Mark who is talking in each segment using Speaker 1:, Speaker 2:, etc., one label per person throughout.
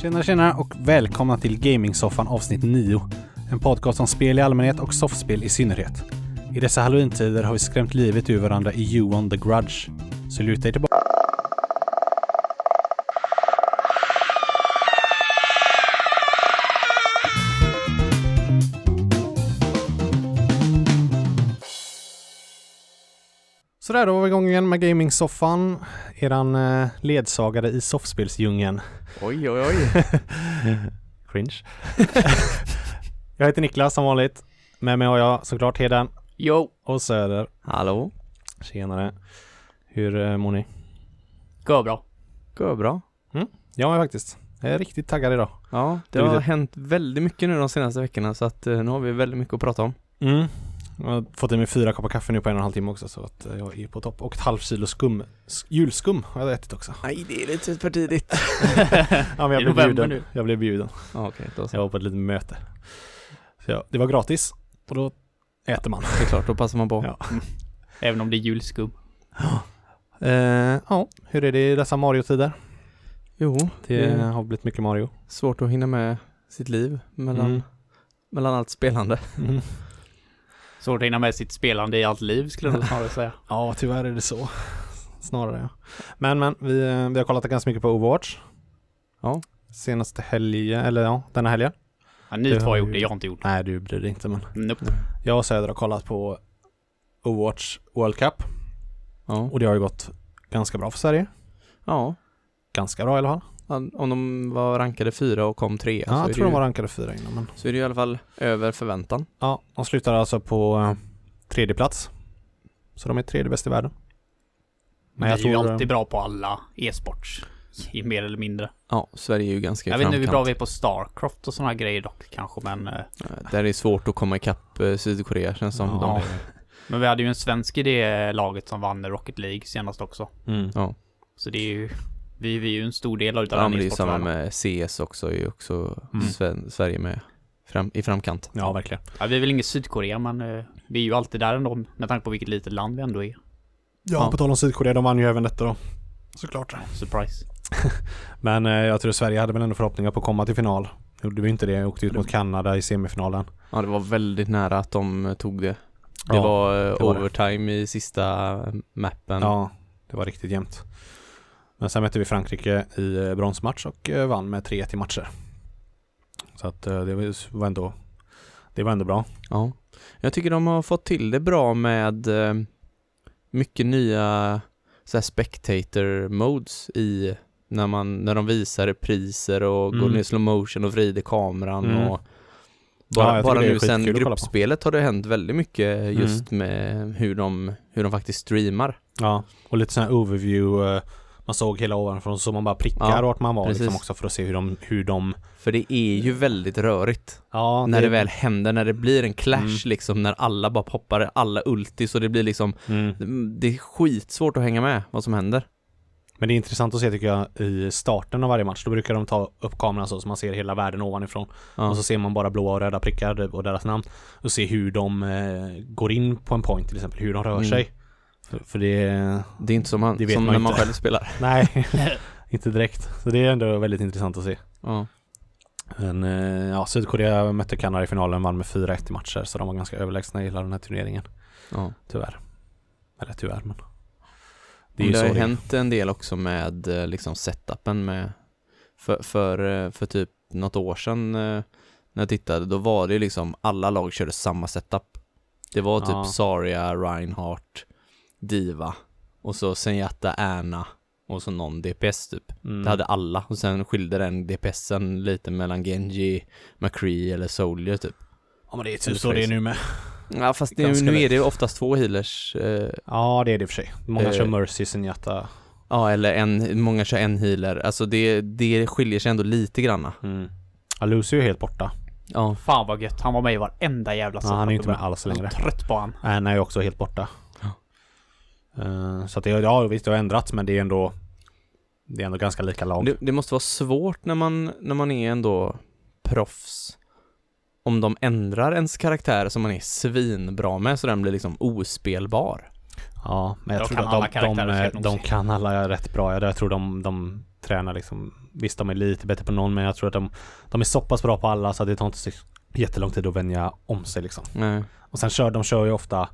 Speaker 1: Tjena tjena och välkomna till Gamingsoffan avsnitt 9. En podcast om spel i allmänhet och soffspel i synnerhet. I dessa halloweentider har vi skrämt livet ur varandra i You on the Grudge. Så luta er tillbaka. Sådär, då var vi igång igen med Gamingsoffan. Eran eh, ledsagare i soffspelsdjungeln.
Speaker 2: Oj, oj, oj.
Speaker 1: Cringe. jag heter Niklas som vanligt. Med mig har jag såklart Heden
Speaker 2: Jo.
Speaker 1: och Söder.
Speaker 2: Hallå.
Speaker 1: Tjenare. Hur eh, mår ni?
Speaker 2: Går bra. Går bra.
Speaker 1: Jag är faktiskt. Jag är riktigt taggad idag.
Speaker 2: Ja, det har hänt väldigt mycket nu de senaste veckorna så att eh, nu har vi väldigt mycket att prata om.
Speaker 1: Mm. Jag har fått i mig fyra koppar kaffe nu på en och en halv timme också så att eh, jag är på topp. Och ett halvt kilo skum. Julskum har jag ätit också.
Speaker 2: Nej, det är lite för tidigt.
Speaker 1: Ja men jag blev bjuden.
Speaker 3: nu.
Speaker 1: Jag blev bjuden.
Speaker 2: ja, okej, då så.
Speaker 1: Jag var på ett litet möte. Så ja, det var gratis. Och då äter man.
Speaker 2: Det är klart, då passar man på.
Speaker 1: Ja.
Speaker 3: Även om det är julskum.
Speaker 1: Eh, ja, hur är det i dessa Mario-tider?
Speaker 2: Jo,
Speaker 1: Det
Speaker 2: det
Speaker 1: har blivit mycket Mario.
Speaker 2: svårt att hinna med sitt liv mellan,
Speaker 1: Mm.
Speaker 2: mellan allt spelande.
Speaker 1: Mm.
Speaker 3: Svårt att hinna med sitt spelande i allt liv skulle jag snarare säga.
Speaker 1: Ja, tyvärr är det så. Snarare ja. Men men, vi, vi har kollat ganska mycket på Overwatch.
Speaker 2: Ja.
Speaker 1: Senaste helgen, eller ja, denna helgen.
Speaker 3: Ja, ni
Speaker 1: Det
Speaker 3: två
Speaker 1: har
Speaker 3: gjort det, jag har inte gjort
Speaker 1: Nej, du bryr dig inte men.
Speaker 3: det. Nope.
Speaker 1: Jag och Söder har kollat på Overwatch World Cup.
Speaker 2: Ja.
Speaker 1: Och det har ju gått ganska bra för Sverige.
Speaker 2: ja.
Speaker 1: Ganska bra i alla fall.
Speaker 2: Om de var rankade fyra och kom tre
Speaker 1: Ja, jag
Speaker 2: det
Speaker 1: tror de var rankade fyra innan men.
Speaker 2: så är det i alla fall över förväntan.
Speaker 1: Ja, de slutar alltså på eh, tredje plats. Så de är tredje bäst i världen.
Speaker 3: Men
Speaker 1: jag
Speaker 3: vi är ju
Speaker 1: tror,
Speaker 3: alltid bra på alla e-sports. I mer eller mindre.
Speaker 2: Ja, Sverige är ju ganska
Speaker 3: Jag vet inte hur bra
Speaker 2: framkant.
Speaker 3: vi är på Starcraft och sådana grejer dock kanske men... eh,
Speaker 2: Där är det svårt att komma ikapp eh, Sydkorea känns som.
Speaker 1: Ja.
Speaker 2: De,
Speaker 3: Men vi hade ju en svensk i det laget som vann Rocket League senast också.
Speaker 1: Mm.
Speaker 3: Så det är ju... Vi, vi är ju en stor del av
Speaker 2: ja,
Speaker 3: den
Speaker 2: men det är samma med CS också, är ju också
Speaker 1: Mm.
Speaker 2: Sven, Sverige med fram, i framkant.
Speaker 1: Ja, verkligen.
Speaker 3: Ja, vi är väl inget Sydkorea men eh, vi är ju alltid där ändå med tanke på vilket litet land vi ändå är.
Speaker 1: Ja,
Speaker 2: Ja.
Speaker 1: på tal om Sydkorea, de vann ju även detta då. Såklart.
Speaker 3: Surprise.
Speaker 1: Men eh, jag tror Sverige hade väl ändå förhoppningar på att komma till final. Gjorde vi inte det, åkte ut mot Kanada i semifinalen.
Speaker 2: Ja, det var väldigt nära att de eh, tog det. Det
Speaker 1: Ja,
Speaker 2: var eh,
Speaker 1: det var det.
Speaker 2: overtime i sista eh, mappen.
Speaker 1: Ja, det var riktigt jämnt. Men sen mötte vi Frankrike i eh, bronsmatch och eh, vann med 3-1 i matcher. Så att eh, det var- ändå Det var ändå bra.
Speaker 2: Ja. Jag tycker de har fått till det bra med mycket nya så spectator modes i när man, när de visar repriser och går
Speaker 1: Mm.
Speaker 2: ner i slow motion och vrider kameran
Speaker 1: Mm.
Speaker 2: och
Speaker 1: Ja,
Speaker 2: bara,
Speaker 1: tycker
Speaker 2: bara nu sen.
Speaker 1: Mm.
Speaker 2: gruppspelet har det hänt väldigt mycket just med hur de, hur de faktiskt streamar.
Speaker 1: Ja, och lite sån här overview. Man såg hela ovanifrån så man bara prickar
Speaker 2: Ja,
Speaker 1: vart man var
Speaker 2: precis.
Speaker 1: liksom också för att se hur de, hur de
Speaker 2: För det är ju väldigt rörigt
Speaker 1: Ja,
Speaker 2: när det väl händer, när det blir en clash
Speaker 1: Mm.
Speaker 2: liksom, när alla bara poppar alla ultis och det blir liksom,
Speaker 1: mm.
Speaker 2: det är skitsvårt att hänga med vad som händer.
Speaker 1: Men det är intressant att se tycker jag i starten av varje match. Då brukar de ta upp kameran så, så man ser hela världen ovanifrån.
Speaker 2: Ja.
Speaker 1: Och så ser man bara blåa och röda prickar och deras namn. Och se hur de eh, går in på en point till exempel, hur de rör
Speaker 2: Mm.
Speaker 1: sig. För, för det,
Speaker 2: Det är inte som, man,
Speaker 1: Det vet
Speaker 2: som
Speaker 1: man
Speaker 2: när man själv spelar.
Speaker 1: nej, inte direkt. Så det är ändå väldigt intressant att se.
Speaker 2: Ja.
Speaker 1: Men eh, ja, Sydkorea mötte Kanada i finalen, vann med 4-1 i matcher. Så de var ganska överlägsna i hela den här turneringen.
Speaker 2: ja.
Speaker 1: Tyvärr. Eller tyvärr men.
Speaker 2: Det, det
Speaker 1: så
Speaker 2: har ju
Speaker 1: det
Speaker 2: hänt en del också med eh, liksom setupen med för, för, eh, för typ något år sedan när jag tittade, då var det liksom alla lag körde samma setup. Det var typ
Speaker 1: Ja.
Speaker 2: Saria, Reinhardt, Diva och så Zenyatta, Erna och så någon DPS typ.
Speaker 1: Mm.
Speaker 2: Det hade alla och sen skilde den DPSen lite mellan Genji, McCree eller Soldier typ.
Speaker 1: Ja men det är typ så det är nu med.
Speaker 2: Ja fast det,
Speaker 1: Ganska
Speaker 2: nu är det ju oftast två healers eh,
Speaker 1: Ja det är det i och för sig. Många
Speaker 2: Eh.
Speaker 1: kör Mercy, Zenyatta.
Speaker 2: Ja, eller en, många kör en healer. Alltså det, det skiljer sig ändå lite granna.
Speaker 1: Mm. Ja, Lucy är ju helt borta.
Speaker 2: Ja,
Speaker 3: Fan vad gött. Han var med i varenda jävla
Speaker 1: Ja, han är ju inte med alls
Speaker 3: Jag är
Speaker 1: längre.
Speaker 3: trött på han.
Speaker 1: Anna är ju också helt borta. Eh, så att det, ja visst det har ändrats men det är ändå Det är ändå ganska lika lag.
Speaker 2: det, det måste vara svårt när man, när man är ändå proffs. Om de ändrar ens karaktär som man är svinbra med så den blir liksom ospelbar.
Speaker 1: Ja, men jag
Speaker 3: Då
Speaker 1: tror
Speaker 3: kan
Speaker 1: att
Speaker 3: alla
Speaker 1: de, de, de, de kan alla rätt bra. Jag, jag tror de, de tränar liksom. Visst, de är lite bättre på någon, men jag tror att de, de är så pass bra på alla så att det tar inte så jättelång tid att vänja om sig liksom.
Speaker 2: Nej.
Speaker 1: Och sen kör de kör ju ofta,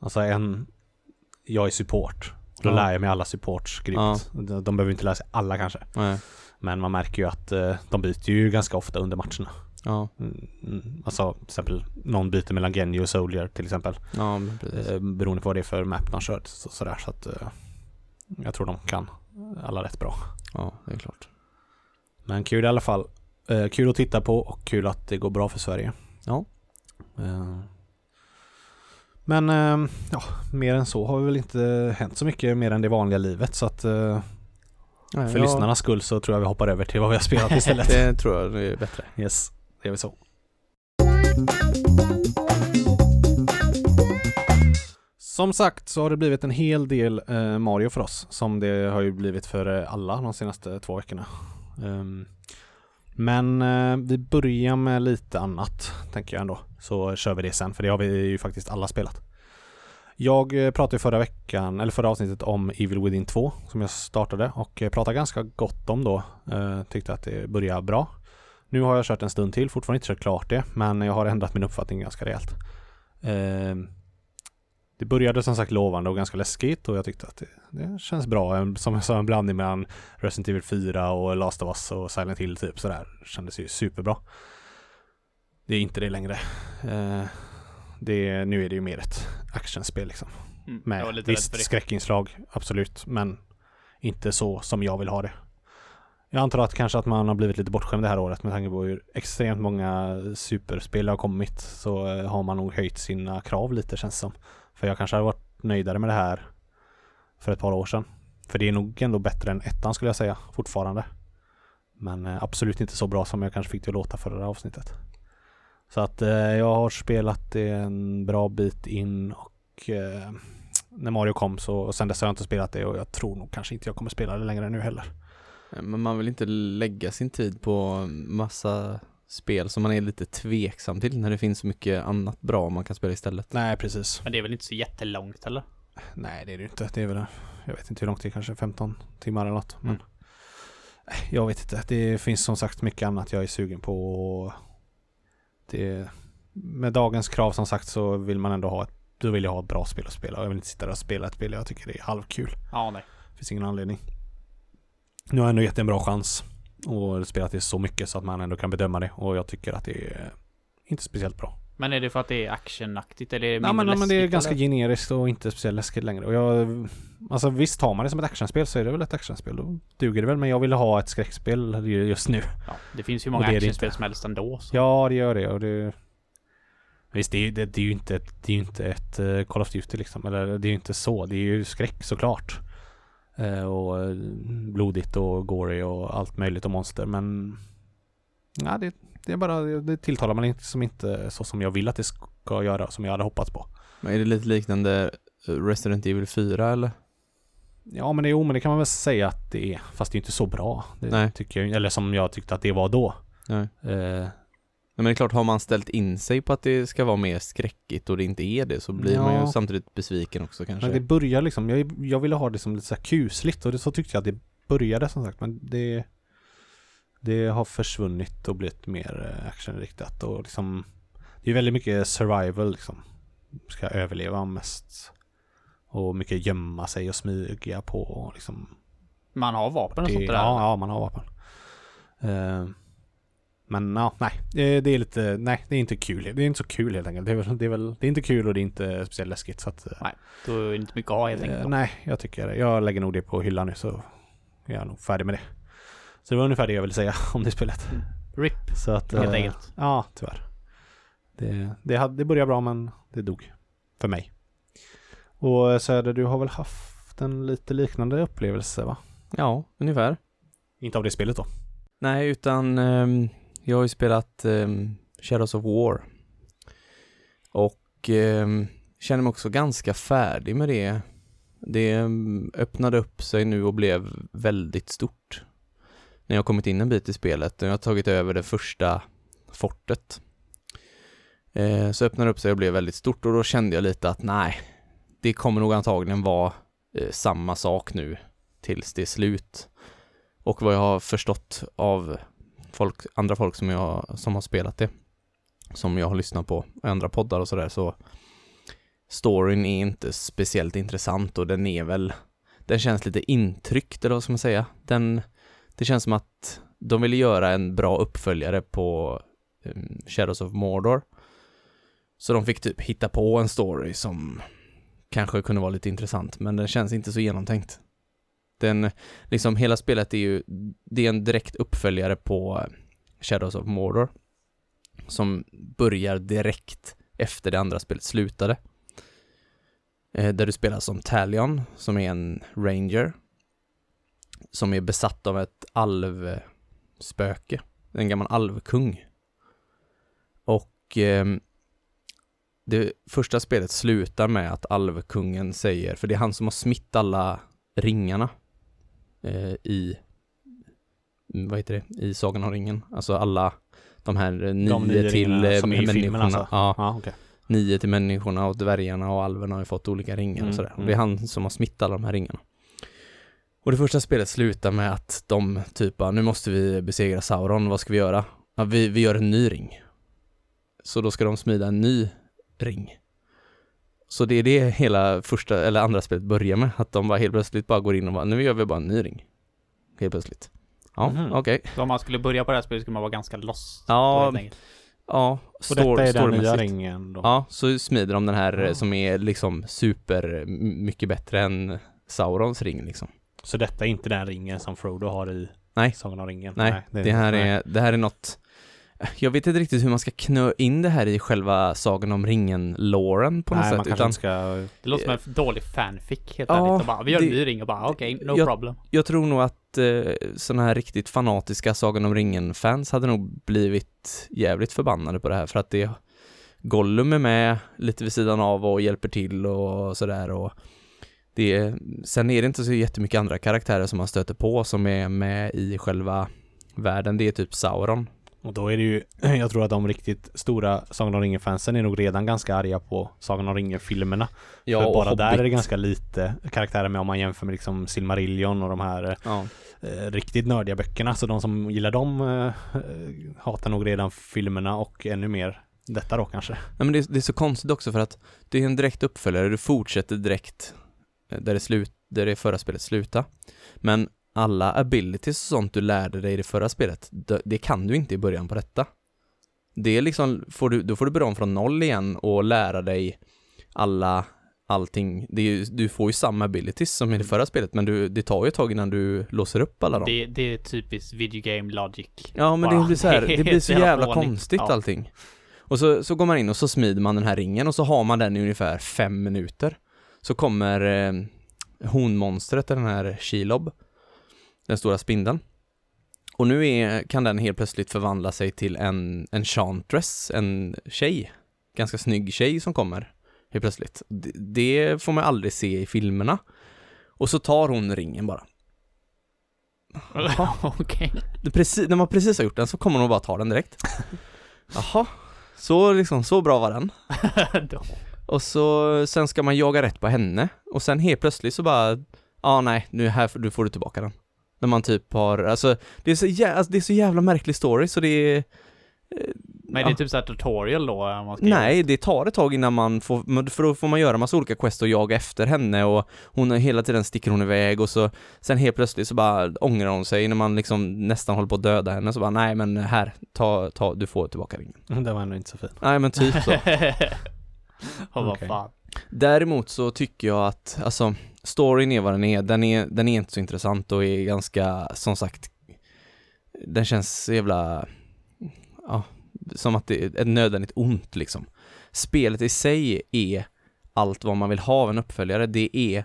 Speaker 1: alltså en, jag är support. Då
Speaker 2: Ja.
Speaker 1: lär jag mig alla supports grymt. De, de behöver inte lära sig alla kanske.
Speaker 2: Nej.
Speaker 1: Men man märker ju att eh, de byter ju ganska ofta under matcherna.
Speaker 2: Ja.
Speaker 1: Mm, mm, alltså till exempel någon byter mellan Genji och Soldier till exempel.
Speaker 2: Ja.
Speaker 1: Eh, beroende på vad det är för map de kör. Så, sådär, så att eh, jag tror de kan alla rätt bra.
Speaker 2: Ja, det är klart.
Speaker 1: Men kul i alla fall. Kul att titta på och kul att det går bra för Sverige.
Speaker 2: Ja.
Speaker 1: Men eh, ja, mer än så har väl inte hänt så mycket mer än det vanliga livet så att eh,
Speaker 2: Nej,
Speaker 1: för
Speaker 2: jag-
Speaker 1: lyssnarnas skull så tror jag vi hoppar över till vad vi har spelat istället.
Speaker 2: det tror jag är bättre.
Speaker 1: yes, det är väl så. Som sagt så har det blivit en hel del eh, Mario för oss som det har ju blivit för eh, alla de senaste två veckorna. Ehm, men eh, vi börjar med lite annat tänker jag ändå. Så kör vi det sen för det har vi ju faktiskt alla spelat. Jag eh, pratade ju förra veckan, eller förra avsnittet om Evil Within 2 som jag startade och eh, pratade ganska gott om då. Eh, tyckte att det började bra. Nu har jag kört en stund till, fortfarande inte kört klart det, men jag har ändrat min uppfattning ganska rejält. Eh, det började som sagt lovande och ganska läskigt och jag tyckte att det, det känns bra. Som jag sa, en blandning mellan Resident Evil 4 och Last of Us och Silent Hill typ sådär. Kändes ju superbra. Det är inte det längre. Eh, det, nu är det ju mer ett actionspel liksom.
Speaker 3: Mm.
Speaker 1: Med visst skräckinslag, absolut, men inte så som jag vill ha det. Jag antar att kanske att man har blivit lite bortskämd det här året med tanke på hur extremt många superspel har kommit så eh, har man nog höjt sina krav lite känns det som. För jag kanske hade varit nöjdare med det här för ett par år sedan. För det är nog ändå bättre än ettan skulle jag säga, fortfarande. Men eh, absolut inte så bra som jag kanske fick det att låta förra avsnittet. Så att eh, jag har spelat det en bra bit in och eh, när Mario kom så och sen dess har jag inte spelat det och jag tror nog kanske inte jag kommer spela det längre nu heller.
Speaker 2: Men man vill inte lägga sin tid på massa spel som man är lite tveksam till när det finns så mycket annat bra man kan spela istället.
Speaker 1: Nej, precis.
Speaker 3: Men det är väl inte så jättelångt heller?
Speaker 1: Nej, det är det ju inte. Det är väl, jag vet inte hur långt det är, kanske 15 timmar eller något. Men
Speaker 3: Mm.
Speaker 1: jag vet inte. Det finns som sagt mycket annat jag är sugen på. Och det, med dagens krav som sagt så vill man ändå ha ett, då vill jag ha ett bra spel att spela. Och jag vill inte sitta där och spela ett spel jag tycker det är halvkul.
Speaker 3: Ja, nej.
Speaker 1: finns ingen anledning. Nu har jag ändå gett en bra chans och spelat det så mycket så att man ändå kan bedöma det och jag tycker att det är inte speciellt bra.
Speaker 3: Men är det för att det är actionaktigt eller är det mindre
Speaker 1: men, men det är
Speaker 3: läskigt,
Speaker 1: ganska
Speaker 3: eller?
Speaker 1: generiskt och inte speciellt läskigt längre. Och jag, alltså visst tar man det som ett actionspel så är det väl ett actionspel. Då duger det väl. Men jag ville ha ett skräckspel just nu.
Speaker 3: Ja, det finns ju många actionspel som helst ändå. Så.
Speaker 1: Ja, det gör det. Och det Visst, det är, det, det är ju inte ett, det är inte ett eh, Call of Duty liksom. Eller det är ju inte så. Det är ju skräck såklart. Eh, och eh, blodigt och gory och allt möjligt och monster. Men ja, det, det är bara, det tilltalar man inte som inte så som jag vill att det ska göra. Som jag hade hoppats på.
Speaker 2: Men är det lite liknande eh, Resident Evil 4 eller?
Speaker 1: Ja men det, jo, men det kan man väl säga att det är. Fast det är inte så bra. Det
Speaker 2: Nej.
Speaker 1: tycker jag, eller som jag tyckte att det var då.
Speaker 2: Nej.
Speaker 1: Eh,
Speaker 2: Men det är klart, har man ställt in sig på att det ska vara mer skräckigt och det inte är det så blir man
Speaker 1: Ja.
Speaker 2: ju samtidigt besviken också kanske.
Speaker 1: men det börjar liksom, jag, jag ville ha det som lite så här kusligt och det, så tyckte jag att det började som sagt. Men det, det har försvunnit och blivit mer eh, actionriktat och liksom Det är väldigt mycket survival liksom. Ska överleva mest. Och mycket gömma sig och smyga på och liksom
Speaker 3: Man har vapen och
Speaker 1: det,
Speaker 3: sånt där.
Speaker 1: ja, ja, man har vapen. Eh, men ja, nej. Det, är lite, nej, det är inte kul. Det är inte så kul helt enkelt. Det är, väl, det är, väl, det är inte kul och det är inte speciellt läskigt. Så att, eh,
Speaker 3: Då är det inte mycket att ha helt enkelt.
Speaker 1: eh, nej, jag tycker det. Jag lägger nog det på hyllan nu så är jag nog färdig med det. Så det var ungefär det jag ville säga om det spelet.
Speaker 3: RIP,
Speaker 1: Så att,
Speaker 3: helt
Speaker 1: eh,
Speaker 3: enkelt.
Speaker 1: Ja, tyvärr. Det, det, hade, det började bra men det dog. För mig. Och eh, Söder, du har väl haft en lite liknande upplevelse va?
Speaker 2: Ja, ungefär.
Speaker 1: Inte av det spelet då?
Speaker 2: Nej, utan ehm, jag har ju spelat ehm, Shadows of War. Och ehm, känner mig också ganska färdig med det. Det ehm, öppnade upp sig nu och blev väldigt stort. När jag kommit in en bit i spelet. När jag har tagit över det första fortet. Eh, så öppnade det upp sig och blev väldigt stort och då kände jag lite att nej, det kommer nog antagligen vara eh, samma sak nu tills det är slut. Och vad jag har förstått av folk, andra folk som, jag, som har spelat det, som jag har lyssnat på i andra poddar och sådär, så storyn är inte speciellt intressant och den är väl, den känns lite intryckt eller vad ska man säga. Den, det känns som att de ville göra en bra uppföljare på um, Shadows of Mordor. Så de fick typ hitta på en story som kanske kunde vara lite intressant, men den känns inte så genomtänkt. Den, liksom hela spelet är ju, det är en direkt uppföljare på Shadows of Mordor. Som börjar direkt efter det andra spelet slutade. Eh, där du spelar som Talion, som är en ranger. Som är besatt av ett alvspöke, en gammal alvkung. Och eh, det första spelet slutar med att alvkungen säger, för det är han som har smitt alla ringarna eh, i, vad heter det, i Sagan om ringen. Alltså alla de här nio,
Speaker 1: De nio
Speaker 2: till eh,
Speaker 1: som filmen
Speaker 2: människorna.
Speaker 1: alltså?
Speaker 2: Ja,
Speaker 1: Ja, okej.
Speaker 2: nio till människorna och dvärgarna och alverna har ju fått olika ringar
Speaker 1: Mm,
Speaker 2: och sådär. Och
Speaker 1: mm.
Speaker 2: det är han som har smittat alla de här ringarna. Och det första spelet slutar med att de typ nu måste vi besegra Sauron, vad ska vi göra? Ja, vi, vi gör en ny ring. Så då ska de smida en ny ring. Så det är det hela första, eller andra spelet börjar med, att de bara helt plötsligt bara går in och bara, nu gör vi bara en ny ring. Helt plötsligt. Ja,
Speaker 1: Mhm.
Speaker 2: okej.
Speaker 3: Så om man skulle börja på det här spelet skulle man vara ganska lost.
Speaker 2: Ja,
Speaker 3: då.
Speaker 2: Ja,
Speaker 1: Och
Speaker 2: stor-
Speaker 1: detta är den nya ringen då?
Speaker 2: Ja, så smider de den här
Speaker 1: Ja.
Speaker 2: som är liksom super mycket bättre än Saurons ring liksom.
Speaker 1: Så detta är inte den ringen som Frodo har i
Speaker 2: Nej.
Speaker 1: Sagan om ringen?
Speaker 2: Nej, det, här
Speaker 1: nej.
Speaker 2: är, det här är något jag vet inte riktigt hur man ska knö in det här i själva Sagan om ringen-låren på något
Speaker 1: Nej, man
Speaker 2: sätt,
Speaker 1: kanske
Speaker 2: utan
Speaker 1: ska...
Speaker 3: Det låter som en dålig fanfic helt
Speaker 2: Ja,
Speaker 3: ärligt. Bara, vi gör en
Speaker 2: det-
Speaker 3: ny ring och bara okej, no
Speaker 2: Jag-
Speaker 3: problem.
Speaker 2: jag tror nog att eh, sådana här riktigt fanatiska Sagan om ringen-fans hade nog blivit jävligt förbannade på det här för att det Gollum är med lite vid sidan av och hjälper till och sådär och det är, sen är det inte så jättemycket andra karaktärer som man stöter på som är med i själva världen. Det är typ Sauron.
Speaker 1: Och då är det ju, jag tror att de riktigt stora Sagan om ringen-fansen är nog redan ganska arga på Sagan om ringen-filmerna.
Speaker 2: Ja,
Speaker 1: För bara där är det ganska lite karaktärer med om man jämför med liksom Silmarillion och de här
Speaker 2: Ja.
Speaker 1: eh, riktigt nördiga böckerna. Så de som gillar dem eh, eh, hatar nog redan filmerna och ännu mer detta då kanske.
Speaker 2: Nej, men det, är- det är så konstigt också för att det är en direkt uppföljare, du fortsätter direkt eh, där det, slut, där det förra spelet slutar. Men alla abilities och sånt du lärde dig i det förra spelet, det, kan du inte i början på detta. Det är liksom, får du, då får du börja om från noll igen och lära dig alla, allting. Ju- du får ju samma abilities som i det förra spelet, men du, det tar ju ett tag innan du låser upp alla dem.
Speaker 3: Det, det är typiskt video game logic.
Speaker 2: Ja men
Speaker 3: Bara,
Speaker 2: det blir så här,
Speaker 3: det
Speaker 2: blir så
Speaker 3: jävla
Speaker 2: konstigt
Speaker 3: Ja.
Speaker 2: allting. Och så, så går man in och så smider man den här ringen och så har man den i ungefär fem minuter. Så kommer eh, honmonstret, den här Shelob, den stora spindeln. Och nu är, kan den helt plötsligt förvandla sig till en, en chantress, en tjej. Ganska snygg tjej som kommer helt plötsligt. Det, det får man aldrig se i filmerna. Och så tar hon ringen bara.
Speaker 3: okej.
Speaker 2: Precis, när man precis har gjort den så kommer hon bara ta den direkt. Jaha, så liksom, så bra var den. Och så, sen ska man jaga rätt på henne och sen helt plötsligt så bara, ja ah, nej, nu här, du får du tillbaka den. När man typ har, alltså det är så, jä, alltså, det är så jävla märklig story så det är,
Speaker 3: Men det är typ såhär tutorial då? Man ska
Speaker 2: nej det tar ett tag innan man får, för då får man göra massa olika quest och jaga efter henne och hon är hela tiden sticker hon iväg och så sen helt plötsligt så bara ångrar hon sig när man liksom nästan håller på att döda henne så bara nej men här, ta, ta, du får tillbaka ringen.
Speaker 1: Det var ändå inte så fint.
Speaker 2: Nej men typ så.
Speaker 3: Och vad fan.
Speaker 2: Däremot så tycker jag att, alltså, storyn är vad den är. Den är, den är inte så intressant och är ganska, som sagt, den känns så jävla, ja, som att det är ett nödvändigt ont liksom. Spelet i sig är allt vad man vill ha av en uppföljare. Det är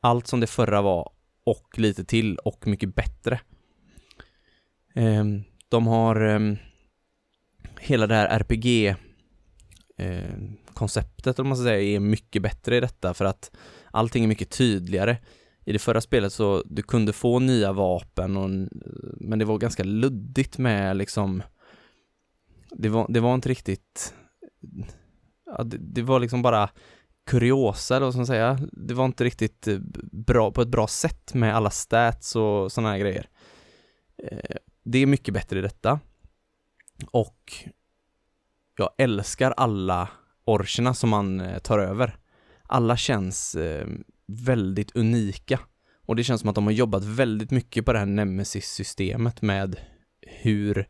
Speaker 2: allt som det förra var och lite till och mycket bättre. Ehm, de har ehm, hela det här RPG-konceptet, eh, om man ska säga är mycket bättre i detta för att allting är mycket tydligare. I det förra spelet så du kunde få nya vapen och, men det var ganska luddigt med liksom det var, det var inte riktigt ja, det, det var liksom bara kuriosa eller vad ska man säga. Det var inte riktigt eh, bra på ett bra sätt med alla stats och sådana här grejer. Eh, det är mycket bättre i detta. Och jag älskar alla orcherna som man eh, tar över. Alla känns eh, väldigt unika. Och det känns som att de har jobbat väldigt mycket på det här Nemesis-systemet med hur,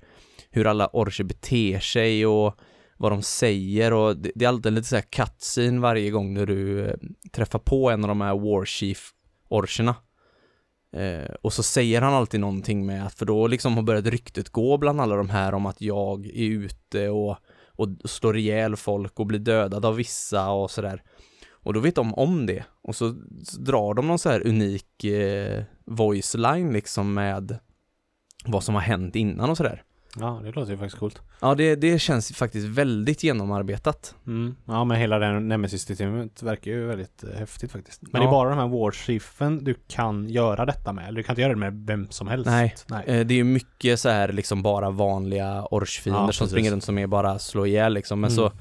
Speaker 2: hur alla orcher beter sig och vad de säger och det, det är alltid lite så här cutscene varje gång när du eh, träffar på en av de här Warchief-orcherna. Eh, och så säger han alltid någonting med att, för då liksom har börjat ryktet gå bland alla de här om att jag är ute och, och slår ihjäl folk och blir dödad av vissa och sådär. Och då vet de om det och så, drar de någon så här unik eh, voice line liksom med vad som har hänt innan och sådär.
Speaker 1: Ja, det låter ju faktiskt coolt.
Speaker 2: Ja, det, det känns faktiskt väldigt genomarbetat.
Speaker 1: Mm. Ja, men hela det Nemesis-systemet verkar ju väldigt eh, häftigt faktiskt. Men
Speaker 2: Ja.
Speaker 1: det är bara de här Warchiefen du kan göra detta med. Eller du kan inte göra det med vem som helst.
Speaker 2: Nej.
Speaker 1: Nej.
Speaker 2: Eh, det är ju mycket så här liksom bara vanliga orchfiender
Speaker 1: Ja,
Speaker 2: som springer runt som är bara slå ihjäl liksom. Men
Speaker 1: Mm.
Speaker 2: så,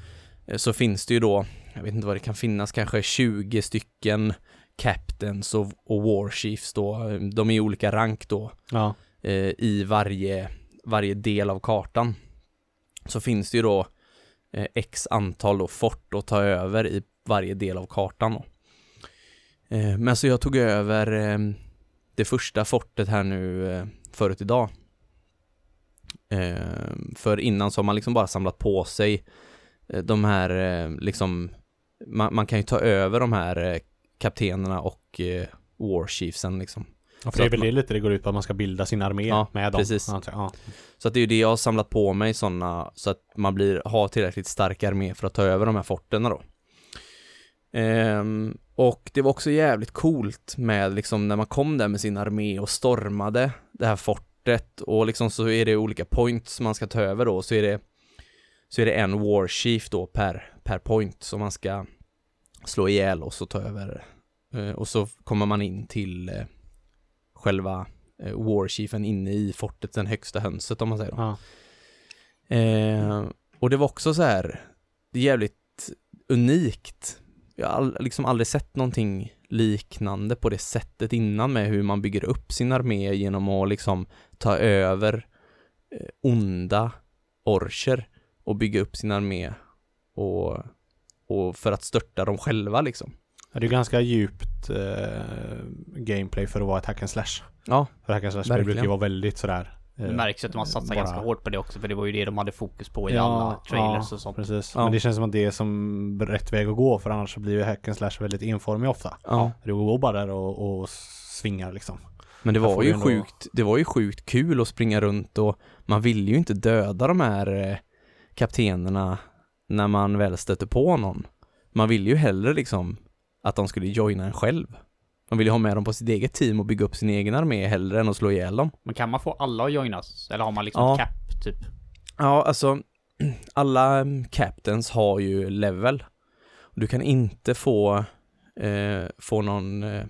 Speaker 2: eh, så finns det ju då, jag vet inte vad det kan finnas, kanske 20 stycken captains och, och warchiefs då. De är i olika rank då
Speaker 1: Ja.
Speaker 2: eh, i varje, varje del av kartan. Så finns det ju då eh, x antal då fort att ta över i varje del av kartan då. Eh, men så jag tog över eh, det första fortet här nu eh, förut idag. Eh, för innan så har man liksom bara samlat på sig eh, de här liksom man, man kan ju ta över de här eh, kaptenerna och eh, warchiefsen liksom.
Speaker 1: Ja, för det är väl det lite det går ut på att man ska bilda sin armé
Speaker 2: Ja,
Speaker 1: med dem.
Speaker 2: precis.
Speaker 1: Ja.
Speaker 2: Så att det är ju det jag har samlat på mig sådana så att man blir, har tillräckligt stark armé för att ta över de här forterna då. Ehm, och det var också jävligt coolt med liksom när man kom där med sin armé och stormade det här fortet och liksom så är det olika points man ska ta över då så är det så är det en war chief då per, per point som man ska slå ihjäl och så ta över Eh, och så kommer man in till eh, själva eh, warchiefen inne i fortet, den högsta hönset om man säger.
Speaker 1: Ja.
Speaker 2: Eh, och det var också så här, det är jävligt unikt. Jag har all, liksom aldrig sett någonting liknande på det sättet innan med hur man bygger upp sin armé genom att liksom ta över onda orcher och bygga upp sin armé och, och för att störta dem själva liksom.
Speaker 1: Ja, Det är ganska djupt eh, gameplay för att vara ett hack and slash.
Speaker 2: Ja,
Speaker 1: För hack and slash brukar ju vara väldigt sådär. eh,
Speaker 3: Det märks ju att man satsar
Speaker 1: bara-
Speaker 3: ganska hårt på det också för det var ju det de hade fokus på i
Speaker 1: Ja,
Speaker 3: alla trailers
Speaker 1: ja,
Speaker 3: och sånt.
Speaker 1: Precis.
Speaker 2: Ja.
Speaker 1: Men det känns som att det är som rätt väg att gå för annars så blir ju hack and slash väldigt enformig ofta.
Speaker 2: ja.
Speaker 1: Du går bara där och, och svingar liksom.
Speaker 2: Men det var ju
Speaker 1: ändå-
Speaker 2: sjukt, det var ju sjukt kul att springa runt och man ville ju inte döda de här eh, kaptenerna när man väl stötte på någon. Man ville ju hellre liksom att de skulle joina en själv. Man ville ju ha med dem på sitt eget team och bygga upp sin egen armé hellre än att slå ihjäl dem.
Speaker 3: Men kan man få alla att joinas? Eller har man liksom
Speaker 2: Ja.
Speaker 3: cap typ?
Speaker 2: Ja, alltså alla mm, captains har ju level. Du kan inte få, eh, få någon eh,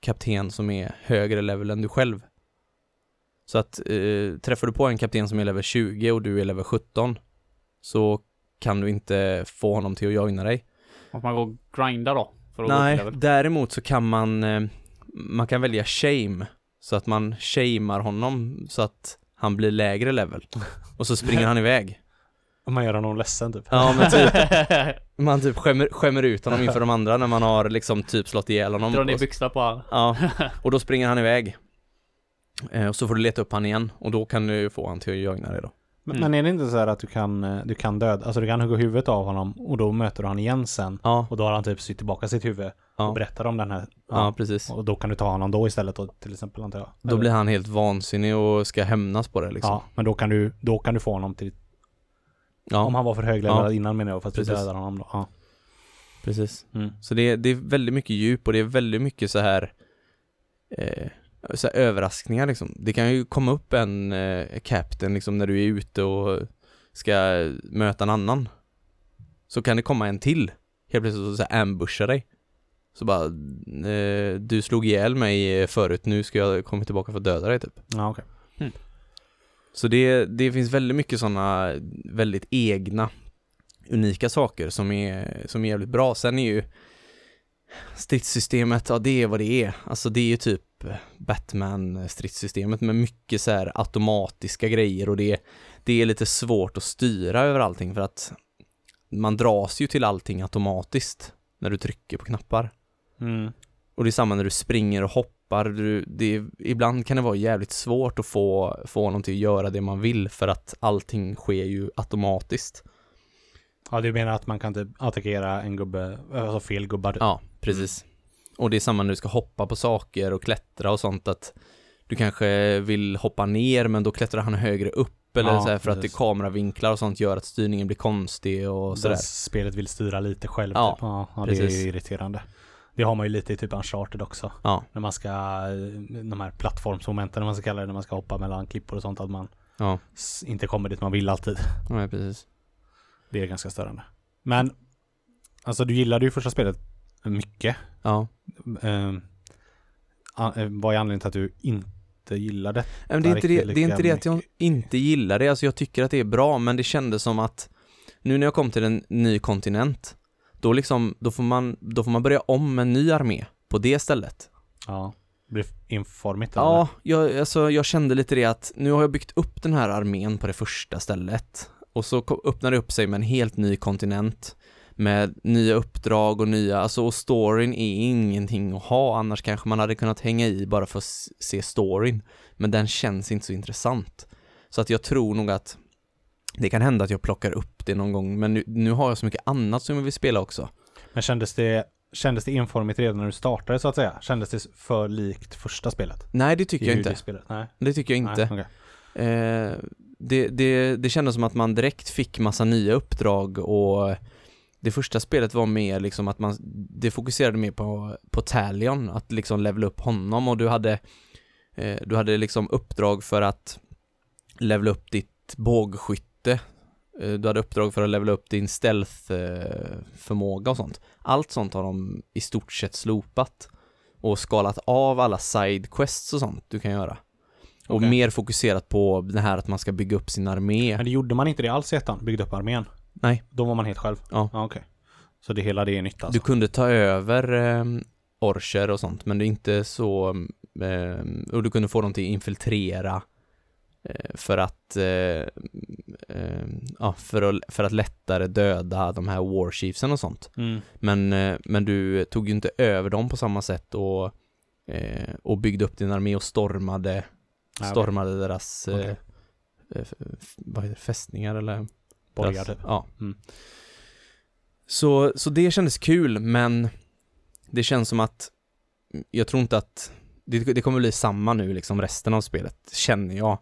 Speaker 2: kapten som är högre level än du själv. Så att eh, träffar du på en kapten som är level 20 och du är level 17 så kan du inte få honom till att joina dig.
Speaker 3: Måste man gå och grinda då?
Speaker 2: Nej, däremot så kan man, eh, man kan välja shame. Så att man shamear honom så att han blir lägre level. Och så springer han iväg.
Speaker 1: Om man gör honom ledsen typ.
Speaker 2: Ja men typ, man typ skämmer, skämmer ut honom inför de andra när man har liksom typ slått ihjäl honom.
Speaker 3: Dra ner
Speaker 2: Och,
Speaker 3: byxorna på han.
Speaker 2: ja, och då springer han iväg. Eh, och så får du leta upp han igen och då kan du få han till att joina dig då.
Speaker 1: Men,
Speaker 3: Mm.
Speaker 1: men är det inte så här att du kan, eh, du kan döda, alltså du kan hugga huvudet av honom och då möter du han igen sen.
Speaker 2: Ja,
Speaker 1: Och då har han typ sytt tillbaka sitt huvud och
Speaker 2: ja,
Speaker 1: berättar om den här.
Speaker 2: ja precis.
Speaker 1: Och då kan du ta honom då istället då, till exempel antar jag.
Speaker 2: Då
Speaker 1: Eller?
Speaker 2: blir han helt vansinnig och ska hämnas på det liksom.
Speaker 1: Ja, men då kan du, då kan du få honom till,
Speaker 2: Ja,
Speaker 1: om han var för hög
Speaker 2: Ja.
Speaker 1: innan menar jag, för att du dödar honom då. Ja.
Speaker 2: precis.
Speaker 1: Mm.
Speaker 2: Så det, det är väldigt mycket djup och det är väldigt mycket så här, eh, så här överraskningar liksom. Det kan ju komma upp en eh, captain liksom när du är ute och ska möta en annan. Så kan det komma en till. Helt plötsligt så, så här ambushar dig. Så bara, eh, du slog ihjäl mig förut, nu ska jag komma tillbaka för att döda dig typ.
Speaker 1: Ja, okej.
Speaker 2: Så det, det finns väldigt mycket sådana väldigt egna, unika saker som är, som är jävligt bra. Sen är ju stridssystemet, ja det är vad det är. Alltså det är ju typ Batman-stridssystemet med mycket så här automatiska grejer och det, det är lite svårt att styra över allting för att man dras ju till allting automatiskt när du trycker på knappar.
Speaker 1: Mm.
Speaker 2: Och det är samma när du springer och hoppar, du, det, ibland kan det vara jävligt svårt att få, få honom till att göra det man vill för att allting sker ju automatiskt.
Speaker 1: Ja, du menar att man kan typ attackera en gubbe, alltså fel gubbar?
Speaker 2: Ja, precis. Och det är samma när du ska hoppa på saker och klättra och sånt att du kanske vill hoppa ner men då klättrar han högre upp eller
Speaker 1: Ja,
Speaker 2: så här för att det
Speaker 1: precis.
Speaker 2: kameravinklar och sånt gör att styrningen blir konstig och sådär.
Speaker 1: Där spelet vill styra lite själv.
Speaker 2: Ja,
Speaker 1: typ. ja, ja det är irriterande. Det har man ju lite i typ Uncharted också.
Speaker 2: Ja,
Speaker 1: När man ska, de här plattformsmomenten, man ska kalla det, när man ska hoppa mellan klippor och sånt, att man
Speaker 2: ja,
Speaker 1: inte kommer dit man vill alltid.
Speaker 2: ja precis.
Speaker 1: Det är ganska störande. Men, alltså du gillade ju första spelet mycket.
Speaker 2: Ja.
Speaker 1: Eh, vad är anledningen till att du inte gillade?
Speaker 2: Men det är, inte det, det är inte det att jag inte gillar det, alltså jag tycker att det är bra, men det kändes som att nu när jag kom till en ny kontinent, då liksom, då får man, då får man börja om med en ny armé på det stället.
Speaker 1: Ja, det blir informigt. eller?
Speaker 2: Ja, jag, alltså, jag kände lite det att nu har jag byggt upp den här armén på det första stället och så öppnar det upp sig med en helt ny kontinent med nya uppdrag och nya, alltså och storyn är ingenting att ha annars kanske man hade kunnat hänga i bara för att se storyn men den känns inte så intressant så att jag tror nog att det kan hända att jag plockar upp det någon gång men nu, nu har jag så mycket annat som jag vill spela också
Speaker 1: Men kändes det, kändes det enformigt redan när du startade så att säga? Kändes det för likt första spelet?
Speaker 2: Nej det tycker
Speaker 1: I
Speaker 2: jag inte?
Speaker 1: Nej.
Speaker 2: det tycker jag inte
Speaker 1: Nej, okej.
Speaker 2: Eh, det, det, det kändes som att man direkt fick massa nya uppdrag och det första spelet var mer liksom att man, det fokuserade mer på, på Talion, att liksom levela upp honom och du hade, eh, du hade liksom uppdrag för att levela upp ditt bågskytte, eh, du hade uppdrag för att levela upp din stealth-förmåga och sånt. Allt sånt har de i stort sett slopat och skalat av alla sidequests och sånt du kan göra. Och
Speaker 1: Okej.
Speaker 2: mer fokuserat på det här att man ska bygga upp sin armé.
Speaker 1: Men det gjorde man inte det alls i ettan? Byggde upp armén?
Speaker 2: Nej.
Speaker 1: Då var man helt själv?
Speaker 2: Ja.
Speaker 1: okej. Så det hela det är nytt alltså?
Speaker 2: Du kunde ta över eh, orcher och sånt, men det är inte så, eh, och du kunde få dem till att infiltrera eh, för att, eh, eh, ja, för att, för att lättare döda de här warchiefsen och sånt.
Speaker 1: Mm.
Speaker 2: Men, eh, men du tog ju inte över dem på samma sätt och, eh, och byggde upp din armé och stormade,
Speaker 1: Ja,
Speaker 2: stormade deras, f- vad heter det, fästningar eller?
Speaker 1: Borgar
Speaker 2: deras-
Speaker 1: typ?
Speaker 2: Ja.
Speaker 1: Mm.
Speaker 2: Så, så det kändes kul, men det känns som att jag tror inte att det, det kommer bli samma nu liksom resten av spelet, känner jag.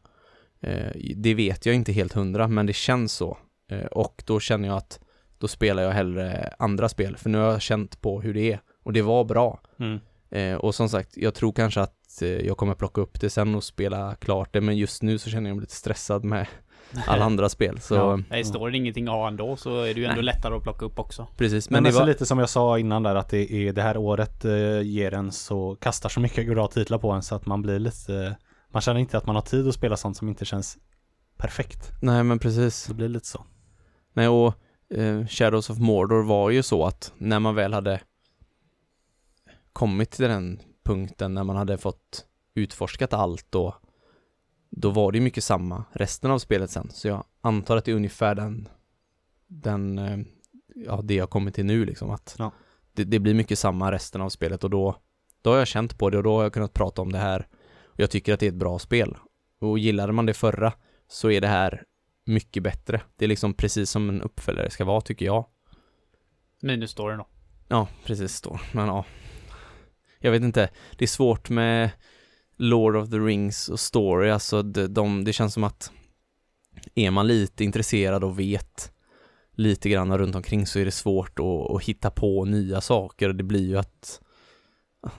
Speaker 2: Eh, det vet jag inte helt hundra, men det känns så. Eh, och då känner jag att då spelar jag hellre andra spel, för nu har jag känt på hur det är. Och det var bra.
Speaker 1: Mm.
Speaker 2: Eh, och som sagt, jag tror kanske att eh, jag kommer plocka upp det sen och spela klart det, men just nu så känner jag mig lite stressad med alla andra spel. Så
Speaker 1: Ja.
Speaker 3: Nej, står det ingenting ha ändå så är det ju ändå
Speaker 2: Nej.
Speaker 3: lättare att plocka upp också.
Speaker 2: precis,
Speaker 1: Men,
Speaker 2: men det
Speaker 1: alltså
Speaker 2: var...
Speaker 1: lite som jag sa innan där att det är det här året eh, ger en så kastar så mycket bra titlar på en så att man blir lite man känner inte att man har tid att spela sånt som inte känns perfekt.
Speaker 2: Nej men precis.
Speaker 1: Det blir lite så.
Speaker 2: Nej, och eh, Shadows of Mordor var ju så att när man väl hade kommit till den punkten när man hade fått utforskat allt och då var det ju mycket samma resten av spelet sen. Så jag antar att det är ungefär den, den, eh, ja det jag kommit till nu liksom att
Speaker 1: Ja.
Speaker 2: det, det blir mycket samma resten av spelet och då, då har jag känt på det och då har jag kunnat prata om det här. Och jag tycker att det är ett bra spel. Och gillade man det förra så är det här mycket bättre. Det är liksom precis som en uppföljare ska vara tycker jag.
Speaker 3: Minus storyn då.
Speaker 2: Ja, precis då. Men ja. Jag vet inte. Det är svårt med Lord of the Rings och story. Alltså de, de, det känns som att är man lite intresserad och vet lite grann runt omkring så är det svårt att, att hitta på nya saker. Det blir ju att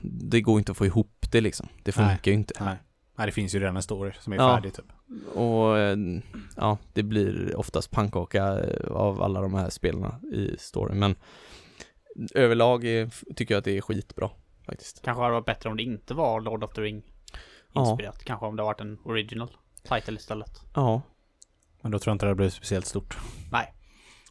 Speaker 2: det går inte att få ihop det liksom. Det
Speaker 1: Nej.
Speaker 2: funkar ju inte.
Speaker 1: Nej. Nej, det finns ju redan en story som är
Speaker 2: Ja.
Speaker 1: färdig typ.
Speaker 2: Och eh, ja, det blir oftast pannkaka av alla de här spelarna i storyn. Men överlag är, tycker jag att det är skitbra faktiskt.
Speaker 3: Kanske hade varit bättre om det inte var Lord of the Ring
Speaker 2: Ja.
Speaker 3: inspirerat. Kanske om det varit en original title istället.
Speaker 2: Ja,
Speaker 1: Men då tror jag inte det blir speciellt stort.
Speaker 3: Nej.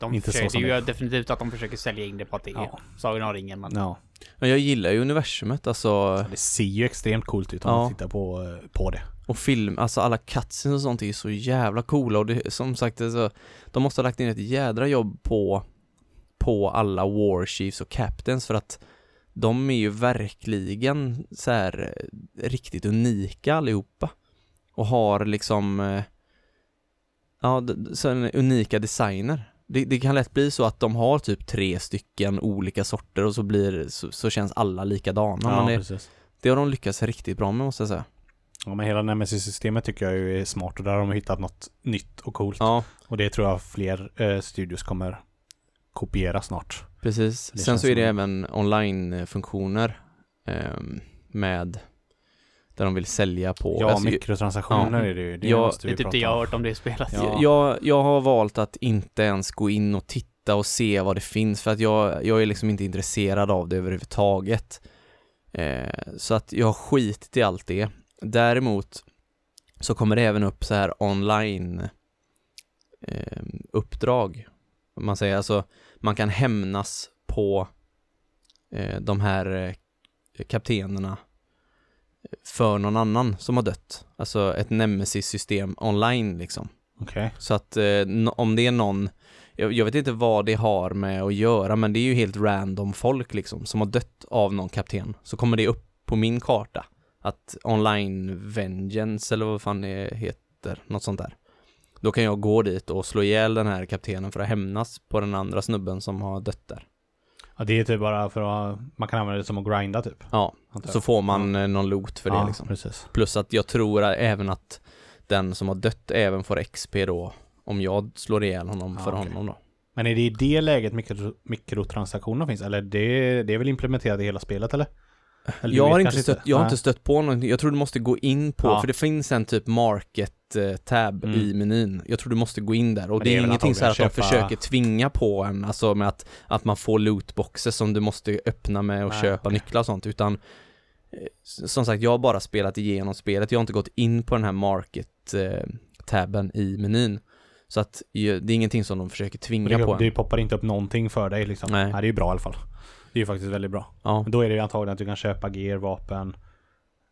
Speaker 3: De
Speaker 1: Inte så
Speaker 3: försöker,
Speaker 1: som
Speaker 3: det är ju definitivt att de försöker sälja in det på att det är
Speaker 1: Ja.
Speaker 3: Sagan om ringen men
Speaker 1: Ja.
Speaker 2: Men jag gillar ju universumet alltså
Speaker 1: Det ser ju extremt coolt ut om
Speaker 2: Ja.
Speaker 1: man tittar på, eh, på det.
Speaker 2: Och film, alltså alla cutscenes och sånt är ju så jävla coola och det, som sagt alltså, De måste ha lagt in ett jädra jobb på På alla war chiefs och captains för att De är ju verkligen så här eh, riktigt unika allihopa Och har liksom eh, Ja, så unika designer det, det kan lätt bli så att de har typ tre stycken olika sorter och så blir så, så känns alla likadana men det,
Speaker 1: precis.
Speaker 2: det har de lyckats riktigt bra med måste jag säga
Speaker 1: Ja, men hela Nemesis-systemet tycker jag är smart och där har de hittat något nytt och coolt.
Speaker 2: Ja,
Speaker 1: Och det tror jag fler eh, studios kommer kopiera snart.
Speaker 2: Precis. Sen så är det
Speaker 1: som-
Speaker 2: även online-funktioner ehm, med där de vill sälja på.
Speaker 1: Ja,
Speaker 2: alltså,
Speaker 1: mikrotransaktioner
Speaker 2: ja.
Speaker 1: är det ju. Det
Speaker 2: Ja,
Speaker 1: måste vi
Speaker 3: är typ det jag har hört om det spelet.
Speaker 1: Ja.
Speaker 2: jag, jag har valt att inte ens gå in och titta och se vad det finns för att jag, jag är liksom inte intresserad av det överhuvudtaget. Eh, så att jag har skitit i allt det. Däremot så kommer det även upp så här online eh, uppdrag. Man säger alltså, man kan hämnas på eh, de här eh, kaptenerna för någon annan som har dött. Alltså ett nemesis-system online liksom.
Speaker 1: Okej.
Speaker 2: Så att eh, om det är någon, jag, jag vet inte vad det har med att göra, men det är ju helt random folk liksom som har dött av någon kapten. Så kommer det upp på min karta att online vengeance eller vad fan det heter, något sånt där. Då kan jag gå dit och slå ihjäl den här kaptenen för att hämnas på den andra snubben som har dött där.
Speaker 1: Ja, det är typ bara för att man kan använda det som att grinda typ.
Speaker 2: Ja, så får man eh, någon loot för
Speaker 1: ja,
Speaker 2: det liksom.
Speaker 1: precis.
Speaker 2: Plus att jag tror även att den som har dött även får XP då om jag slår ihjäl honom
Speaker 1: Ja,
Speaker 2: för
Speaker 1: okej.
Speaker 2: honom då.
Speaker 1: Men är det i det läget mikro, mikrotransaktioner finns? Eller det, det är väl implementerat i hela spelet eller? eller
Speaker 2: Jag har, inte stött, jag har inte stött på någonting, jag tror du måste gå in på,
Speaker 1: Ja.
Speaker 2: för det finns en typ market tab
Speaker 1: Mm.
Speaker 2: i menyn. Jag tror du måste gå in där och det
Speaker 1: det är
Speaker 2: ingenting så här att de
Speaker 1: köpa-
Speaker 2: försöker tvinga på en, alltså med att, att man får lootboxes som du måste öppna med och
Speaker 1: Nej,
Speaker 2: köpa
Speaker 1: okej.
Speaker 2: nycklar och sånt, utan eh, som sagt, jag har bara spelat igenom spelet, jag har inte gått in på den här market eh, i menyn. Så att det är ingenting som de försöker tvinga på
Speaker 1: Det,
Speaker 2: en.
Speaker 1: det poppar inte upp någonting för dig liksom.
Speaker 2: Nej.
Speaker 1: Nej. det är ju bra i alla fall. Det är ju faktiskt väldigt bra.
Speaker 2: Ja,
Speaker 1: Men då är det ju antagligen att du kan köpa gear, vapen,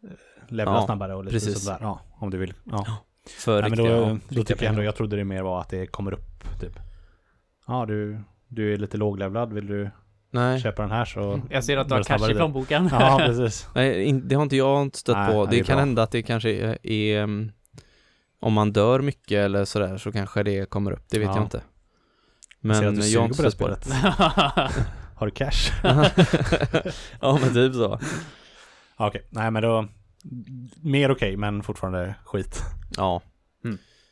Speaker 1: eh, levla
Speaker 2: Ja,
Speaker 1: snabbare och lite
Speaker 2: precis.
Speaker 1: sådär. Ja, om du vill. Ja.
Speaker 2: För
Speaker 1: Nej, men då, då tycker jag ändå, jag trodde det mer var att det kommer upp typ. Ja, du, du är lite låglevlad. Vill du
Speaker 2: Nej.
Speaker 1: köpa den här så...
Speaker 3: Jag ser att du har cash i plånboken.
Speaker 1: Ja, precis.
Speaker 2: Nej, in, det har inte jag inte stött
Speaker 1: Nej,
Speaker 2: på. Det,
Speaker 1: det
Speaker 2: kan
Speaker 1: bra.
Speaker 2: hända att det kanske är, är um, om man dör mycket eller sådär så kanske det kommer upp. Det vet
Speaker 1: Ja.
Speaker 2: jag inte.
Speaker 1: Jag ser att
Speaker 2: Men
Speaker 1: du
Speaker 2: jag har inte
Speaker 1: på det
Speaker 2: stött på det.
Speaker 1: Har du cash?
Speaker 2: ja men typ så.
Speaker 1: Okej, nej men då... Mer okej, men fortfarande skit.
Speaker 2: Ja,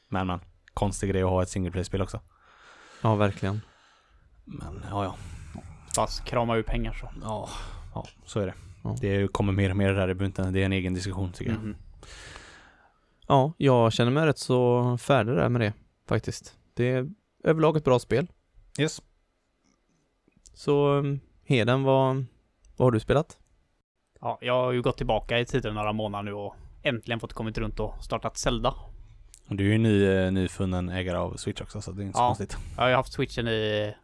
Speaker 1: Men men, konstig grej att ha ett single play-spel också.
Speaker 2: ja verkligen.
Speaker 1: Men ja, ja.
Speaker 3: Fast krama ur pengar så.
Speaker 1: Ja, ja så är det.
Speaker 2: Ja.
Speaker 1: Det kommer mer och mer där i bunten. Det är en egen diskussion tycker jag.
Speaker 3: Mhm.
Speaker 2: Ja, jag känner mig rätt så färdig där med det faktiskt. Det är överlag ett bra spel.
Speaker 1: Yes.
Speaker 2: Så um, Heden, vad, vad har du spelat?
Speaker 3: Ja, jag har ju gått tillbaka i tiden några månader nu och äntligen fått kommit runt och startat Zelda.
Speaker 1: Och du är ju ny, eh, nyfunnen ägare av Switch också så det är inte så
Speaker 3: Ja.
Speaker 1: konstigt.
Speaker 3: Jag har ju haft switchen i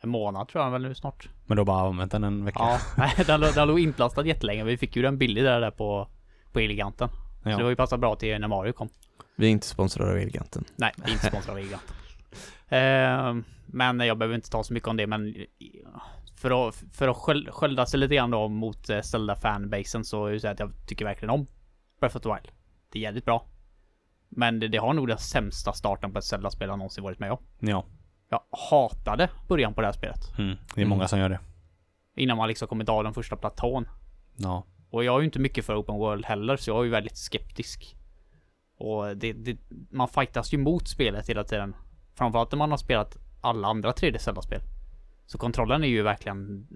Speaker 3: en månad tror jag väl nu snart.
Speaker 1: Men du har bara använt den en vecka?
Speaker 3: Ja, nej den, den låg inplastad jättelänge. Vi fick ju den billig där, där på, på Eleganten. Så det har
Speaker 1: ja.
Speaker 3: ju passat bra till när Mario kom.
Speaker 2: Vi är inte sponsrade av Elgiganten.
Speaker 3: Nej, vi är inte sponsrade av Eleganten. Ehm, men jag behöver inte ta så mycket om det, men för att, för att sköl- skölda sig lite grann då mot eh, Zelda fanbasen så är det så att jag tycker verkligen om Breath of the Wild. Det är jävligt bra. Men det, det har nog den sämsta starten på ett Zelda-spel jag någonsin varit med om.
Speaker 1: ja.
Speaker 3: Jag hatade början på det här spelet.
Speaker 1: Mm. Det är
Speaker 2: Mm.
Speaker 1: många som gör det.
Speaker 3: Innan man liksom kommit av den första platån.
Speaker 1: Ja.
Speaker 3: Och jag är ju inte mycket för open world heller, så jag är ju väldigt skeptisk. Och det, det, man fightas ju mot spelet hela tiden. Framförallt när man har spelat alla andra 3D Zelda-spel. Så kontrollen är ju verkligen...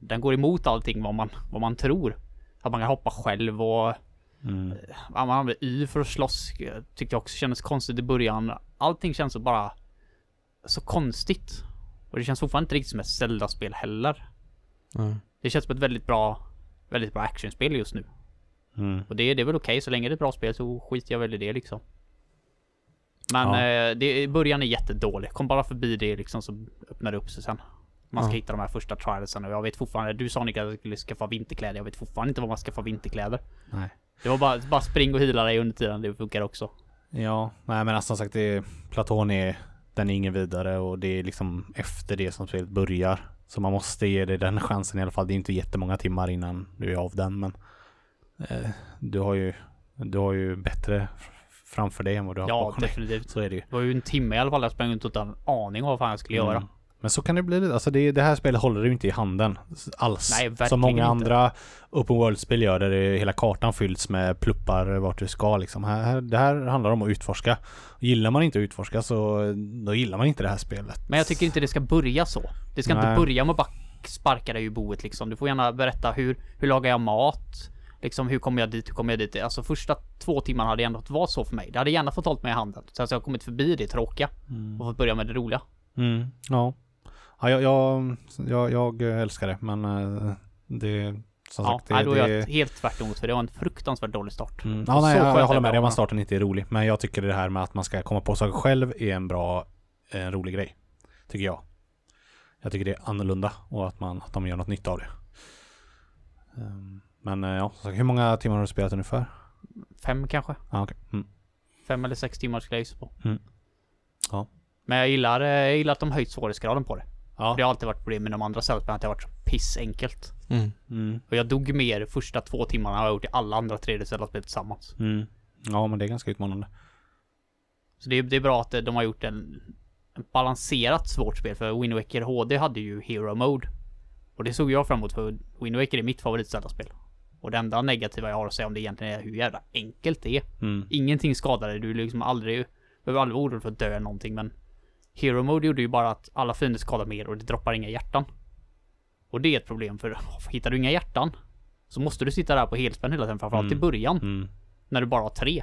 Speaker 3: Den går emot allting vad man, vad man tror. Att man kan hoppa själv och
Speaker 1: Mm.
Speaker 3: Man använder Y för att slåss. Jag Tyckte jag också kändes konstigt i början. Allting känns så bara så konstigt. Och det känns fortfarande inte riktigt som ett Zelda-spel heller.
Speaker 2: Nej.
Speaker 3: Det känns som ett väldigt bra, väldigt bra actionspel just nu.
Speaker 1: Mm.
Speaker 3: Och det, det är väl okej, så länge det är ett bra spel så skiter jag väl i det liksom. Men
Speaker 1: Ja.
Speaker 3: eh, det, början är jättedålig. Kom bara förbi det liksom så öppnar det upp sig sen. Man ska
Speaker 2: Ja.
Speaker 3: hitta de här första trialsen och jag vet fortfarande, du sa Nick att jag skulle skaffa vinterkläder. Jag vet fortfarande inte vad man ska få vinterkläder.
Speaker 1: Nej.
Speaker 3: Det var bara, bara spring och hila dig under tiden, det funkar också.
Speaker 1: Ja, nej men alltså, som sagt, det, platån är, den är ingen vidare och det är liksom efter det som spelet börjar. Så man måste ge det den chansen i alla fall. Det är inte jättemånga timmar innan du är av den men eh, du har ju, du har ju bättre framför dig än vad du har
Speaker 3: Ja,
Speaker 1: bakom dig.
Speaker 3: definitivt.
Speaker 1: Så är det ju.
Speaker 3: Det var ju en timme i alla fall jag sprang runt en aning om vad fan jag skulle göra.
Speaker 1: Mm. Men så kan det bli lite. Alltså det, det här spelet håller du inte i handen alls.
Speaker 3: Nej,
Speaker 1: Som många
Speaker 3: inte.
Speaker 1: andra open world-spel gör där det, hela kartan fylls med pluppar vart du ska liksom. Här, det här handlar om att utforska. Gillar man inte att utforska så då gillar man inte det här spelet.
Speaker 3: Men jag tycker inte det ska börja så. Det ska
Speaker 1: Nej.
Speaker 3: inte börja med att bara sparka dig ur boet liksom. Du får gärna berätta hur, hur lagar jag mat? Liksom hur kommer jag dit, hur kommer jag dit? Alltså första två timmarna hade ändå varit så för mig. Det hade gärna fått hållit mig i handen. Så att jag har kommit förbi det tråkiga. Och fått börja med det roliga.
Speaker 1: Mm, ja. Ja jag, jag, jag, jag älskar det men eh, det som
Speaker 3: Ja,
Speaker 1: sagt det,
Speaker 3: nej, då är
Speaker 1: det,
Speaker 3: jag helt tvärt emot för det var en fruktansvärt dålig start.
Speaker 1: Mm. Ja, nej,
Speaker 3: så
Speaker 1: jag, jag håller med dig om att starten inte är rolig. Men jag tycker det här med att man ska komma på saker själv är en bra, en rolig grej. Tycker jag. Jag tycker det är annorlunda och att, man, att de gör något nytt av det. Ehm, Men eh, ja, hur många timmar har du spelat ungefär?
Speaker 3: Fem kanske?
Speaker 1: Ah, okay. mm.
Speaker 3: Fem eller sex timmar skulle jag gissa på.
Speaker 1: Mm. Ja.
Speaker 3: Men jag gillar, eh, jag gillar att de höjt svårighetsgraden på det.
Speaker 1: Ja.
Speaker 3: Det har alltid varit problem med de andra spelen, att det har varit så pissenkelt.
Speaker 2: Mm.
Speaker 1: Mm.
Speaker 3: Och jag dog mer första två timmarna än jag gjort i alla andra 3D-spel tillsammans.
Speaker 1: Mm. Ja, men det är ganska utmanande.
Speaker 3: Så det är, det är bra att eh, de har gjort en, en balanserat svårt spel. För Wind Waker HD hade ju Hero Mode. Och det såg jag fram emot för Wind Waker är mitt favorit spel Och det enda negativa jag har att säga om det egentligen är hur jävla enkelt det är.
Speaker 1: Mm.
Speaker 3: Ingenting skadar dig. Du liksom aldrig, behöver aldrig vara orolig för att dö eller någonting men Hero Mode gjorde ju bara att alla fiender skadar mer och det droppar inga hjärtan. Och det är ett problem för hittar du inga hjärtan så måste du sitta där på helspänn hela tiden framförallt i
Speaker 1: Mm.
Speaker 3: början
Speaker 1: Mm.
Speaker 3: när du bara har tre.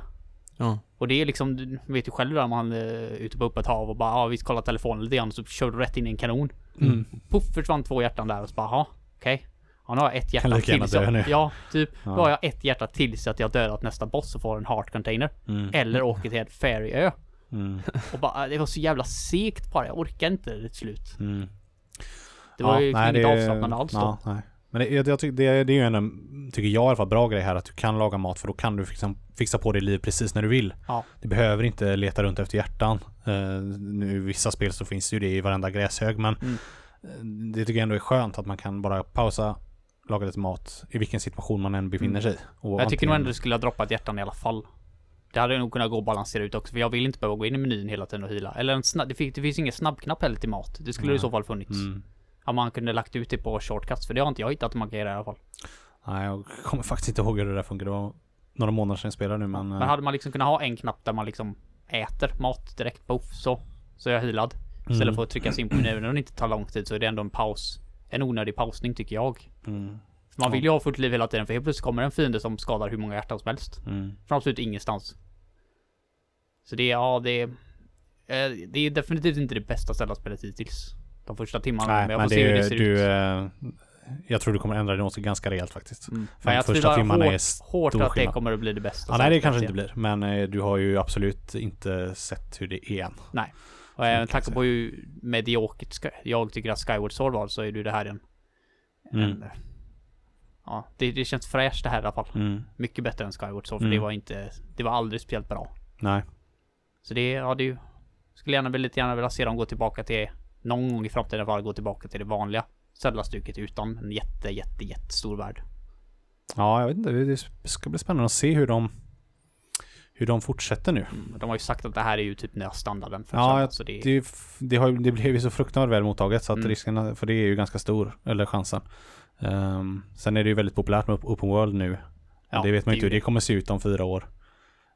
Speaker 2: Ja.
Speaker 3: Och det är liksom, du vet ju själv där man är ute på öppet hav och bara ja, vi ska kolla telefonen lite grann så kör du rätt in i en kanon.
Speaker 1: Mm.
Speaker 3: Puff försvann två hjärtan där och så bara jaha, okej. Ja nu har jag ett hjärta
Speaker 1: gärna
Speaker 3: tills jag. Ja, typ.
Speaker 1: Ja.
Speaker 3: Då har jag ett hjärta tills att jag dödat nästa boss och får en heart container.
Speaker 1: Mm.
Speaker 3: Eller åker till ett fairyö.
Speaker 1: Mm.
Speaker 3: Och bara, det var så jävla segt bara. Jag orkar inte till slut.
Speaker 1: Mm.
Speaker 3: Det var
Speaker 1: Ja,
Speaker 3: ju liksom
Speaker 1: nej,
Speaker 3: inget
Speaker 1: det-
Speaker 3: avslappnande alls då.
Speaker 1: Ja, nej. Men det, jag, det, det är ju en, tycker jag i alla fall, bra grej här att du kan laga mat för då kan du fixa, fixa på ditt liv precis när du vill.
Speaker 3: Ja.
Speaker 1: Du behöver inte leta runt efter hjärtan. Uh, nu i vissa spel så finns ju det i varenda gräshög men
Speaker 3: Mm.
Speaker 1: eh, det tycker jag ändå är skönt att man kan bara pausa, laga lite mat i vilken situation man än befinner sig. Och
Speaker 3: Mm. Jag tycker nog
Speaker 1: antingen-
Speaker 3: ändå det skulle ha droppat hjärtan i alla fall. Det hade nog kunnat gå att balansera ut också, för jag vill inte behöva gå in i menyn hela tiden och hila. Eller en snabb, det, finns, det finns ingen snabbknapp heller till mat. Det skulle
Speaker 1: Nej.
Speaker 3: i så fall funnits.
Speaker 1: Mm.
Speaker 3: Om man kunde lagt ut det på shortcuts, för det har inte jag hittat att man kan göra i alla fall.
Speaker 1: Nej, jag kommer faktiskt inte ihåg hur det där funkar. Det var några månader sedan jag spelade nu men...
Speaker 3: Men
Speaker 1: eh,
Speaker 3: hade man liksom kunnat ha en knapp där man liksom äter mat direkt, poff, så. Så är jag healad. Istället
Speaker 1: Mm.
Speaker 3: för att trycka sig in på menyn, det inte tar lång tid så är det ändå en paus. En onödig pausning tycker jag.
Speaker 1: mm,
Speaker 3: man vill ju ha fullt liv hela tiden, för helt plötsligt kommer en fiende som skadar hur många hjärtan som helst.
Speaker 1: mm.
Speaker 3: Från absolut ingenstans. Så det är, ja det är... eh, Det är definitivt inte det bästa Zelda-spelet hittills. De första timmarna.
Speaker 1: Nej,
Speaker 3: men jag
Speaker 1: men
Speaker 3: får se hur det
Speaker 1: det,
Speaker 3: ser
Speaker 1: du,
Speaker 3: ut.
Speaker 1: eh, jag tror du kommer ändra din åsikt ganska rejält faktiskt.
Speaker 3: Mm.
Speaker 1: de
Speaker 3: Men jag
Speaker 1: första timmarna är
Speaker 3: hårt, hårt
Speaker 1: stor
Speaker 3: att det kommer att bli det bästa.
Speaker 1: Ja, nej det kanske
Speaker 3: Zelda-spelet
Speaker 1: inte blir, men eh, du har ju absolut inte sett hur det är än.
Speaker 3: Och även tack på hur mediokert jag tycker att Skyward Sword var så är du det här en...
Speaker 1: Mm.
Speaker 3: en ja, det, det känns fräscht det här i alla fall.
Speaker 1: Mm.
Speaker 3: Mycket bättre än Skyward Sword för
Speaker 1: Mm.
Speaker 3: det var inte... Det var aldrig speciellt bra.
Speaker 1: Nej.
Speaker 3: Så det, ja det ju... Skulle gärna lite gärna vilja se dem gå tillbaka till... Någon gång i framtiden alla fall gå tillbaka till det vanliga Zelda-stuket utan en jätte, jätte, jättestor värld.
Speaker 1: Ja, jag vet inte. Det ska bli spännande att se hur de hur de fortsätter nu.
Speaker 3: Mm, De har ju sagt att det här är ju typ nya standarden för
Speaker 1: Ja,
Speaker 3: Zelda, så det,
Speaker 1: Det, det, har, ju- det blev ju så fruktansvärt väl mottaget så att
Speaker 3: Mm.
Speaker 1: risken, för det är ju ganska stor, eller chansen. Ehm, sen är det ju väldigt populärt med open world nu.
Speaker 3: Ja,
Speaker 1: det vet man
Speaker 3: är
Speaker 1: inte hur
Speaker 3: ju
Speaker 1: det kommer se ut om fyra år.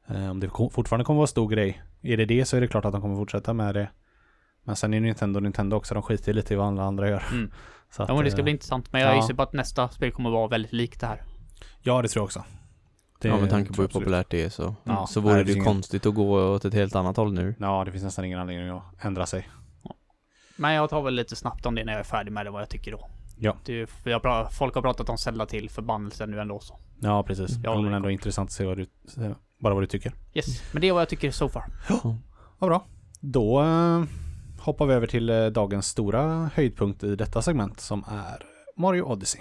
Speaker 1: Ehm, Om det fortfarande kommer vara en stor grej. Är det det så är det klart att de kommer fortsätta med det. Men sen är Nintendo Nintendo också, de skiter lite i vad alla andra gör.
Speaker 3: Mm.
Speaker 1: Så att,
Speaker 3: ja, men det ska
Speaker 1: eh,
Speaker 3: bli intressant. Men jag
Speaker 1: ja.
Speaker 3: gissar på att nästa spel kommer vara väldigt likt det här.
Speaker 1: Ja, det tror jag också. Det
Speaker 2: ja med tanke på hur populärt det är så,
Speaker 1: Ja,
Speaker 2: så
Speaker 1: nej,
Speaker 2: vore
Speaker 1: det
Speaker 2: det ju
Speaker 1: ingen-
Speaker 2: konstigt att gå åt ett helt annat håll nu.
Speaker 1: Ja, det finns nästan ingen anledning att ändra sig.
Speaker 3: Men jag tar väl lite snabbt om det när jag är färdig med det, vad jag tycker då.
Speaker 1: Ja.
Speaker 3: Det är, för jag, folk har pratat om Zelda till förbannelsen nu ändå så.
Speaker 1: Ja, precis. Ja,
Speaker 3: håller
Speaker 1: men
Speaker 3: med.
Speaker 1: ändå intressant att se vad du, bara vad du tycker.
Speaker 3: Yes, men det är vad jag tycker so far.
Speaker 1: Ja, Vad bra. Då eh, hoppar vi över till eh, dagens stora höjdpunkt i detta segment som är Mario Odyssey.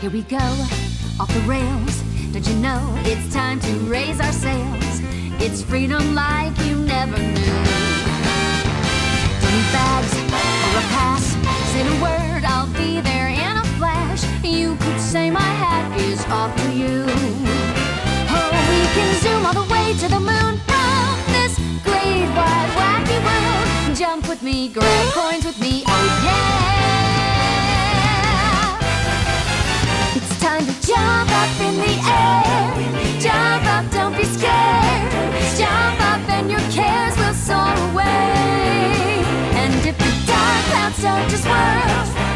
Speaker 4: Here we go, off the rails. Don't you know it's time to raise our sails? It's freedom like you never knew. Don't bags or a pass. Say the word, I'll be there in a flash. You could say my hat is off to you. Oh, we can zoom all the way to the moon from this great wide wacky world. Jump with me, grab coins with me, oh yeah. It's time to jump up in the air. Jump up, don't be scared. Jump up and your cares will soar away. And if the dark clouds start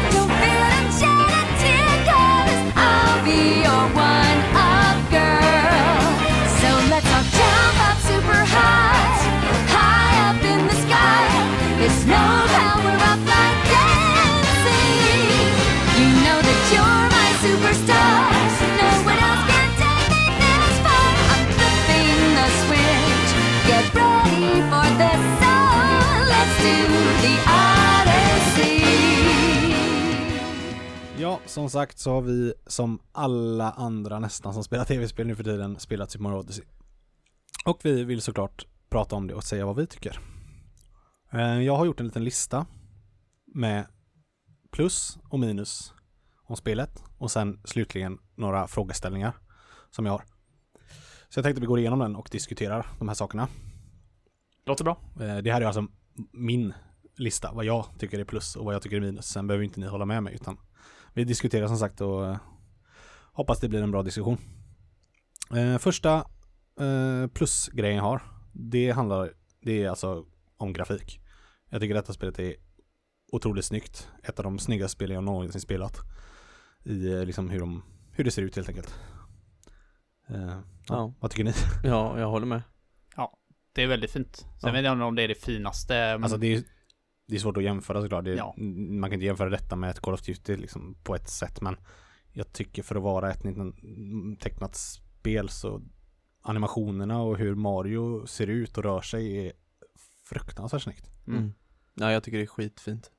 Speaker 1: som sagt så har vi som alla andra nästan som spelar tv-spel nu för tiden spelat Super Mario Odyssey. Och vi vill såklart prata om det och säga vad vi tycker. Eh, Jag har gjort en liten lista med plus och minus om spelet och sen slutligen några frågeställningar som jag har. Så jag tänkte att vi går igenom den och diskuterar de här sakerna.
Speaker 3: Låter bra.
Speaker 1: Eh, Det här är alltså min lista, vad jag tycker är plus och vad jag tycker är minus. Sen behöver inte ni hålla med mig utan vi diskuterar som sagt och eh, hoppas det blir en bra diskussion. Eh, Första eh, plusgrejen jag har, det handlar, det är alltså om grafik. Jag tycker detta spelet är otroligt snyggt. Ett av de snyggaste spelen jag någonsin spelat. I liksom hur, de, hur det ser ut helt enkelt. Eh, ja.
Speaker 2: Ja.
Speaker 1: Vad tycker ni?
Speaker 2: Ja, jag håller med.
Speaker 3: Det är väldigt fint. Sen
Speaker 2: Ja.
Speaker 3: vet jag inte om det är det finaste. men-
Speaker 1: Alltså det är, det är svårt att jämföra såklart. Det,
Speaker 3: Ja.
Speaker 1: Man kan inte jämföra detta med ett Call of Duty liksom på ett sätt men jag tycker för att vara ett 19 tecknat spel så animationerna och hur Mario ser ut och rör sig är fruktansvärt snyggt.
Speaker 3: Mm.
Speaker 2: Mm. Ja, jag tycker det är skitfint.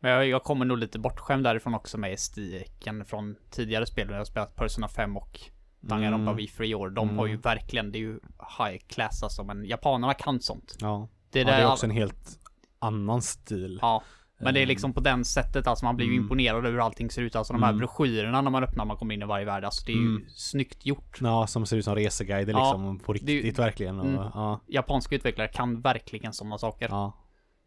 Speaker 3: Men jag, jag kommer nog lite bortskämd därifrån också med estetiken från tidigare spel. Jag har spelat Persona 5 och Danganronpa
Speaker 1: Mm.
Speaker 3: V för i år. De har ju
Speaker 1: Mm.
Speaker 3: verkligen, det är ju high class alltså. Men japanerna kan sånt.
Speaker 1: Ja,
Speaker 3: Det
Speaker 1: ja, det är också en helt annan stil.
Speaker 3: Ja, men det är
Speaker 1: Eh,
Speaker 3: liksom på den sättet alltså. Man blir ju
Speaker 1: Mm.
Speaker 3: imponerad över hur allting ser ut. Alltså de här
Speaker 1: Mm.
Speaker 3: broschyrerna när man öppnar man kommer in i varje värld. Alltså det är ju
Speaker 1: Mm.
Speaker 3: snyggt gjort.
Speaker 1: Ja, som ser ut som reseguider
Speaker 3: Ja,
Speaker 1: liksom på
Speaker 3: det är ju-
Speaker 1: riktigt verkligen. Och,
Speaker 3: Mm.
Speaker 1: ja,
Speaker 3: Japanska utvecklare kan verkligen sådana saker.
Speaker 1: ja,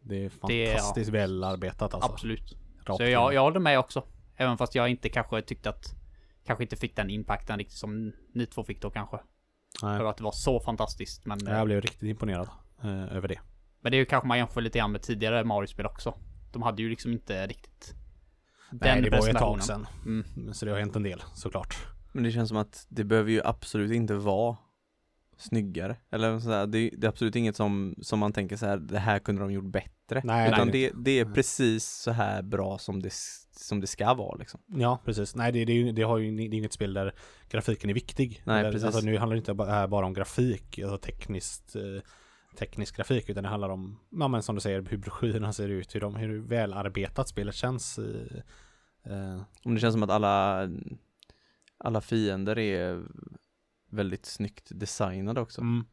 Speaker 1: det är
Speaker 3: Det är-
Speaker 1: fantastiskt välarbetat alltså.
Speaker 3: Absolut.
Speaker 1: Rakt
Speaker 3: Så jag, jag håller med också. Även fast jag inte kanske tyckte att Kanske inte fick den impacten riktigt som ni två fick då kanske.
Speaker 1: Nej.
Speaker 3: För att det var så fantastiskt. Men,
Speaker 1: Jag blev riktigt imponerad eh, över det.
Speaker 3: Men det är ju kanske man jämför lite grann med tidigare Mario-spel också. De hade ju liksom inte riktigt
Speaker 1: Nej, det var ju ett tag
Speaker 3: presentationen.
Speaker 1: sedan.
Speaker 3: Mm.
Speaker 1: Så det har hänt en del såklart.
Speaker 2: Men det känns som att det behöver ju absolut inte vara snyggare. Eller sådär, det, det är absolut inget som, som man tänker så här, det här kunde de gjort bättre.
Speaker 1: Nej,
Speaker 2: Utan
Speaker 1: nej,
Speaker 2: det, det är
Speaker 1: Nej.
Speaker 2: precis så här bra som det, som det ska vara liksom.
Speaker 1: Ja, precis. Nej, det, det, det, har ju, det är inget spel där grafiken är viktig.
Speaker 2: Nej,
Speaker 1: Eller,
Speaker 2: precis.
Speaker 1: Alltså, nu handlar det inte bara, bara om grafik, alltså tekniskt, eh, teknisk grafik, utan det handlar om, ja men som du säger, hur broschyrerna ser ut, hur, de, hur välarbetat spelet känns. I, eh,
Speaker 2: Om det känns som att alla, alla fiender är väldigt snyggt designade också.
Speaker 1: mm,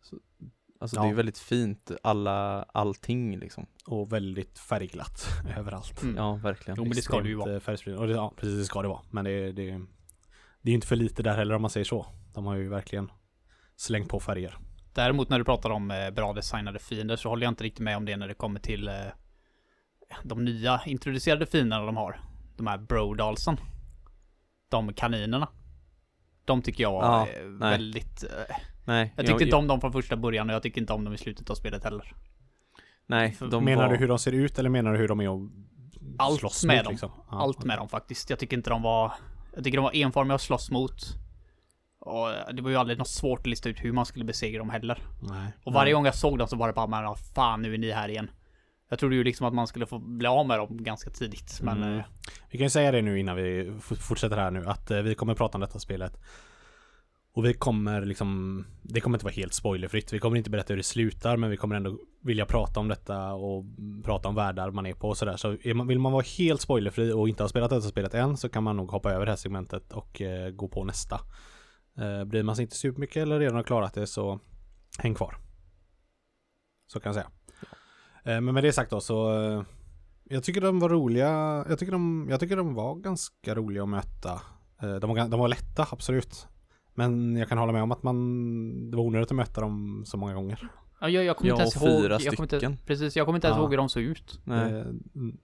Speaker 2: Alltså
Speaker 1: Ja.
Speaker 2: det är väldigt fint, alla, allting liksom.
Speaker 1: och väldigt färgglatt överallt.
Speaker 3: Mm.
Speaker 2: Ja, verkligen.
Speaker 3: Jo, men det ska det ju vara.
Speaker 1: eh, färgspridning. Och det, ja, precis det ska det vara. Men det, det, det är ju inte för lite där heller om man säger så. De har ju verkligen slängt på färger.
Speaker 3: Däremot när du pratar om eh, bra designade fiender så håller jag inte riktigt med om det när det kommer till eh, de nya introducerade fienderna de har. De här Brodalsen. De kaninerna. De tycker jag
Speaker 2: Ja,
Speaker 3: eh,
Speaker 2: nej.
Speaker 3: väldigt... Eh,
Speaker 2: Nej,
Speaker 3: jag tyckte inte om dem från första början och jag tycker inte om dem i slutet av spelet heller.
Speaker 2: Nej, de
Speaker 1: menar
Speaker 2: var,
Speaker 1: du hur de ser ut eller menar du hur de är och
Speaker 3: Allt
Speaker 1: slåss
Speaker 3: med
Speaker 1: mot,
Speaker 3: dem.
Speaker 1: Liksom? Ja,
Speaker 3: Allt med dem faktiskt. Jag tycker inte de var... Jag tycker de var enformiga att slåss mot. Och det var ju aldrig något svårt att lista ut hur man skulle besegra dem heller.
Speaker 1: Nej.
Speaker 3: Och varje gång jag såg dem så var det bara men fan nu är ni här igen. Jag trodde ju liksom att man skulle få bli av med dem ganska tidigt. Men
Speaker 1: Mm.
Speaker 3: eh,
Speaker 1: Vi kan ju säga det nu innan vi fortsätter här nu att eh, vi kommer prata om detta spelet. Och vi kommer liksom, det kommer inte vara helt spoilerfritt. Vi kommer inte berätta hur det slutar men vi kommer ändå vilja prata om detta och prata om världar man är på och sådär. Så vill man vara helt spoilerfri och inte ha spelat detta spelet än så kan man nog hoppa över det här segmentet och eh, gå på nästa. Eh, bryr man sig inte supermycket eller redan har klarat det så häng kvar. Så kan jag säga. Eh, men med det sagt då så eh, jag tycker de var roliga. Jag tycker de, jag tycker de var ganska roliga att möta. Eh, De var, de var lätta, absolut. Men jag kan hålla med om att man, det var onödigt att möta dem så många gånger
Speaker 3: ja, jag, jag kommer
Speaker 2: Ja,
Speaker 3: inte ens
Speaker 2: och
Speaker 3: ihåg.
Speaker 2: fyra
Speaker 3: jag kommer inte,
Speaker 2: stycken.
Speaker 3: precis, jag kommer inte ens
Speaker 1: Ja.
Speaker 3: ihåg hur de såg ut.
Speaker 2: Nej.
Speaker 1: Eh, mm,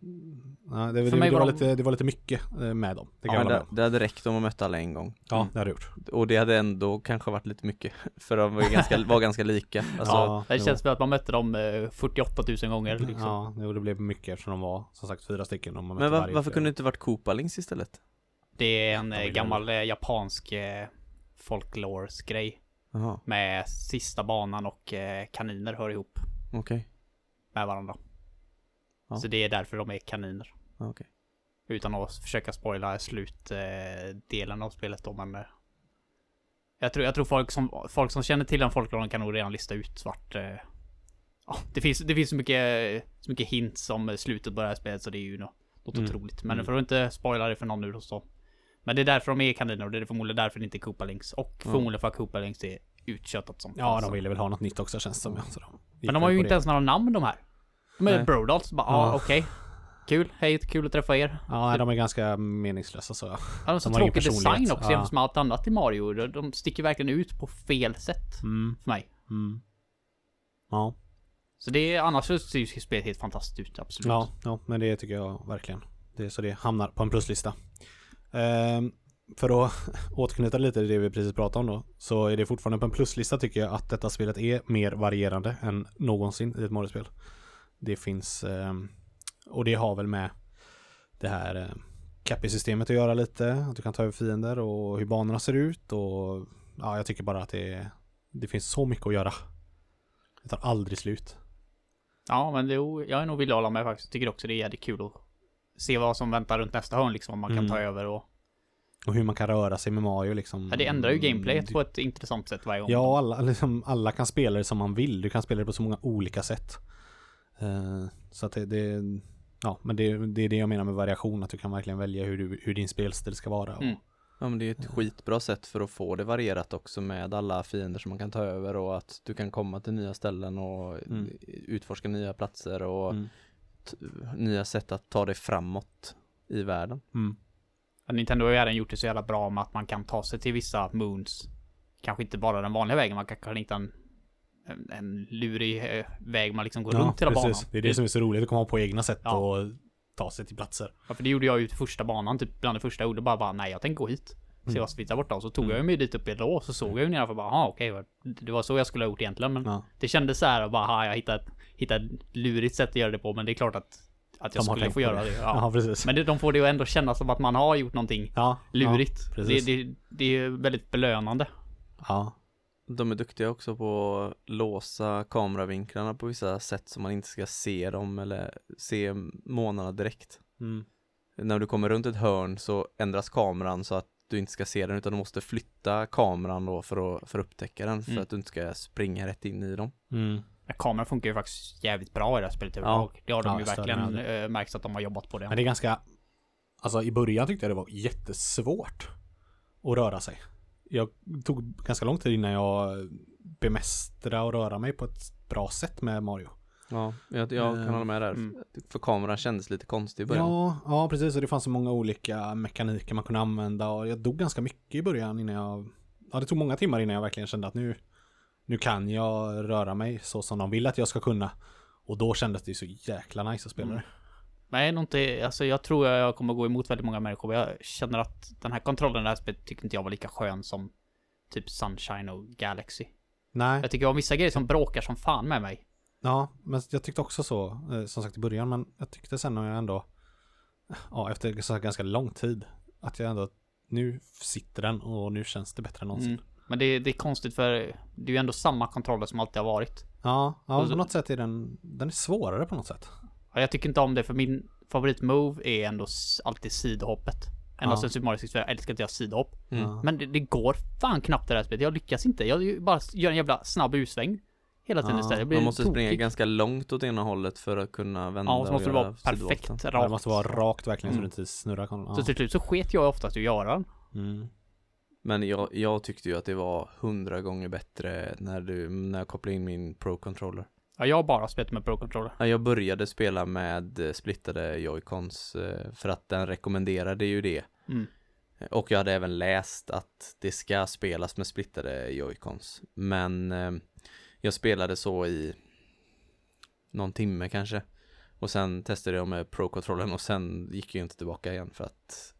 Speaker 1: nej, det,
Speaker 3: För
Speaker 1: det,
Speaker 3: mig
Speaker 1: det,
Speaker 3: var
Speaker 1: var
Speaker 3: de-
Speaker 1: lite, det var lite mycket eh, med dem. Det kan
Speaker 2: Ja,
Speaker 1: jag
Speaker 2: det, det hade räckt om man mötte alla en gång.
Speaker 1: Ja, det har det gjort.
Speaker 2: Och det hade ändå kanske varit lite mycket. För de var, ganska, var ganska lika. Alltså,
Speaker 1: ja,
Speaker 3: Det känns som att man mötte dem eh, 48 000 gånger. Liksom.
Speaker 1: Ja, det blev mycket eftersom de var som sagt fyra stycken.
Speaker 2: Men
Speaker 1: mötte
Speaker 2: va,
Speaker 1: varje
Speaker 2: varför kunde det inte varit Koopalings istället?
Speaker 3: Det är en
Speaker 1: De
Speaker 3: eh, gammal eh, japansk eh, folklores grej.
Speaker 2: Jaha,
Speaker 3: Med sista banan och eh, kaniner hör ihop
Speaker 2: okej.
Speaker 3: med varandra.
Speaker 2: Ja.
Speaker 3: Så det är därför de är kaniner.
Speaker 2: Okej.
Speaker 3: Utan att försöka spoila slutdelen av spelet då, men... eh, Jag tror, jag tror folk som, folk som känner till den folkloren kan nog redan lista ut vart... eh, Ja, det finns, det finns så mycket, så mycket hints om slutet på det här spelet så det är ju något, något
Speaker 1: Mm.
Speaker 3: otroligt. Men
Speaker 1: Mm.
Speaker 3: för att inte spoila det för någon nu då så. Men det är därför de är kaniner och det är förmodligen därför det inte är Koopa-Links. Och förmodligen för att Koopa-Links är utköttat som
Speaker 1: Ja, de ville väl ha något nytt också känns det som. Ja, så de
Speaker 3: Men de har ju inte
Speaker 1: det.
Speaker 3: ens några namn de här. De är. Brodals. Bara,
Speaker 1: Ja.
Speaker 3: ja, okej. Kul, hej, kul att träffa er.
Speaker 1: Ja, nej, de är ganska meningslösa så.
Speaker 3: Ja, de har så
Speaker 1: De har
Speaker 3: tråkig design också
Speaker 1: Ja.
Speaker 3: jämfört med allt annat i Mario. De, de sticker verkligen ut på fel sätt
Speaker 1: Mm,
Speaker 3: för mig.
Speaker 1: mm. Ja.
Speaker 3: Så det är, annars så ser ju spelet helt fantastiskt ut, absolut.
Speaker 1: Ja, ja, men det tycker jag verkligen. Det är så det hamnar på en pluslista. Ehm, för att återknyta lite till det vi precis pratade om då, så är det fortfarande på en pluslista tycker jag att detta spelet är mer varierande än någonsin i ett Mario-spel. Det finns, ehm, och det har väl med det här eh, Cappy-systemet att göra lite, att du kan ta över fiender och hur banorna ser ut och ja, jag tycker bara att det, det finns så mycket att göra. Det tar aldrig slut.
Speaker 3: Ja, men det, jag är nog villig att hålla med faktiskt. Tycker också det är jävligt kul att se vad som väntar runt nästa hörn liksom. Om man kan
Speaker 1: Mm.
Speaker 3: ta över och...
Speaker 1: Och hur man kan röra sig med Mario liksom.
Speaker 3: Ja, det ändrar ju gameplayet på ett intressant sätt varje gång.
Speaker 1: Ja, alla, liksom, alla kan spela det som man vill. Du kan spela det på så många olika sätt. Eh, så att det, det ja, men det, det är det jag menar med variation. Att du kan verkligen välja hur, du, hur din spelstil ska vara. Och,
Speaker 3: Mm.
Speaker 2: Ja men det är ett skitbra sätt för att få det varierat också med alla fiender som man kan ta över och att du kan komma till nya ställen och
Speaker 1: Mm.
Speaker 2: utforska nya platser och
Speaker 1: Mm.
Speaker 2: Nya sätt att ta dig framåt i världen.
Speaker 1: Mm.
Speaker 3: Ja, Nintendo har ju även gjort det så jävla bra med att man kan ta sig till vissa moons. Kanske inte bara den vanliga vägen, man kan, kan hitta en, en, en lurig eh, väg man liksom går runt hela banan.
Speaker 1: Det är det som är så roligt att komma på egna sätt
Speaker 3: Ja.
Speaker 1: och ta sig till platser.
Speaker 3: Ja, för det gjorde jag ju till första banan, typ bland det första jag gjorde. Bara, bara nej, jag tänker gå hit. Se vad som finns där borta. Och så tog
Speaker 1: Mm.
Speaker 3: jag mig dit upp i ett lås. Så såg jag ju nedanför bara, aha okej. vad- det var så jag skulle ha gjort egentligen. Men
Speaker 1: Ja.
Speaker 3: det kändes så här, bara, aha, jag hittade, hittade ett lurigt sätt att göra det på. Men det är klart att, att jag
Speaker 1: De
Speaker 3: skulle få göra
Speaker 1: det.
Speaker 3: det.
Speaker 1: Ja,
Speaker 3: Ja.
Speaker 1: precis.
Speaker 3: Men det, de får det ju ändå kännas som att man har gjort någonting
Speaker 1: ja,
Speaker 3: lurigt.
Speaker 1: Ja,
Speaker 3: det, det, det är ju väldigt belönande.
Speaker 1: ja.
Speaker 2: De är duktiga också på att låsa kameravinklarna på vissa sätt så man inte ska se dem eller se månaderna direkt.
Speaker 1: Mm.
Speaker 2: När du kommer runt ett hörn så ändras kameran så att du inte ska se den utan du måste flytta kameran då för att, för att upptäcka den för
Speaker 3: Mm.
Speaker 2: att du inte ska springa rätt in i dem.
Speaker 1: Mm.
Speaker 3: Kameran funkar ju faktiskt jävligt bra i det här spelet
Speaker 2: Ja.
Speaker 3: Det har de
Speaker 1: Ja,
Speaker 3: ju verkligen äh, märkt att de har jobbat på det.
Speaker 1: Men det är ganska Alltså i början tyckte jag det var jättesvårt Att röra sig Jag tog ganska lång tid innan jag Bemästra och röra mig på ett bra sätt med Mario
Speaker 2: Ja, jag, jag kan hålla med där.
Speaker 3: mm.
Speaker 2: För kameran kändes lite konstig i början.
Speaker 1: Ja, ja precis och det fanns så många olika mekaniker man kunde använda och jag dog ganska mycket i början innan jag Ja det tog många timmar innan jag verkligen kände att nu Nu kan jag röra mig så som de vill att jag ska kunna Och då kändes det så jäkla nice att spela det
Speaker 3: Mm. Men jag är nog inte, alltså jag tror jag kommer gå emot väldigt många människor. Jag känner att den här kontrollen det spelet tyckte inte jag var lika skön som typ Sunshine och Galaxy.
Speaker 1: Nej
Speaker 3: Jag tycker jag har vissa grejer som bråkar som fan med mig.
Speaker 1: Ja, men jag tyckte också så, eh, som sagt i början, men jag tyckte sen när jag ändå, ja, efter så ganska lång tid, att jag ändå, nu sitter den och nu känns det bättre än någonsin.
Speaker 3: Mm. Men det, det är konstigt för det är ju ändå samma kontroller som alltid har varit.
Speaker 1: Ja, ja,
Speaker 3: så-
Speaker 1: på något sätt är den, den är svårare på något sätt.
Speaker 3: Ja, jag tycker inte om det för min favoritmove är ändå alltid sidohoppet. Ända
Speaker 1: Ja.
Speaker 3: sedan Super Mario 64, jag älskar att göra sidohopp.
Speaker 2: Mm.
Speaker 3: Men det, det går fan knappt det här spelet. Jag lyckas inte. Jag ju bara gör en jävla snabb utsväng. Hela tiden
Speaker 1: Ja,
Speaker 3: istället. Blir
Speaker 2: Man måste springa
Speaker 3: tokig.
Speaker 2: ganska långt åt ena hållet för att kunna vända
Speaker 3: Ja, och så måste det
Speaker 2: göra
Speaker 3: vara perfekt
Speaker 1: Ja,
Speaker 3: rakt.
Speaker 1: det måste vara rakt verkligen så
Speaker 3: Mm.
Speaker 1: det inte snurrar. kon-
Speaker 3: Så till slut så sket jag oftast att göra den.
Speaker 1: Mm.
Speaker 2: Men jag, jag tyckte ju att det var hundra gånger bättre när, du, när jag kopplade in min Pro-controller.
Speaker 3: Ja, jag har bara spelat med Pro Controller.
Speaker 2: Ja, jag började spela med eh, splittade joycons eh, för att den rekommenderade ju det.
Speaker 3: Mm.
Speaker 2: Och jag hade även läst att det ska spelas med splittade joycons. Men eh, jag spelade så i någon timme kanske. Och sen testade jag med Pro-kontrollen och sen gick jag inte tillbaka igen för att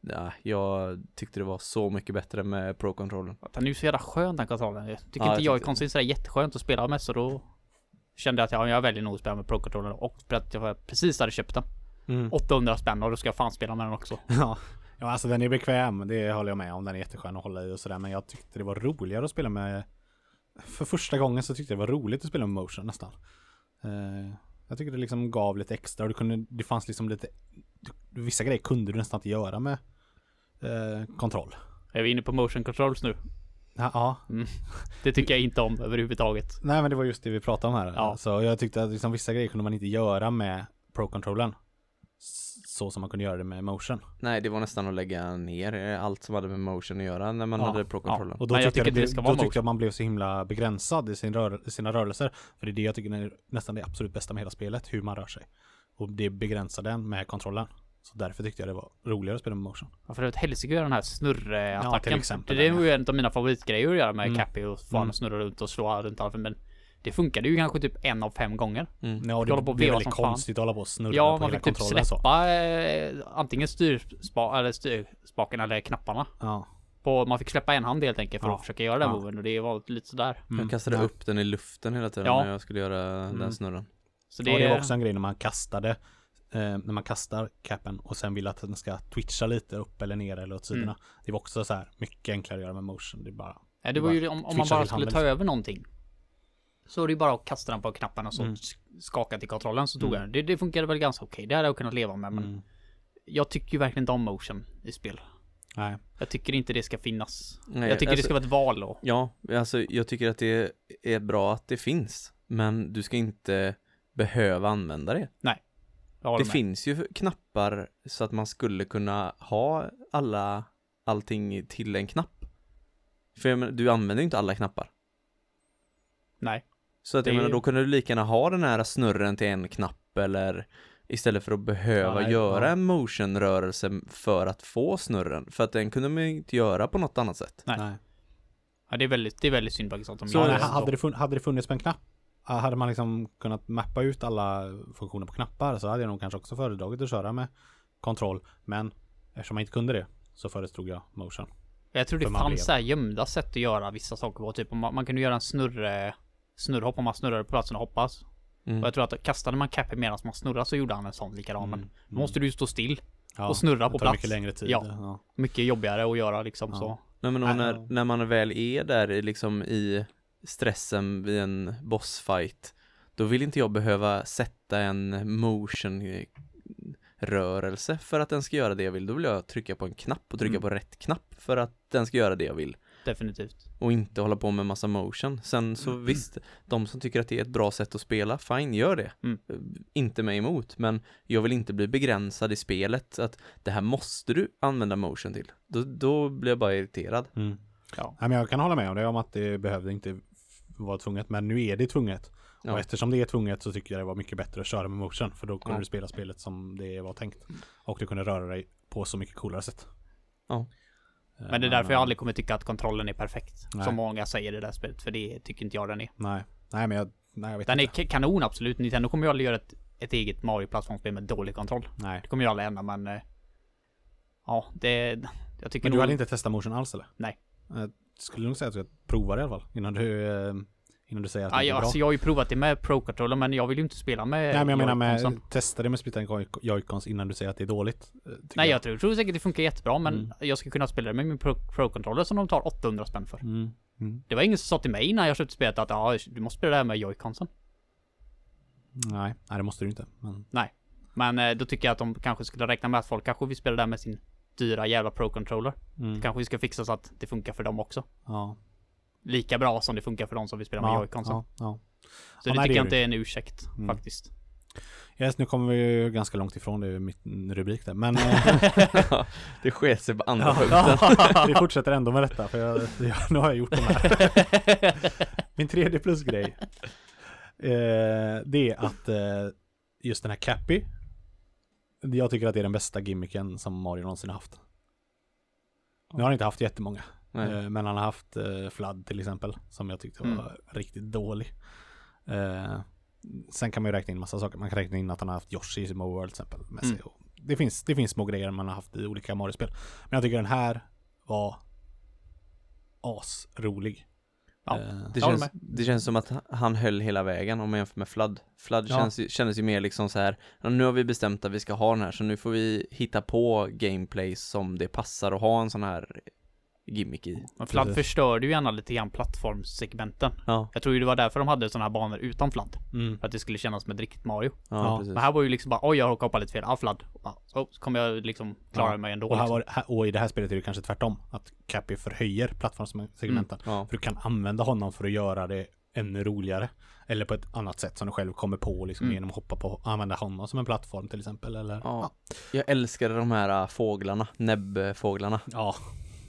Speaker 2: ja, jag tyckte det var så mycket bättre med Pro-kontrollen.
Speaker 3: Den är ju så jävla skön den kontrollen. Jag tycker
Speaker 2: Ja,
Speaker 3: inte
Speaker 2: jag
Speaker 3: jag är sådär jätteskönt att spela med så då kände jag att ja, jag väljer nog att spela med Pro Controller och för att jag precis hade köpt den.
Speaker 1: Mm.
Speaker 3: 800 spänn och då ska jag fan spela med den också.
Speaker 1: Ja. ja, alltså den är bekväm. Det håller jag med om. Den är jätteskön att hålla i och sådär. Men jag tyckte det var roligare att spela med... För första gången så tyckte jag det var roligt att spela med motion nästan. Eh, jag tycker det liksom gav lite extra och det, kunde, det fanns liksom lite... Vissa grejer kunde du nästan inte göra med eh, kontroll.
Speaker 3: Är vi inne på motion controls nu?
Speaker 1: Ja, ja,
Speaker 3: Det tycker jag inte om överhuvudtaget.
Speaker 1: nej men det var just det vi pratade om här.
Speaker 3: Ja.
Speaker 1: Så jag tyckte att liksom vissa grejer kunde man inte göra med Pro-controllen. Så som man kunde göra det med motion.
Speaker 2: Nej, det var nästan att lägga ner eh, allt som hade med motion att göra när man
Speaker 1: Ja,
Speaker 2: hade Pro-kontrollen.
Speaker 1: Och då
Speaker 3: jag
Speaker 1: tyckte, jag,
Speaker 3: ska
Speaker 1: blev,
Speaker 3: vara
Speaker 1: då tyckte jag man blev så himla begränsad i sin rör, i sina rörelser. För det är det jag tycker är nästan det absolut bästa med hela spelet, hur man rör sig. Och det begränsar den med kontrollen. Så därför tyckte jag det var roligare att spela med motion.
Speaker 3: Ja, för det är ett helsike att göra den här
Speaker 1: Ja,
Speaker 3: snurrattacken.
Speaker 1: till exempel
Speaker 3: det är
Speaker 1: den,
Speaker 3: ju en av mina favoritgrejer att göra med
Speaker 1: Mm.
Speaker 3: Cappy och få
Speaker 1: Mm.
Speaker 3: mm. snurra runt och slå runt allt. Men det funkade ju kanske typ en av fem gånger.
Speaker 2: Mm.
Speaker 1: Ja, det blev väldigt
Speaker 3: som fan.
Speaker 1: konstigt att hålla på och snurra
Speaker 3: Ja,
Speaker 1: på
Speaker 3: man
Speaker 1: hela
Speaker 3: fick typ släppa eh, antingen styrspa, eller styrspaken eller knapparna.
Speaker 1: Ja.
Speaker 3: På, man fick släppa en hand helt enkelt för
Speaker 1: Ja.
Speaker 3: att försöka göra den
Speaker 1: Ja.
Speaker 3: moven och det var lite sådär.
Speaker 1: Mm.
Speaker 2: Jag kastade upp den i luften hela tiden
Speaker 3: Ja.
Speaker 2: när jag skulle göra
Speaker 1: Mm.
Speaker 2: den snurren.
Speaker 3: Så
Speaker 1: Det, ja, det var också en grej när man kastade eh, när man kastar capen och sen vill att den ska twitcha lite upp eller ner eller åt sidorna.
Speaker 3: Mm.
Speaker 1: Det var också så här mycket enklare att göra med motion. Det är bara
Speaker 3: ja, det var ju om, om man bara skulle ta över någonting. Så är det ju bara att kasta den på knappen och så
Speaker 1: Mm.
Speaker 3: sk- skaka till kontrollen så tog
Speaker 1: Mm.
Speaker 3: jag den. Det, det funkade väl ganska okej. Det hade jag kunnat leva med men
Speaker 1: mm.
Speaker 3: jag tycker ju verkligen inte om motion i spel.
Speaker 1: Nej.
Speaker 3: Jag tycker inte det ska finnas.
Speaker 2: Nej,
Speaker 3: jag tycker
Speaker 2: alltså-
Speaker 3: det ska vara ett val då.
Speaker 2: Ja, alltså jag tycker att det är bra att det finns. Men du ska inte behöva använda det.
Speaker 3: Håller
Speaker 2: Det
Speaker 3: med.
Speaker 2: finns ju knappar så att man skulle kunna ha alla, allting till en knapp. För jag menar, du använder ju inte alla knappar.
Speaker 3: Nej.
Speaker 2: Så att jag
Speaker 3: Det
Speaker 2: menar, då kunde du lika gärna ha den här snurren till en knapp eller istället för att behöva
Speaker 1: Ja,
Speaker 2: göra en motionrörelse för att få snurren. För att den kunde man ju inte göra på något annat sätt.
Speaker 3: Nej.
Speaker 1: Nej.
Speaker 3: Ja, det är väldigt, det är väldigt synd faktiskt att de
Speaker 1: Så
Speaker 3: gör det.
Speaker 1: hade, det hade det funnits med en knapp ah, hade man liksom kunnat mappa ut alla funktioner på knappar så hade jag nog kanske också föredragit att köra med kontroll. Men eftersom jag inte kunde det så föredrog jag motion.
Speaker 3: Jag tror det
Speaker 1: man
Speaker 3: fanns så här gömda sätt att göra vissa saker på. Typ om man, man kunde göra en snurre, snurrhopp om man snurrade på platsen och hoppas.
Speaker 2: Mm.
Speaker 3: Och jag tror att kastade man Cappy medan man snurrade så gjorde han en sån likadan. Men då måste du ju stå still.
Speaker 1: Ja,
Speaker 3: och snurra
Speaker 1: det
Speaker 3: på
Speaker 1: tar
Speaker 3: plats.
Speaker 1: mycket längre tid.
Speaker 3: Ja.
Speaker 1: Ja.
Speaker 3: Mycket jobbigare att göra liksom
Speaker 1: Ja.
Speaker 3: så.
Speaker 2: Nej men och
Speaker 1: Nej,
Speaker 2: när, när man väl är där i liksom i stressen vid en bossfight Då vill inte jag behöva sätta en motion eh, rörelse för att den ska göra det jag vill. Då vill jag trycka på en knapp och trycka
Speaker 1: Mm.
Speaker 2: på rätt knapp för att den ska göra det jag vill.
Speaker 3: Definitivt.
Speaker 2: Och inte hålla på med massa motion. Sen så visst, de som tycker att det är ett bra sätt att spela, fine, gör det.
Speaker 3: Mm.
Speaker 2: Eh, Inte mig emot, men jag vill inte bli begränsad i spelet. Att det här måste du använda motion till. Då, då blir jag bara irriterad.
Speaker 1: Mm.
Speaker 3: Ja.
Speaker 1: Nej, men jag kan hålla med om det om att det behövde inte vara tvunget. Men nu är det tvunget.
Speaker 2: Ja.
Speaker 1: Och eftersom det är tvunget så tycker jag det var mycket bättre att köra med motion. För då kunde
Speaker 2: Ja.
Speaker 1: du spela spelet som det var tänkt. Och du kunde röra dig på så mycket coolare sätt.
Speaker 2: Ja.
Speaker 1: Eh,
Speaker 3: Men det är därför jag aldrig kommer tycka att kontrollen är perfekt.
Speaker 1: Nej.
Speaker 3: Som många säger i det där spelet. För det tycker inte jag den är.
Speaker 1: Nej, nej men jag, nej, jag vet
Speaker 3: Den är
Speaker 1: inte.
Speaker 3: ka- kanon absolut. Nintendo kommer ju aldrig göra ett, ett eget Mario-plattformsspel med dålig kontroll.
Speaker 1: Nej.
Speaker 3: Det kommer ju aldrig hända men... eh, Ja, det... Jag tycker
Speaker 1: Men du
Speaker 3: nog...
Speaker 1: hade inte testat motion alls eller?
Speaker 3: Nej.
Speaker 1: Jag skulle nog säga att du ska prova det i alla fall. Innan du, eh, innan du säger att det
Speaker 3: Ja,
Speaker 1: inte är
Speaker 3: jag,
Speaker 1: bra.
Speaker 3: alltså, jag har ju provat det med Pro-controller men jag vill ju inte spela med
Speaker 1: Nej men jag menar med, testa det med splittade joy- joycons innan du säger att det är dåligt. eh,
Speaker 3: Nej jag tror, tror säkert det funkar jättebra men
Speaker 1: Mm.
Speaker 3: jag ska kunna spela det med min Pro- Pro-controller som de tar 800 spänn för.
Speaker 1: Mm. Mm.
Speaker 3: Det var ingen som sa till mig när jag köpte spelet att ja, du måste spela det här med Joy-Consen.
Speaker 1: Nej, nej det måste du inte. Men
Speaker 3: Men eh, då tycker jag att de kanske skulle räkna med att folk kanske vill spela där med sin dyra jävla pro-controller.
Speaker 1: mm,
Speaker 3: Kanske vi ska fixa så att det funkar för dem också.
Speaker 1: ja.
Speaker 3: Lika bra som det funkar för de som vill spela med
Speaker 1: ja,
Speaker 3: joy
Speaker 1: ja, ja.
Speaker 3: Så
Speaker 1: Ja,
Speaker 3: det
Speaker 1: nej,
Speaker 3: tycker
Speaker 1: det
Speaker 3: jag
Speaker 1: är
Speaker 3: inte är en ursäkt
Speaker 1: Mm.
Speaker 3: faktiskt.
Speaker 1: Yes, nu kommer vi ju ganska långt ifrån det, mitt rubrik där. Men eh,
Speaker 2: det sket sig på andra punkten.
Speaker 1: vi fortsätter ändå med detta för jag, jag, nu har jag gjort de här. Min tredje plusgrej. Eh, det är att eh, just den här Cappy. Jag tycker att det är den bästa gimmicken som Mario någonsin har haft. Nu har han inte haft jättemånga.
Speaker 2: Nej.
Speaker 1: Eh, men han har haft eh, Flood till exempel. Som jag tyckte var
Speaker 3: Mm.
Speaker 1: riktigt dålig. Eh, sen kan man ju räkna in massa saker. Man kan räkna in att han har haft Yoshi i Small World till exempel. Med sig.
Speaker 3: Mm.
Speaker 1: Och Det, finns, det finns små grejer man har haft i olika Mario-spel. Men jag tycker den här var asrolig.
Speaker 3: Ja,
Speaker 1: Eh,
Speaker 2: Det
Speaker 3: Jag
Speaker 2: känns, det känns som att han höll hela vägen om man jämför med Flood. Flood
Speaker 1: Ja.
Speaker 2: känns, ju- kändes ju mer liksom så här, "Ja, nu har vi bestämt att vi ska ha den här, så nu får vi hitta på gameplay som det passar att ha en sån här gimmick i.
Speaker 3: Men Fladd
Speaker 1: Precis.
Speaker 3: förstörde ju gärna lite grann plattformssegmenten.
Speaker 2: Ja,
Speaker 3: Jag tror ju det var därför de hade sådana här banor utan Fladd.
Speaker 1: mm.
Speaker 3: För att det skulle kännas som ett riktigt Mario.
Speaker 2: ja,
Speaker 1: Ja.
Speaker 3: Men här var ju liksom bara oj jag har hoppat lite fel, ah Fladd. Ja, Så så kommer jag liksom klara
Speaker 1: Ja.
Speaker 3: mig ändå.
Speaker 1: Och, här
Speaker 3: liksom.
Speaker 1: var, här, och i det här spelet är det kanske tvärtom. Att Cappy förhöjer plattformssegmenten.
Speaker 2: Ja,
Speaker 1: För du kan använda honom för att göra det ännu roligare. Eller på ett annat sätt som du själv kommer på liksom
Speaker 3: Mm.
Speaker 1: genom att hoppa på, använda honom som en plattform till exempel. Eller,
Speaker 2: ja. Jag älskade de här äh, fåglarna, näbbfåglarna.
Speaker 1: Ja,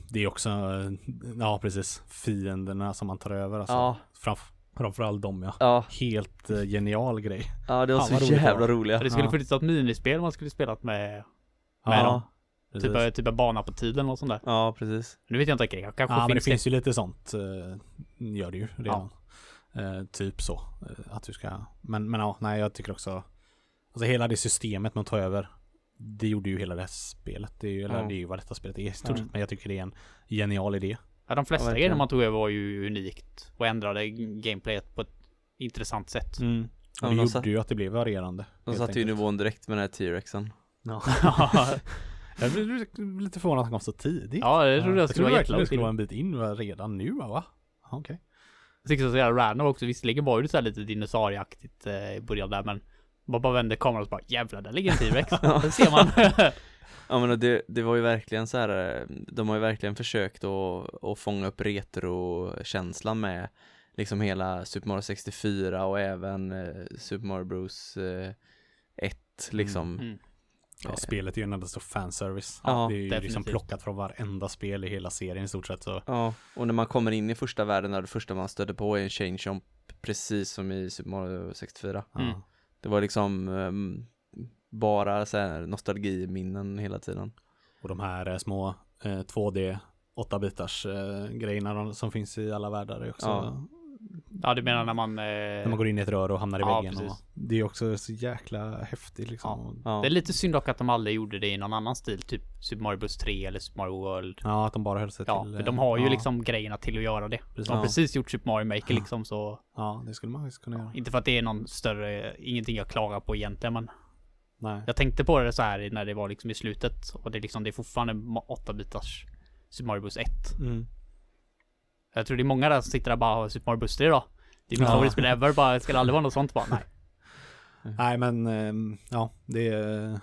Speaker 1: det är också, eh, ja precis, fienderna som man tar över. Alltså.
Speaker 2: Ja,
Speaker 1: Framf- framförallt dem ja.
Speaker 2: ja,
Speaker 1: Helt eh, genial grej.
Speaker 2: ja, det var
Speaker 1: Fan,
Speaker 2: så
Speaker 1: roligt det
Speaker 2: jävla roliga.
Speaker 3: Det skulle
Speaker 1: Ja.
Speaker 3: funnits ett minispel man skulle spelat med, med
Speaker 1: Ja,
Speaker 3: dem. Typ, typ en bana på tiden och sånt där.
Speaker 2: Ja, precis.
Speaker 3: Nu vet jag inte, kanske
Speaker 1: Ja, men det
Speaker 3: finns
Speaker 1: finns ju lite sånt. eh, gör det ju redan. Eh, typ så. eh, att du ska, men, men ja, nej jag tycker också, alltså hela det systemet man tar över, det gjorde ju hela det här spelet. Det är ju, eller
Speaker 2: Ja.
Speaker 1: det är ju vad detta spelet är i stort
Speaker 2: Ja.
Speaker 1: sett. Men jag tycker det är en genial idé.
Speaker 3: Ja, de flesta
Speaker 2: Ja,
Speaker 3: grejer
Speaker 2: verkligen.
Speaker 3: man tog över var ju unikt och ändrade gameplayet på ett intressant sätt.
Speaker 1: Mm.
Speaker 2: Ja,
Speaker 1: det gjorde
Speaker 2: satt-
Speaker 1: ju att det blev varierande.
Speaker 2: De satte ju nivån direkt med den här T-rexen.
Speaker 1: Ja. jag blev lite förvånad att han kom så tidigt.
Speaker 3: Ja, det trodde jag skulle vara jättelångt
Speaker 1: det skulle vara en bit in redan nu va? Okej.
Speaker 3: Jag tyckte det var så jävla random också. Visserligen var det så här lite dinosaurieaktigt eh, i början där men man bara vände kameran och så bara jävlar där ligger en T-Rex. Den ser man.
Speaker 2: Ja men det, det var ju verkligen så här. eh, de har ju verkligen försökt att, att fånga upp retro-känslan med liksom hela Super Mario 64 och även eh, Super Mario Bros eh, 1 liksom.
Speaker 3: Mm.
Speaker 1: Ja, spelet är ju en enda stor fanservice.
Speaker 2: Ja,
Speaker 1: det är ju liksom
Speaker 3: definitivt.
Speaker 1: plockat från varenda spel i hela serien i stort sett så.
Speaker 2: Ja, och när man kommer in i första världen där det första man stöter på är en change jump precis som i Super Mario 64.
Speaker 1: Ja.
Speaker 2: Det var liksom ehm, bara så här nostalgiminnen hela tiden.
Speaker 1: Och de här eh, små eh, 2D 8 bitars eh, grejerna som finns i alla världar är också
Speaker 2: Ja.
Speaker 3: Ja, du menar när man... Eh,
Speaker 1: När man går in i ett rör och hamnar i
Speaker 3: Ja,
Speaker 1: väggen. Och, det är också så jäkla häftigt liksom. Ja,
Speaker 2: Ja,
Speaker 3: Det är lite synd dock att de aldrig gjorde det i någon annan stil, typ Super Mario Bros 3 eller Super Mario World.
Speaker 1: att de bara höll sig
Speaker 3: Ja,
Speaker 1: till.
Speaker 3: för
Speaker 1: eh,
Speaker 3: de har ju
Speaker 1: ja,
Speaker 3: liksom grejerna till att göra det.
Speaker 1: Precis.
Speaker 3: De har
Speaker 2: Ja.
Speaker 3: precis gjort Super Mario Maker liksom så...
Speaker 1: Ja, det skulle man faktiskt kunna göra.
Speaker 3: Inte för att det är någon större, ingenting jag klagar på egentligen men
Speaker 1: Nej.
Speaker 3: Jag tänkte på det så här när det var liksom i slutet och det är liksom, det är fortfarande 8-bitars Super Mario Bros 1.
Speaker 1: Mm.
Speaker 3: Jag tror det är många där som sitter där och bara har Super Mario 3 då. Det är mitt
Speaker 1: Ja.
Speaker 3: favoritspel ever, bara ska det aldrig vara något sånt bara? Nej.
Speaker 1: Nej men ehm, ja, det är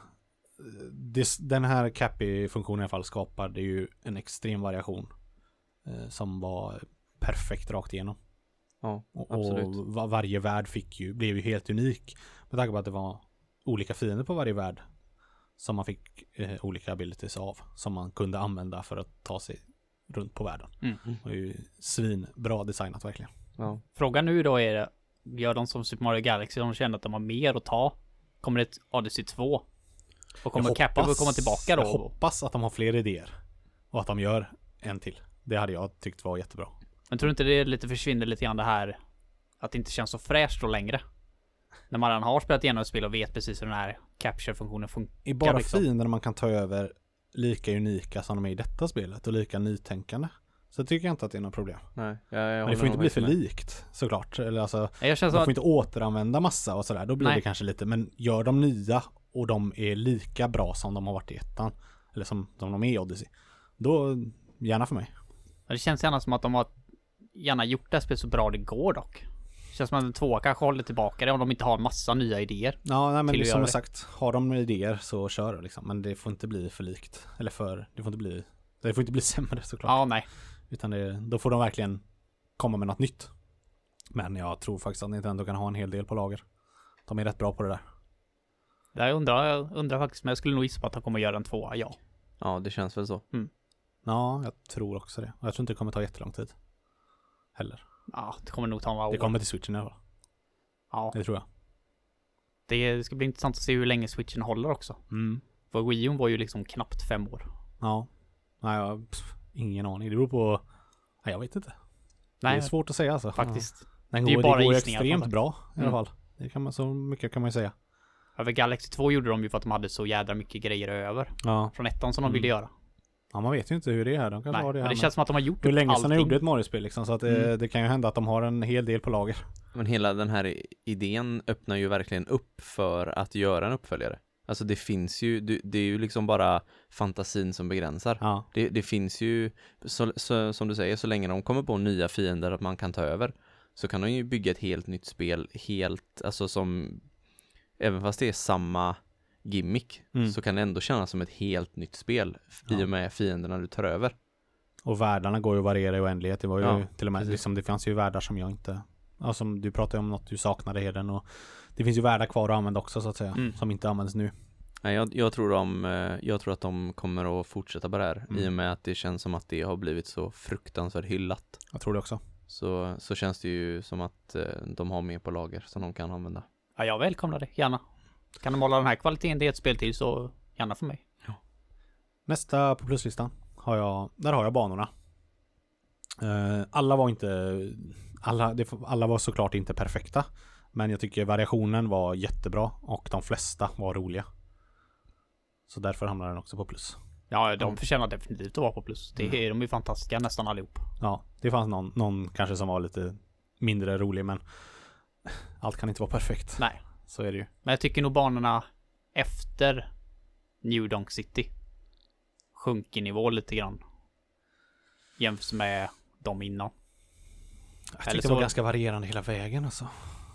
Speaker 1: det, den här Cappy-funktionen i alla fall skapade ju en extrem variation. eh, som var perfekt rakt igenom.
Speaker 2: ja
Speaker 1: Och,
Speaker 2: absolut.
Speaker 1: och va- varje värld fick ju, blev ju helt unik. Med tanke på att det var olika fiender på varje värld. Som man fick eh, olika abilities av. Som man kunde använda för att ta sig runt på världen.
Speaker 3: Mm.
Speaker 1: Det var ju svinbra designat verkligen.
Speaker 2: Ja.
Speaker 3: Frågan nu då är, gör de som Super Mario Galaxy, de känner att de har mer att ta? Kommer det ett Odyssey 2? Och kommer Capcom komma tillbaka då?
Speaker 1: Jag hoppas att de har fler idéer. Och att de gör en till. Det hade jag tyckt var jättebra.
Speaker 3: Men tror du inte det lite försvinner lite grann det här att det inte känns så fräscht då längre? När man redan har spelat igenom ett spel och vet precis hur den här capture-funktionen funkar.
Speaker 1: Är bara
Speaker 3: liksom.
Speaker 1: fiender man kan ta över lika unika som de är i detta spelet och lika nytänkande. Så tycker jag inte att det är något problem.
Speaker 2: Nej, jag, jag
Speaker 1: Men det får inte bli för
Speaker 2: med.
Speaker 1: likt såklart. Eller alltså,
Speaker 3: Jag
Speaker 1: de
Speaker 3: som
Speaker 1: får
Speaker 3: att,
Speaker 1: inte återanvända massa och sådär. Då blir
Speaker 3: Nej.
Speaker 1: det kanske lite, men gör de nya och de är lika bra som de har varit i ettan. Eller som, som de är i Odyssey. Då, gärna för mig.
Speaker 3: det känns gärna som att de har gärna gjort det här spelet så bra det går dock. Känns som att en tvåa kanske håller tillbaka det om de inte har en massa nya idéer.
Speaker 1: Ja, nej, men det som jag sagt, har de idéer så kör liksom. Men det får inte bli för likt. Eller för, det får inte bli, det får inte bli sämre såklart.
Speaker 3: Ja, nej.
Speaker 1: Utan det, då får de verkligen komma med något nytt. Men jag tror faktiskt att Nintendo kan ha en hel del på lager. De är rätt bra på det där.
Speaker 3: Jag undrar, jag undrar faktiskt, men jag skulle nog gissa på att de kommer göra en tvåa, ja.
Speaker 2: Ja, det känns väl så.
Speaker 1: Ja, jag tror också det. Och jag tror inte det kommer ta jättelång tid. Heller.
Speaker 3: Ja, det kommer nog ta några år.
Speaker 1: Det kommer till switchen fall.
Speaker 3: Ja,
Speaker 1: Det tror jag.
Speaker 3: det ska bli intressant att se hur länge switchen håller också.
Speaker 1: Mm.
Speaker 3: För Wii U var ju liksom knappt fem år.
Speaker 1: Ja. Nej, jag, pff, ingen aning. Det beror på... Nej, jag vet inte.
Speaker 3: Nej,
Speaker 1: det är svårt att säga alltså.
Speaker 3: faktiskt.
Speaker 1: Den
Speaker 3: Det är
Speaker 1: går,
Speaker 3: ju bara
Speaker 1: det går extremt bra i alla
Speaker 3: Mm.
Speaker 1: fall. Det kan man, så mycket kan man ju säga.
Speaker 3: För Galaxy 2 gjorde de ju för att de hade så jädra mycket grejer över.
Speaker 1: Ja.
Speaker 3: Från ettan som de
Speaker 1: Mm.
Speaker 3: ville göra.
Speaker 1: Ja, man vet ju inte hur det är. De kanske
Speaker 3: Nej,
Speaker 1: har det
Speaker 3: men
Speaker 1: här
Speaker 3: det
Speaker 1: med-
Speaker 3: känns som att de har gjort
Speaker 1: Det är länge sedan
Speaker 3: allting.
Speaker 1: gjorde ett Mario-spel liksom, så att det,
Speaker 3: Mm.
Speaker 1: det kan ju hända att de har en hel del på lager.
Speaker 2: Men hela den här idén öppnar ju verkligen upp för att göra en uppföljare. Alltså det finns ju, det, det är ju liksom bara fantasin som begränsar.
Speaker 1: Ja.
Speaker 2: Det, det finns ju, så, så, som du säger, så länge de kommer på nya fiender att man kan ta över så kan de ju bygga ett helt nytt spel helt, alltså som även fast det är samma gimmick
Speaker 1: Mm.
Speaker 2: så kan det ändå kännas som ett helt nytt spel i och med fienderna du tar över.
Speaker 1: Och världarna går ju att variera i oändlighet. Det var ju
Speaker 2: Ja,
Speaker 1: till och med,
Speaker 2: precis.
Speaker 1: liksom, det fanns ju världar som jag inte... Ja, som du pratade om något du saknade i den och det finns ju världar kvar att använda också så att säga.
Speaker 3: Mm.
Speaker 1: Som inte används nu.
Speaker 2: Nej, jag, jag, tror de, eh, jag tror att de kommer att fortsätta på det här
Speaker 1: Mm.
Speaker 2: i och med att det känns som att det har blivit så fruktansvärt hyllat.
Speaker 1: Jag tror det också.
Speaker 2: Så, så känns det ju som att eh, de har mer på lager som de kan använda.
Speaker 3: Ja, jag välkomnar det, gärna. Kan de hålla den här kvaliteten till ett spel till så gärna för mig.
Speaker 1: Nästa på pluslistan har jag, där har jag banorna. Eh, alla var inte, alla, det, alla var såklart inte perfekta. Men jag tycker variationen var jättebra och de flesta var roliga. Så därför hamnar den också på plus.
Speaker 3: Ja, de
Speaker 1: Mm.
Speaker 3: förtjänar definitivt att vara på plus. Det är, de är fantastiska nästan allihop.
Speaker 1: Ja, det fanns någon, någon kanske som var lite mindre rolig men allt kan inte vara perfekt.
Speaker 3: Nej.
Speaker 1: Så är det ju.
Speaker 3: Men jag tycker nog banorna efter New Donk City sjunker nivå lite grann. Jämfört med de innan.
Speaker 1: Jag
Speaker 3: Eller
Speaker 1: tyckte det var ganska varierande hela vägen alltså.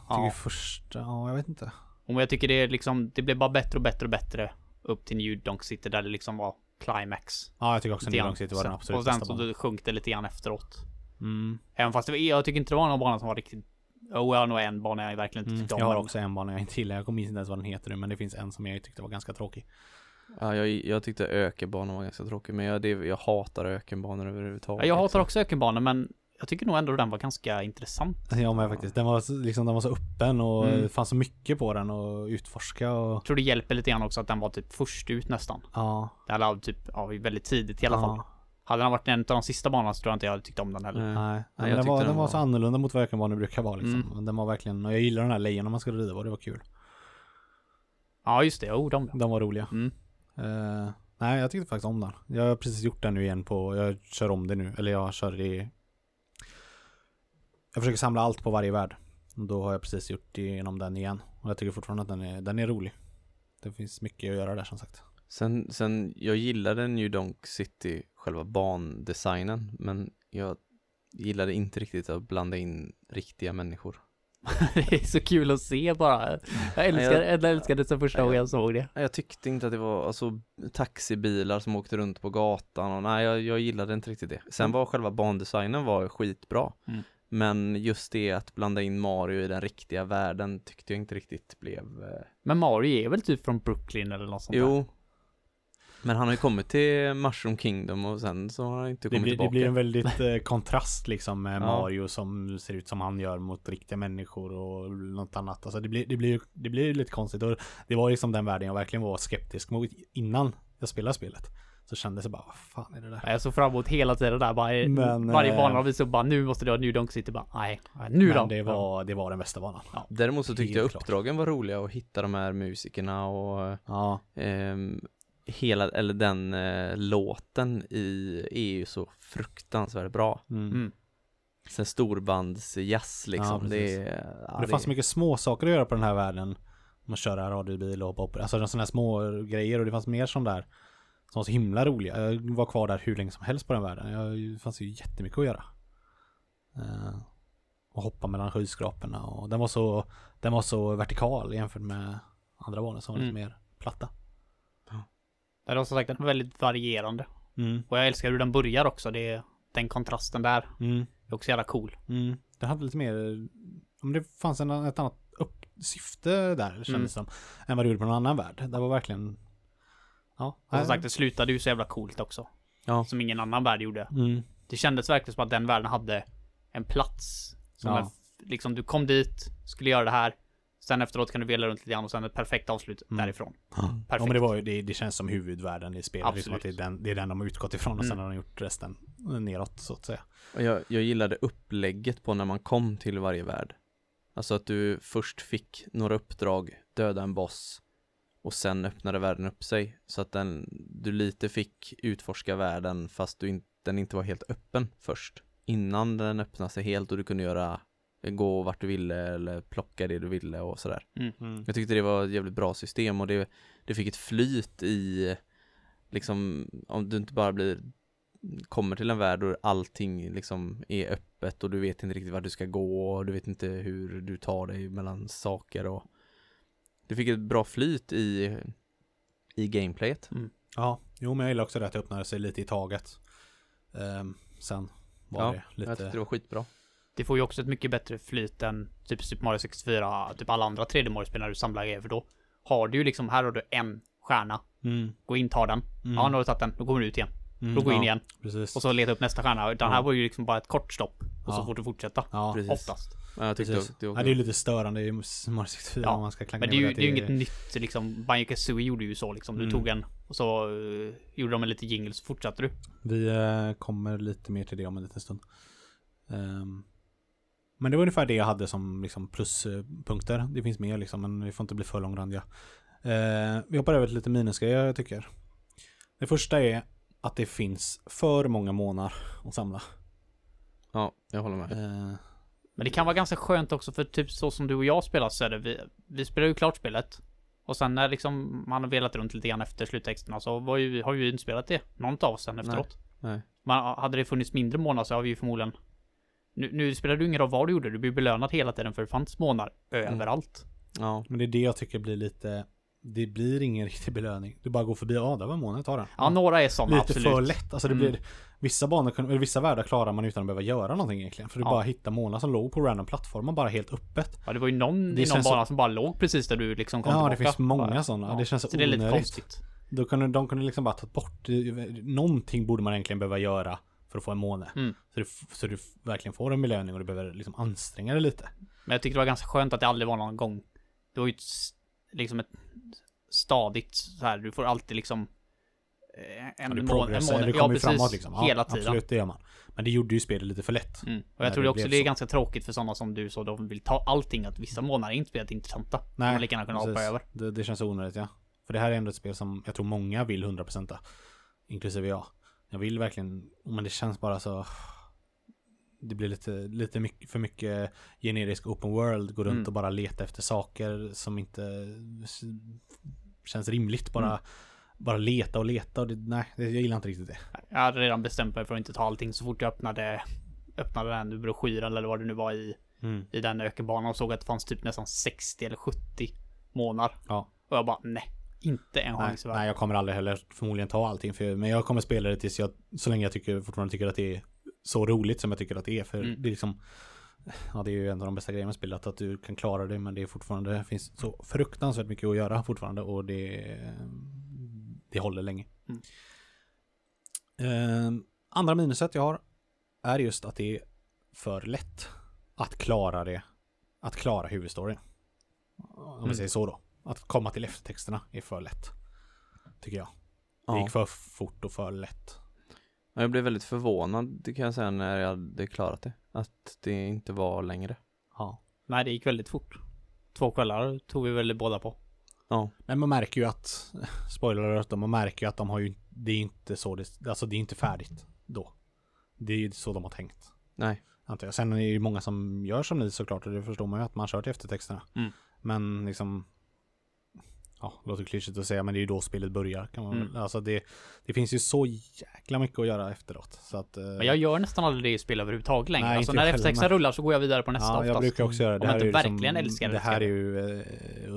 Speaker 1: Jag
Speaker 3: Ja.
Speaker 1: första, ja jag vet inte.
Speaker 3: Och jag tycker det är liksom, det blev bara bättre och bättre och bättre upp till New Donk City där det liksom var climax.
Speaker 1: Ja jag tycker också New. Donk City var den absolut
Speaker 3: Och sen
Speaker 1: bästa
Speaker 3: så sjönk det lite grann efteråt.
Speaker 1: Mm.
Speaker 3: Även fast det jag tycker inte det var någon bana som var riktigt... Jo, jag har nog en bana jag verkligen inte
Speaker 1: Mm.
Speaker 3: tyckte om.
Speaker 1: Jag har också en bana jag inte gillar. Jag kommer inte ens vad den heter nu men det finns en som jag tyckte var ganska tråkig.
Speaker 2: Ja, jag, jag tyckte ökenbanan var ganska tråkig, men jag, det, jag hatar ökenbanor överhuvudtaget.
Speaker 3: Ja, jag hatar också ökenbanor men jag tycker nog ändå den var ganska intressant.
Speaker 1: Ja men faktiskt. Den var, liksom, den var så öppen och
Speaker 3: Mm.
Speaker 1: det fanns så mycket på den att utforska och
Speaker 3: Jag tror det hjälper lite grann också att den var typ först ut nästan.
Speaker 1: ja.
Speaker 3: Det hade typ, ja, väldigt tidigt i alla
Speaker 1: ja.
Speaker 3: fall. Hade den varit en av de sista banorna så tror jag inte jag hade tyckt om den heller.
Speaker 2: Nej.
Speaker 1: Nej, men
Speaker 2: jag
Speaker 1: den, var, den var så annorlunda mot vad ökenbanor brukar vara liksom.
Speaker 3: Mm.
Speaker 1: Men Den var verkligen, och jag gillar den här lejonen man skulle rida på, det var kul.
Speaker 3: Ja, just det. Jo, de.
Speaker 1: De var roliga.
Speaker 3: Mm.
Speaker 1: Eh, nej, jag tyckte faktiskt om den. Jag har precis gjort den nu igen på, jag kör om det nu, eller jag kör i... Jag försöker samla allt på varje värld. Och Då har jag precis gjort igenom den igen. Och jag tycker fortfarande att den är, den är rolig. Det finns mycket att göra där som sagt.
Speaker 2: Sen, sen, jag gillade New Donk City, själva bandesignen, men jag gillade inte riktigt att blanda in riktiga människor.
Speaker 3: det är så kul att se bara. Jag älskar,
Speaker 2: Ja, jag-
Speaker 3: jag älskade det sen första gången
Speaker 2: jag-
Speaker 3: såg det.
Speaker 2: Jag tyckte inte att det var, alltså taxibilar som åkte runt på gatan och nej, jag, jag gillade inte riktigt det. Sen var själva bandesignen var skitbra.
Speaker 3: Mm.
Speaker 2: Men just det att blanda in Mario i den riktiga världen tyckte jag inte riktigt blev eh,
Speaker 3: Men Mario är väl typ från Brooklyn eller något sånt där?
Speaker 2: Men han har ju kommit till Mushroom Kingdom och sen så har han inte
Speaker 1: Det
Speaker 2: kommit
Speaker 1: blir, det
Speaker 2: tillbaka
Speaker 1: blir en väldigt eh, kontrast liksom med
Speaker 2: Ja.
Speaker 1: Mario som ser ut som han gör mot riktiga människor och något annat. Alltså det blir, det blir, det blir lite konstigt och det var liksom den världen jag verkligen var skeptisk mot innan jag spelade spelet. Så kändes det bara, vad fan är det där?
Speaker 3: Jag såg fram emot hela tiden där bara.
Speaker 1: Men,
Speaker 3: varje
Speaker 1: eh,
Speaker 3: bana visade upp bara nu måste det vara New Donk City. Bara nej, nu då.
Speaker 1: Men det var, det var den bästa banan.
Speaker 3: Ja.
Speaker 2: Däremot så tyckte jag
Speaker 1: Helt klart.
Speaker 2: uppdragen var roliga att hitta de här musikerna och
Speaker 1: Ja,
Speaker 2: ehm, hela, eller den eh, låten i är ju så fruktansvärt bra.
Speaker 1: mm.
Speaker 3: Mm.
Speaker 2: Sen storbandsjazz
Speaker 1: Ja,
Speaker 2: liksom.
Speaker 1: precis.
Speaker 2: det, är- ja,
Speaker 1: det fanns så mycket små saker att göra på den här världen. Man kör radiobil och upp. Alltså sådana här små grejer och det fanns mer sån där. Som var så himla roliga. Jag var kvar där hur länge som helst på den världen. Jag, det fanns ju jättemycket att göra. Eh, och hoppa mellan skyskraporna och den var så, den var så vertikal jämfört med andra banor som var lite
Speaker 3: Mm.
Speaker 1: mer platta.
Speaker 3: Det är som sagt den är väldigt varierande.
Speaker 1: Mm.
Speaker 3: Och jag älskar hur den börjar också. Det är den kontrasten där.
Speaker 1: Mm.
Speaker 3: är också jävla cool.
Speaker 1: Mm. Den hade lite mer, om det fanns en, ett annat upp, syfte där kändes
Speaker 3: Mm.
Speaker 1: det som, än vad det gjorde på någon annan värld. Det var verkligen, ja.
Speaker 3: Och som sagt, det slutade ju så jävla coolt också.
Speaker 2: Ja.
Speaker 3: Som ingen annan värld gjorde.
Speaker 1: mm.
Speaker 3: Det kändes verkligen som att den världen hade en plats. Som
Speaker 1: Ja.
Speaker 3: en, liksom du kom dit, skulle göra det här. Sen efteråt kan du vela runt lite grann och sen ett perfekt avslut
Speaker 1: Mm.
Speaker 3: därifrån.
Speaker 1: Ja,
Speaker 3: Perfekt.
Speaker 1: men det, var ju, det, det känns som huvudvärlden i spelet. Liksom att det, är den, det är den de har utgått ifrån och sen
Speaker 3: Mm.
Speaker 1: har de gjort resten neråt så att säga.
Speaker 2: Och jag, jag gillade upplägget på när man kom till varje värld. Alltså att du först fick några uppdrag, döda en boss och sen öppnade världen upp sig. Så att den, du lite fick utforska världen fast du in, den inte var helt öppen först. Innan den öppnade sig helt och du kunde göra, gå vart du ville eller plocka det du ville och sådär.
Speaker 1: Mm.
Speaker 2: Jag tyckte det var ett jävligt bra system och det, det fick ett flyt i liksom om du inte bara blir kommer till en värld och allting liksom är öppet och du vet inte riktigt vart du ska gå och du vet inte hur du tar dig mellan saker och du fick ett bra flyt i i gameplayet.
Speaker 1: Ja, jo men jag gillar också det att det öppnade sig lite i taget. Ehm, sen var
Speaker 2: Ja,
Speaker 1: det lite...
Speaker 2: Jag tyckte det var skitbra.
Speaker 3: Det får ju också ett mycket bättre flyt än typ Super Mario 64, typ alla andra 3D Mario-spel när du samlar grejer. För då har du ju liksom, här har du en stjärna.
Speaker 1: Mm,
Speaker 3: Gå in, ta den.
Speaker 1: mm,
Speaker 3: Ja, nu har du tagit den. Då går du ut igen.
Speaker 1: mm,
Speaker 3: Då går in
Speaker 1: ja,
Speaker 3: igen.
Speaker 1: Precis.
Speaker 3: Och så leta upp nästa stjärna. Utan
Speaker 1: Ja.
Speaker 3: här var ju liksom bara ett kort stopp. Och så
Speaker 1: Ja.
Speaker 3: får du fortsätta.
Speaker 1: ja,
Speaker 2: Precis.
Speaker 3: Oftast.
Speaker 2: Ja, jag tyckte
Speaker 1: precis.
Speaker 2: det, det
Speaker 1: Ja, det är ju lite störande i Mario 64
Speaker 3: Ja,
Speaker 1: om man ska klanga
Speaker 3: Men det är ju, det är inget nytt liksom. Banjo Kazooie gjorde ju så liksom. Du
Speaker 1: Mm.
Speaker 3: tog en och så eh, gjorde de en liten jingle så fortsatte du.
Speaker 1: Vi eh, kommer lite mer till det om en liten stund. Ehm, men det var ungefär det jag hade som liksom, pluspunkter. Det finns mer liksom, men vi får inte bli för långrandiga. Uh, vi hoppar över till lite minusgrejer jag tycker. Det första är att det finns för många månader att samla.
Speaker 2: Ja, jag håller med.
Speaker 1: Eh,
Speaker 3: Men det kan vara ganska skönt också för typ så som du och jag spelar så är det vi, vi spelar ju klart spelet. Och sen när liksom man har velat runt lite grann efter sluttexterna så var ju, har ju inte spelat det. Någon av oss sen efteråt.
Speaker 2: Nej.
Speaker 3: Man, hade det funnits mindre månader så har vi ju förmodligen nu, nu spelar det ingen roll vad du gjorde, du blir belönad hela tiden för det fanns månader överallt.
Speaker 2: Ja,
Speaker 1: men det är det jag tycker blir lite... Det blir ingen riktig belöning. Du bara går förbi, ja, där var månaden, ta den.
Speaker 3: Ja, några är sådana
Speaker 1: Lite
Speaker 3: absolut.
Speaker 1: för lätt. Alltså det
Speaker 3: Mm.
Speaker 1: blir, vissa banor, eller vissa världar klarar man utan att behöva göra någonting egentligen. För du
Speaker 3: Ja.
Speaker 1: bara hittar målar som låg på random plattformar bara helt öppet.
Speaker 3: Ja, det var ju någon
Speaker 1: Det
Speaker 3: i någon bana
Speaker 1: så-
Speaker 3: som bara låg precis där du liksom kom
Speaker 1: Ja,
Speaker 3: tillbaka.
Speaker 1: det finns många
Speaker 3: Bara-
Speaker 1: sådana.
Speaker 3: Ja,
Speaker 1: Det känns så,
Speaker 3: så det är lite konstigt.
Speaker 1: Då kunde, de kunde liksom bara tagit bort, någonting borde man egentligen behöva göra för att få en måne.
Speaker 3: Mm.
Speaker 1: Så, du, så du verkligen får en belöning och du behöver liksom anstränga dig lite.
Speaker 3: Men jag tyckte det var ganska skönt att det aldrig var någon gång. Det var ju ett, liksom ett stadigt så här. Du får alltid liksom eh, en
Speaker 1: Ja, du
Speaker 3: mån-
Speaker 1: du
Speaker 3: ja,
Speaker 1: kommer
Speaker 3: precis,
Speaker 1: framåt liksom. Ja,
Speaker 3: hela tiden.
Speaker 1: Absolut, det gör man. Men det gjorde ju spelet lite för lätt.
Speaker 3: Mm. Och jag tror
Speaker 1: det
Speaker 3: också det är
Speaker 1: så.
Speaker 3: ganska tråkigt för sådana som du så de vill ta allting att vissa månader är inte spelet intressanta. Nej, man lika gärna kunna hoppa över.
Speaker 1: Det, det känns onödigt ja. För det här är ändå ett spel som jag tror många vill 100% Inklusive jag. Jag vill verkligen, men det känns bara så det blir lite, lite mycket, för mycket generisk open world, gå runt
Speaker 3: Mm.
Speaker 1: och bara leta efter saker som inte känns rimligt. Bara,
Speaker 3: Mm.
Speaker 1: bara leta och leta och det, nej, det, jag gillar inte riktigt det.
Speaker 3: Jag hade redan bestämt mig för att inte ta allting så fort jag öppnade öppnade den broschyren eller vad det nu var i, i den ökenbanan och såg att det fanns typ nästan 60 eller 70 månader.
Speaker 1: Ja.
Speaker 3: Och jag bara nej, inte en
Speaker 1: Nej,
Speaker 3: chans
Speaker 1: nej,
Speaker 3: världen.
Speaker 1: jag kommer aldrig heller förmodligen ta allting. För, men jag kommer spela det tills jag, så länge jag tycker, fortfarande tycker att det är så roligt som jag tycker att det är. För
Speaker 3: Mm.
Speaker 1: det är liksom, ja det är ju en av de bästa grejerna med spelet, att du kan klara det. Men det är fortfarande, det finns så fruktansvärt mycket att göra fortfarande och det, det håller länge.
Speaker 3: Mm.
Speaker 1: Eh, andra minuset jag har är just att det är för lätt att klara det, att klara huvudstoryn. Om
Speaker 3: Mm.
Speaker 1: vi säger så då. Att komma till eftertexterna är för lätt. Tycker jag. Det
Speaker 2: ja.
Speaker 1: gick för fort och för lätt.
Speaker 2: Ja, Jag blev väldigt förvånad, det kan jag säga, när jag hade klarat det. Att det inte var längre.
Speaker 1: Ja.
Speaker 3: Nej, det gick väldigt fort. Två kvällar tog vi väl båda på.
Speaker 2: Ja,
Speaker 1: Men man märker ju att, spoiler alert, man märker ju att de har ju, det är inte så det, alltså det är inte färdigt då. Det är ju så de har tänkt.
Speaker 2: nej.
Speaker 1: Antar jag. Sen är det ju många som gör som ni såklart och det förstår man ju att man kör till eftertexterna.
Speaker 3: Mm.
Speaker 1: Men liksom ja, det låter klyschigt att säga, men det är ju då spelet börjar. Kan man,
Speaker 3: Mm.
Speaker 1: Alltså det, det finns ju så jäkla mycket att göra efteråt. Så att, eh,
Speaker 3: Men jag gör nästan aldrig det i spel överhuvudtaget längre.
Speaker 1: Nej,
Speaker 3: alltså när
Speaker 1: jag
Speaker 3: F6
Speaker 1: heller, men-
Speaker 3: rullar så går jag vidare på nästa
Speaker 1: ja, jag
Speaker 3: oftast.
Speaker 1: brukar också göra det.
Speaker 3: Om jag
Speaker 1: här är
Speaker 3: inte
Speaker 1: ju
Speaker 3: verkligen älskar
Speaker 1: det.
Speaker 3: det
Speaker 1: här är ju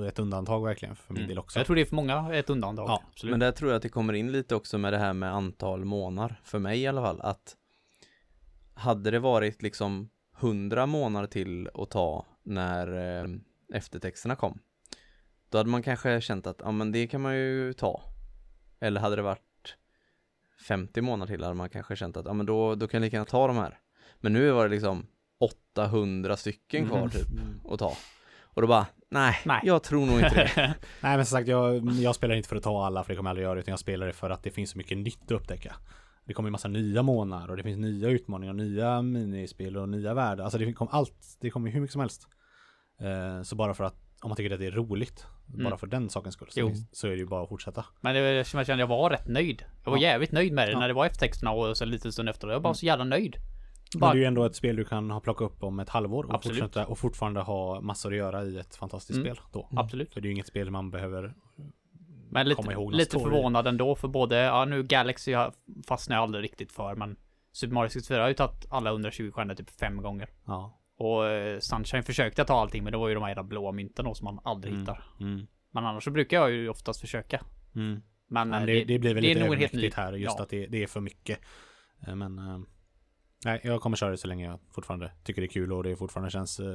Speaker 1: eh, ett undantag verkligen för min
Speaker 3: Mm.
Speaker 1: del också.
Speaker 3: Jag tror det är för många ett undantag.
Speaker 1: Ja,
Speaker 3: absolut.
Speaker 2: Men där tror jag att det kommer in lite också med det här med antal månader, för mig i alla fall, att hade det varit liksom hundra månader till att ta när eh, eftertexterna kom, då hade man kanske känt att, ja men det kan man ju ta. Eller hade det varit 50 månader till hade man kanske känt att, ja men då, då kan jag lika gärna ta de här. Men nu var det liksom 800 stycken kvar
Speaker 1: Mm.
Speaker 2: typ att ta. Och då bara, nej,
Speaker 3: Nej.
Speaker 2: jag tror nog inte det.
Speaker 1: Nej men som sagt, jag, jag spelar inte för att ta alla för det kommer jag aldrig göra utan jag spelar det för att det finns så mycket nytt att upptäcka. Det kommer en massa nya månader och det finns nya utmaningar, nya minispel och nya världar. Alltså det kommer allt, det kommer hur mycket som helst. Eh, så bara för att, om man tycker att det är roligt,
Speaker 3: Mm.
Speaker 1: bara för den sakens skull, så, så är det ju bara att fortsätta.
Speaker 3: Men det jag kände, jag var rätt nöjd. Jag var
Speaker 1: Ja.
Speaker 3: jävligt nöjd med det
Speaker 1: Ja.
Speaker 3: när det var F-texterna och sen lite stund efter. Jag var bara
Speaker 1: Mm.
Speaker 3: så jävla nöjd.
Speaker 1: Men
Speaker 3: Bara,
Speaker 1: det är ju ändå ett spel du kan ha plocka upp om ett halvår och,
Speaker 3: Absolut.
Speaker 1: fortsätta, och fortfarande ha massor att göra i ett fantastiskt
Speaker 3: Mm.
Speaker 1: spel då.
Speaker 3: Absolut.
Speaker 1: För det är ju inget spel man behöver
Speaker 3: Men lite,
Speaker 1: komma ihåg någon
Speaker 3: lite
Speaker 1: story.
Speaker 3: förvånad ändå för både, ja nu Galaxy fastnar jag aldrig riktigt för men Super Mario 64 har ju tagit alla 120 stjärnor typ fem gånger.
Speaker 1: Ja.
Speaker 3: Och eh, Sunshine försökte ta allting men det var ju de här jävla blåa mynten då som man aldrig
Speaker 1: Mm.
Speaker 3: hittar.
Speaker 1: Mm.
Speaker 3: Men annars så brukar jag ju oftast försöka.
Speaker 1: Mm.
Speaker 3: Men,
Speaker 1: Men
Speaker 3: eh,
Speaker 1: det, det blir väl
Speaker 3: det
Speaker 1: lite övermäktigt här just
Speaker 3: ja.
Speaker 1: att det, det är för mycket. Eh, Men nej, jag kommer köra det så länge jag fortfarande tycker det är kul och det fortfarande känns eh,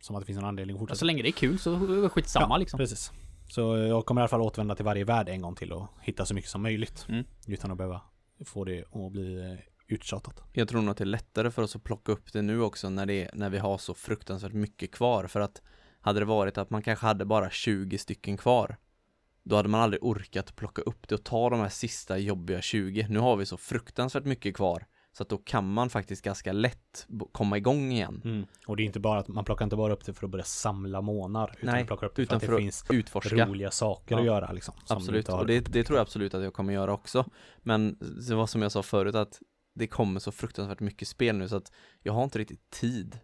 Speaker 1: som att det finns en anledning att
Speaker 3: Så
Speaker 1: fortsätta.
Speaker 3: länge det är kul så är det skitsamma
Speaker 1: ja,
Speaker 3: liksom.
Speaker 1: Precis. Så jag kommer i alla fall återvända till varje värld en gång till och hitta så mycket som möjligt.
Speaker 3: Mm.
Speaker 1: Utan att behöva få det att bli uttjatat.
Speaker 2: Jag tror nog att det är lättare för oss att plocka upp det nu också när, det, när vi har så fruktansvärt mycket kvar för att hade det varit att man kanske hade bara 20 stycken kvar då hade man aldrig orkat plocka upp det och ta de här sista jobbiga 20. Nu har vi så fruktansvärt mycket kvar så att då kan man faktiskt ganska lätt komma igång igen.
Speaker 1: Och det är inte bara att man plockar inte bara upp det för att börja samla månar. Utan
Speaker 2: Nej,
Speaker 1: man plockar upp det för att det
Speaker 2: för att
Speaker 1: finns
Speaker 2: Utforska.
Speaker 1: roliga saker
Speaker 2: Ja.
Speaker 1: att göra liksom. som
Speaker 2: Absolut, och det, det tror jag absolut att jag kommer göra också. Men det var som jag sa förut att det kommer så fruktansvärt mycket spel nu så att jag har inte riktigt tid.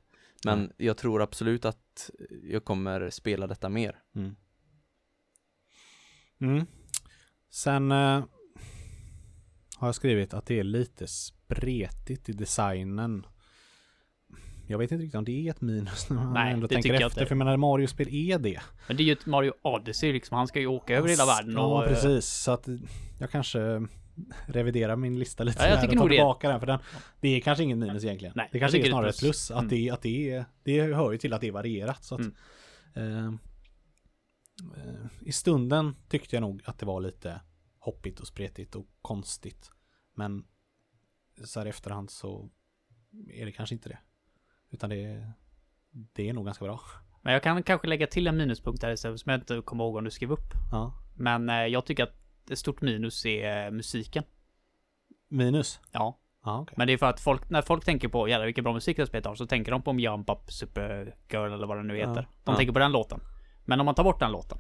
Speaker 2: Men jag tror absolut att jag kommer spela detta mer.
Speaker 1: Mm. Mm. Sen eh, har jag skrivit att det är lite spretigt i designen. Jag vet inte riktigt om det är ett minus när man
Speaker 3: Nej,
Speaker 1: ändå
Speaker 3: det
Speaker 1: tänker
Speaker 3: jag
Speaker 1: efter.
Speaker 3: inte.
Speaker 1: För jag menar Mario-spel är det.
Speaker 3: Men det är ju ett Mario Odyssey liksom. Han ska ju åka över hela världen och...
Speaker 1: Ja, precis. Så att jag kanske reviderar min lista lite
Speaker 3: Ja, jag
Speaker 1: där
Speaker 3: tycker
Speaker 1: och
Speaker 3: nog det.
Speaker 1: tillbaka den. För den, det är kanske ingen minus egentligen.
Speaker 3: Nej,
Speaker 1: det kanske är
Speaker 3: det
Speaker 1: snarare
Speaker 3: ett
Speaker 1: ett plus. Att,
Speaker 3: Mm.
Speaker 1: det, att det, är, det hör ju till att det är varierat. Så att,
Speaker 3: Mm.
Speaker 1: eh, I stunden tyckte jag nog att det var lite hoppigt och spretigt och konstigt. Men så här i efterhand så är det kanske inte det. Utan det, det är nog ganska bra.
Speaker 3: Men jag kan kanske lägga till en minuspunkt här istället som jag inte kommer ihåg om du skrev upp.
Speaker 1: Ja.
Speaker 3: Men eh, jag tycker att ett stort minus är eh, musiken.
Speaker 1: Minus?
Speaker 3: Ja.
Speaker 1: Ja, okej.
Speaker 3: Men det är för att folk, när folk tänker på jävlar vilken bra musik det spelet har så tänker de på Jump Up Supergirl eller vad den nu
Speaker 1: Ja.
Speaker 3: heter. De
Speaker 2: Ja.
Speaker 3: tänker på den låten. Men om man tar bort den låten.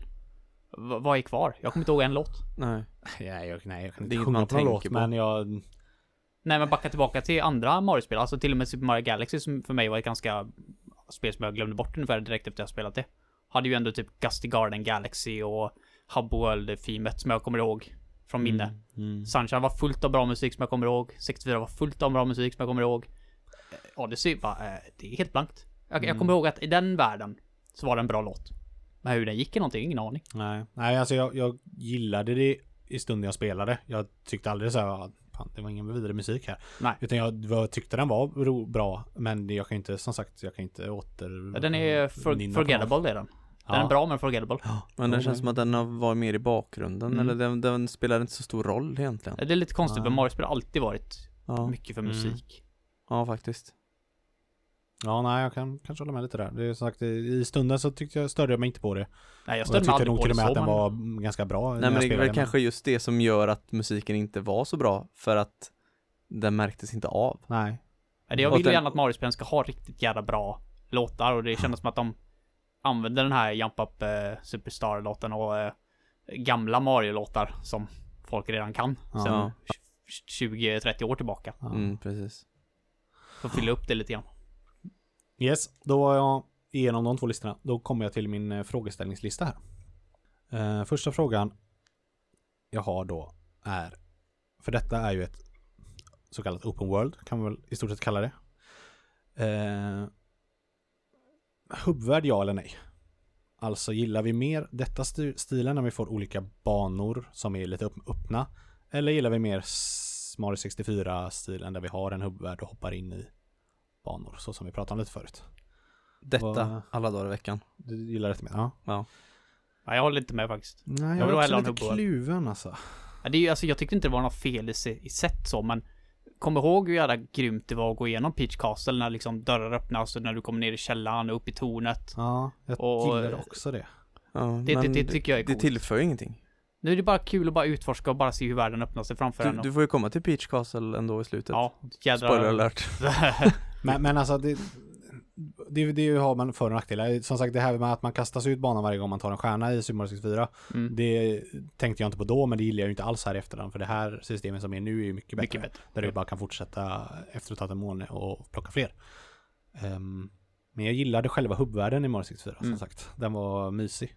Speaker 3: v- Vad är kvar? Jag kommer inte ihåg en låt.
Speaker 2: Nej.
Speaker 1: Nej, jag, nej, jag kan
Speaker 2: Det
Speaker 1: inte sjunga
Speaker 2: man
Speaker 1: på någon låt,
Speaker 2: på.
Speaker 1: men jag...
Speaker 3: Nej men backa tillbaka till andra Mario-spel. Alltså till och med Super Mario Galaxy som för mig var ett ganska spel som jag glömde bort ungefär direkt efter jag spelat det. Hade ju ändå typ Gusty Garden Galaxy och Hub World-themet som jag kommer ihåg från minne.
Speaker 1: Mm, mm.
Speaker 3: Sunshine var fullt av bra musik som jag kommer ihåg. 64 var fullt av bra musik som jag kommer ihåg. Eh, Odyssey bara, eh, det är helt blankt. Jag, jag
Speaker 1: Mm.
Speaker 3: kommer ihåg att i den världen så var det en bra låt. Men hur den gick i någonting, ingen aning.
Speaker 1: Nej, nej alltså jag, jag gillade det i stunden jag spelade. Jag tyckte aldrig så här, "Ah, fan, det var ingen vidare musik här.
Speaker 3: Nej.
Speaker 1: Utan jag var, tyckte den var ro, bra, men jag kan inte, som sagt, jag kan inte åter...
Speaker 3: Den är for, forgettable är den. Den
Speaker 1: Ja.
Speaker 3: är bra men forgettable.
Speaker 2: Men det
Speaker 1: Ja,
Speaker 2: känns som att den har varit mer i bakgrunden
Speaker 1: Mm.
Speaker 2: eller den, den spelar inte så stor roll egentligen.
Speaker 3: Det är lite konstigt
Speaker 1: Ja.
Speaker 3: för Mario-spel har alltid varit
Speaker 2: Ja,
Speaker 3: mycket för
Speaker 1: Mm.
Speaker 3: musik.
Speaker 2: ja faktiskt.
Speaker 1: Ja, nej, jag kan kanske hålla med lite där. Det är som sagt, i stunden så tyckte jag, störde jag mig inte på det.
Speaker 3: Nej jag störde mig
Speaker 1: tyckte
Speaker 3: aldrig
Speaker 1: nog
Speaker 3: på
Speaker 1: till
Speaker 3: det
Speaker 1: och med att den
Speaker 3: men...
Speaker 1: var mm, ganska bra.
Speaker 2: Nej men det är väl kanske just det som gör att musiken inte var så bra för att den märktes inte av.
Speaker 1: Nej.
Speaker 3: Det- Jag
Speaker 2: Och
Speaker 3: vill ju
Speaker 2: den-
Speaker 3: gärna att Mario-spelen ska ha riktigt jävla bra låtar och det kändes som att de använde den här Jump Up eh, Superstar-låten och eh, gamla Mario-låtar som folk redan kan
Speaker 1: Ja.
Speaker 3: sen 20-30 år tillbaka.
Speaker 1: Ja.
Speaker 2: Mm, precis.
Speaker 3: För att fylla upp det lite grann.
Speaker 1: Yes, då var jag igenom de två listorna. Då kommer jag till min eh, frågeställningslista här. Eh, första frågan jag har då är, för detta är ju ett så kallat open world, kan man väl i stort sett kalla det. Eh, hubbvärld ja eller nej? Alltså gillar vi mer detta sti- stilen när vi får olika banor som är lite öppna? Eller gillar vi mer Mario 64-stilen där vi har en hubbvärld och hoppar in i banor, så som vi pratade om lite förut?
Speaker 2: Detta
Speaker 1: Vad-
Speaker 2: alla dagar i veckan.
Speaker 1: Du gillar detta mer? Ja.
Speaker 2: Ja.
Speaker 3: Nej, jag håller inte med faktiskt.
Speaker 1: Nej,
Speaker 3: Jag
Speaker 1: jag är också lite kluven alltså.
Speaker 3: Ja, det är alltså, jag tyckte inte det var något fel i, i sätt så, men Kom ihåg hur jävla grymt det var att gå igenom Peach Castle när liksom dörrar öppnas och när du kommer ner i källaren och upp i tornet.
Speaker 1: Ja, jag
Speaker 3: Och-
Speaker 1: gillar också det.
Speaker 2: Ja,
Speaker 3: Det, det,
Speaker 2: men
Speaker 3: det tycker jag är
Speaker 2: det
Speaker 3: coolt.
Speaker 2: tillför ju ingenting.
Speaker 3: Nu är det bara kul att bara utforska och bara se hur världen öppnar sig framför en.
Speaker 2: Du,
Speaker 3: och-
Speaker 2: du får ju komma till Peach Castle ändå i slutet.
Speaker 3: Ja, jädra...
Speaker 2: Spoiler alert.
Speaker 1: Men, men alltså det, det, det har man för och nackdelar. Som sagt det här med att man kastas ut banan varje gång man tar en stjärna i Super Mario 64.
Speaker 3: mm,
Speaker 1: Det tänkte jag inte på då men det gillar jag ju inte alls här i efterhand. För det här systemet som är nu är ju mycket bättre.
Speaker 3: mycket bättre.
Speaker 1: Där du bara kan fortsätta efter att ha tagit en måne och plocka fler. Ehm, men jag gillade själva hubbvärlden i Mario 64 som
Speaker 3: Mm.
Speaker 1: sagt. Den var mysig.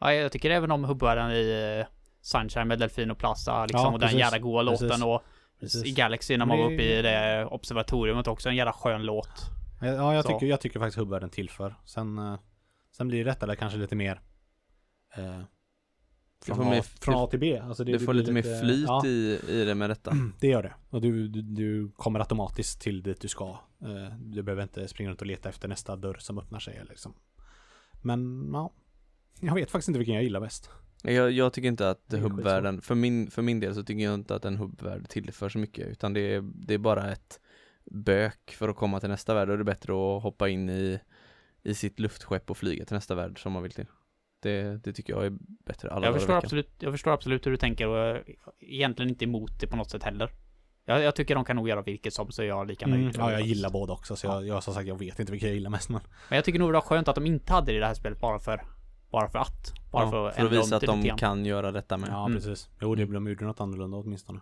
Speaker 3: Ja, jag tycker även om hubbvärlden i eh, Sunshine med Delfin och Plaza liksom.
Speaker 1: Ja,
Speaker 3: och den jävla goa låten och
Speaker 1: Precis.
Speaker 3: i Galaxy när man var uppe i det observatoriumet också. En jävla skön låt.
Speaker 1: Ja, jag
Speaker 3: Så.
Speaker 1: tycker, jag tycker faktiskt hubbvärlden tillför. Sen, eh, sen blir detta där kanske lite mer eh, från, A,
Speaker 2: mer-
Speaker 1: från A till B. Alltså det,
Speaker 2: Du
Speaker 1: det
Speaker 2: får
Speaker 1: blir
Speaker 2: lite mer flyt
Speaker 1: ja,
Speaker 2: i, i det med detta.
Speaker 1: det gör det. Och du, du, du kommer automatiskt till dit du ska. Eh, du behöver inte springa runt och leta efter nästa dörr som öppnar sig. Liksom. Men ja, jag vet faktiskt inte vilken jag gillar bäst.
Speaker 2: Jag, jag tycker inte att
Speaker 1: Det är
Speaker 2: hubbvärlden, för min, för min del så tycker jag inte att en hubbvärld tillför så mycket utan det är, det är bara ett bök för att komma till nästa värld det är bättre att hoppa in i, i sitt luftskepp och flyga till nästa värld som man vill till. Det, det tycker jag är bättre alla
Speaker 3: Jag förstår,
Speaker 2: veckan.
Speaker 3: absolut, jag förstår absolut hur du tänker och jag är egentligen inte emot det på något sätt heller. Jag, jag tycker de kan nog göra vilket som så är jag lika nöjd.
Speaker 1: Mm, ja, jag gillar båda också. Så jag, jag som sagt, jag vet inte vilken jag gillar mest. Men
Speaker 3: Men jag tycker nog det var skönt att de inte hade det i det här spelet bara för Bara för att. Bara
Speaker 2: Ja,
Speaker 3: för att,
Speaker 2: för att visa att
Speaker 3: det
Speaker 2: de
Speaker 3: grann.
Speaker 2: kan göra detta med.
Speaker 1: ja,
Speaker 3: Mm.
Speaker 1: precis. Jo, det, de gjorde något annorlunda åtminstone.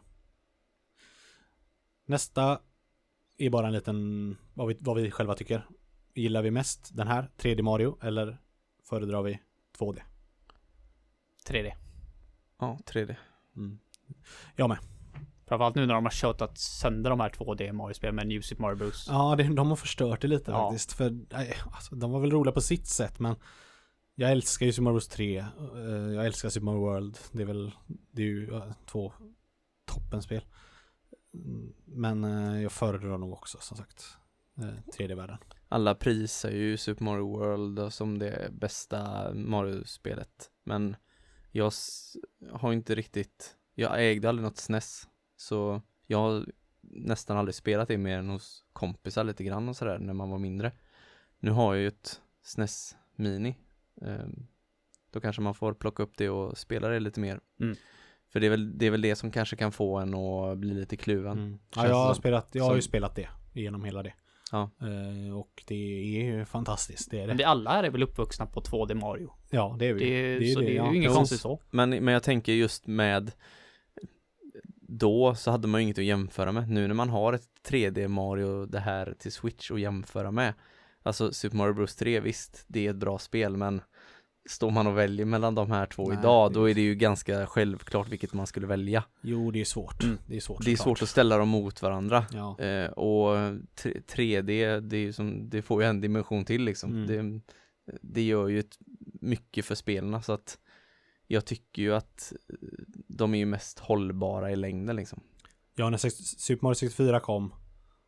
Speaker 1: Nästa är bara en liten, vad vi, vad vi själva tycker. Gillar vi mest den här, 3D Mario, eller föredrar vi 2D?
Speaker 3: 3D.
Speaker 2: Ja, 3D.
Speaker 1: Mm. Jag med.
Speaker 3: Framförallt nu när de har tjötat sönder de här 2D Mario-spelen med New Super Mario Bros.
Speaker 1: Ja, det, de har förstört det lite
Speaker 3: Ja.
Speaker 1: faktiskt. För nej, alltså, de var väl roliga på sitt sätt, men jag älskar ju Super Mario Bros 3. eh, Jag älskar Super Mario World. Det är väl, det är ju två toppenspel. Men eh, jag föredrar nog också som sagt eh, 3D-världen.
Speaker 2: Alla prisar ju Super Mario World som det bästa Mario-spelet. Men jag har inte riktigt, jag ägde aldrig något SNES. Så jag har nästan aldrig spelat det mer än hos kompisar lite grann och sådär när man var mindre. Nu har jag ju ett SNES Mini. Ehm, Då kanske man får plocka upp det och spela det lite mer.
Speaker 3: Mm.
Speaker 2: För det är, väl, det är väl det som kanske kan få en att bli lite kluven.
Speaker 1: Mm. Ja, jag har, spelat, jag har ju spelat det genom hela det.
Speaker 2: Ja.
Speaker 1: Eh, och det är ju fantastiskt. Det är
Speaker 3: Men
Speaker 1: det.
Speaker 3: det, alla här är väl uppvuxna på 2D Mario?
Speaker 1: Ja, det är vi.
Speaker 3: Det är,
Speaker 1: ju
Speaker 3: så det är
Speaker 1: ja.
Speaker 3: ju inget
Speaker 1: Jo.
Speaker 3: konstigt så.
Speaker 2: Men, men jag tänker just med då så hade man ju inget att jämföra med. Nu när man har ett 3D Mario det här till Switch att jämföra med. Alltså Super Mario Bros 3 visst, det är ett bra spel men står man och väljer mellan de här två
Speaker 1: Nej,
Speaker 2: idag då är det ju ganska självklart vilket man skulle välja.
Speaker 1: Jo, det är svårt.
Speaker 3: Mm.
Speaker 1: Det är svårt
Speaker 2: Det är svårt att ställa dem mot varandra.
Speaker 1: Ja.
Speaker 2: Eh, och tre- 3D, det, är som, det får ju en dimension till liksom.
Speaker 1: Mm.
Speaker 2: Det, det gör ju ett, mycket för spelarna så att jag tycker ju att de är ju mest hållbara i längden liksom.
Speaker 1: Ja, när Super Mario 64 kom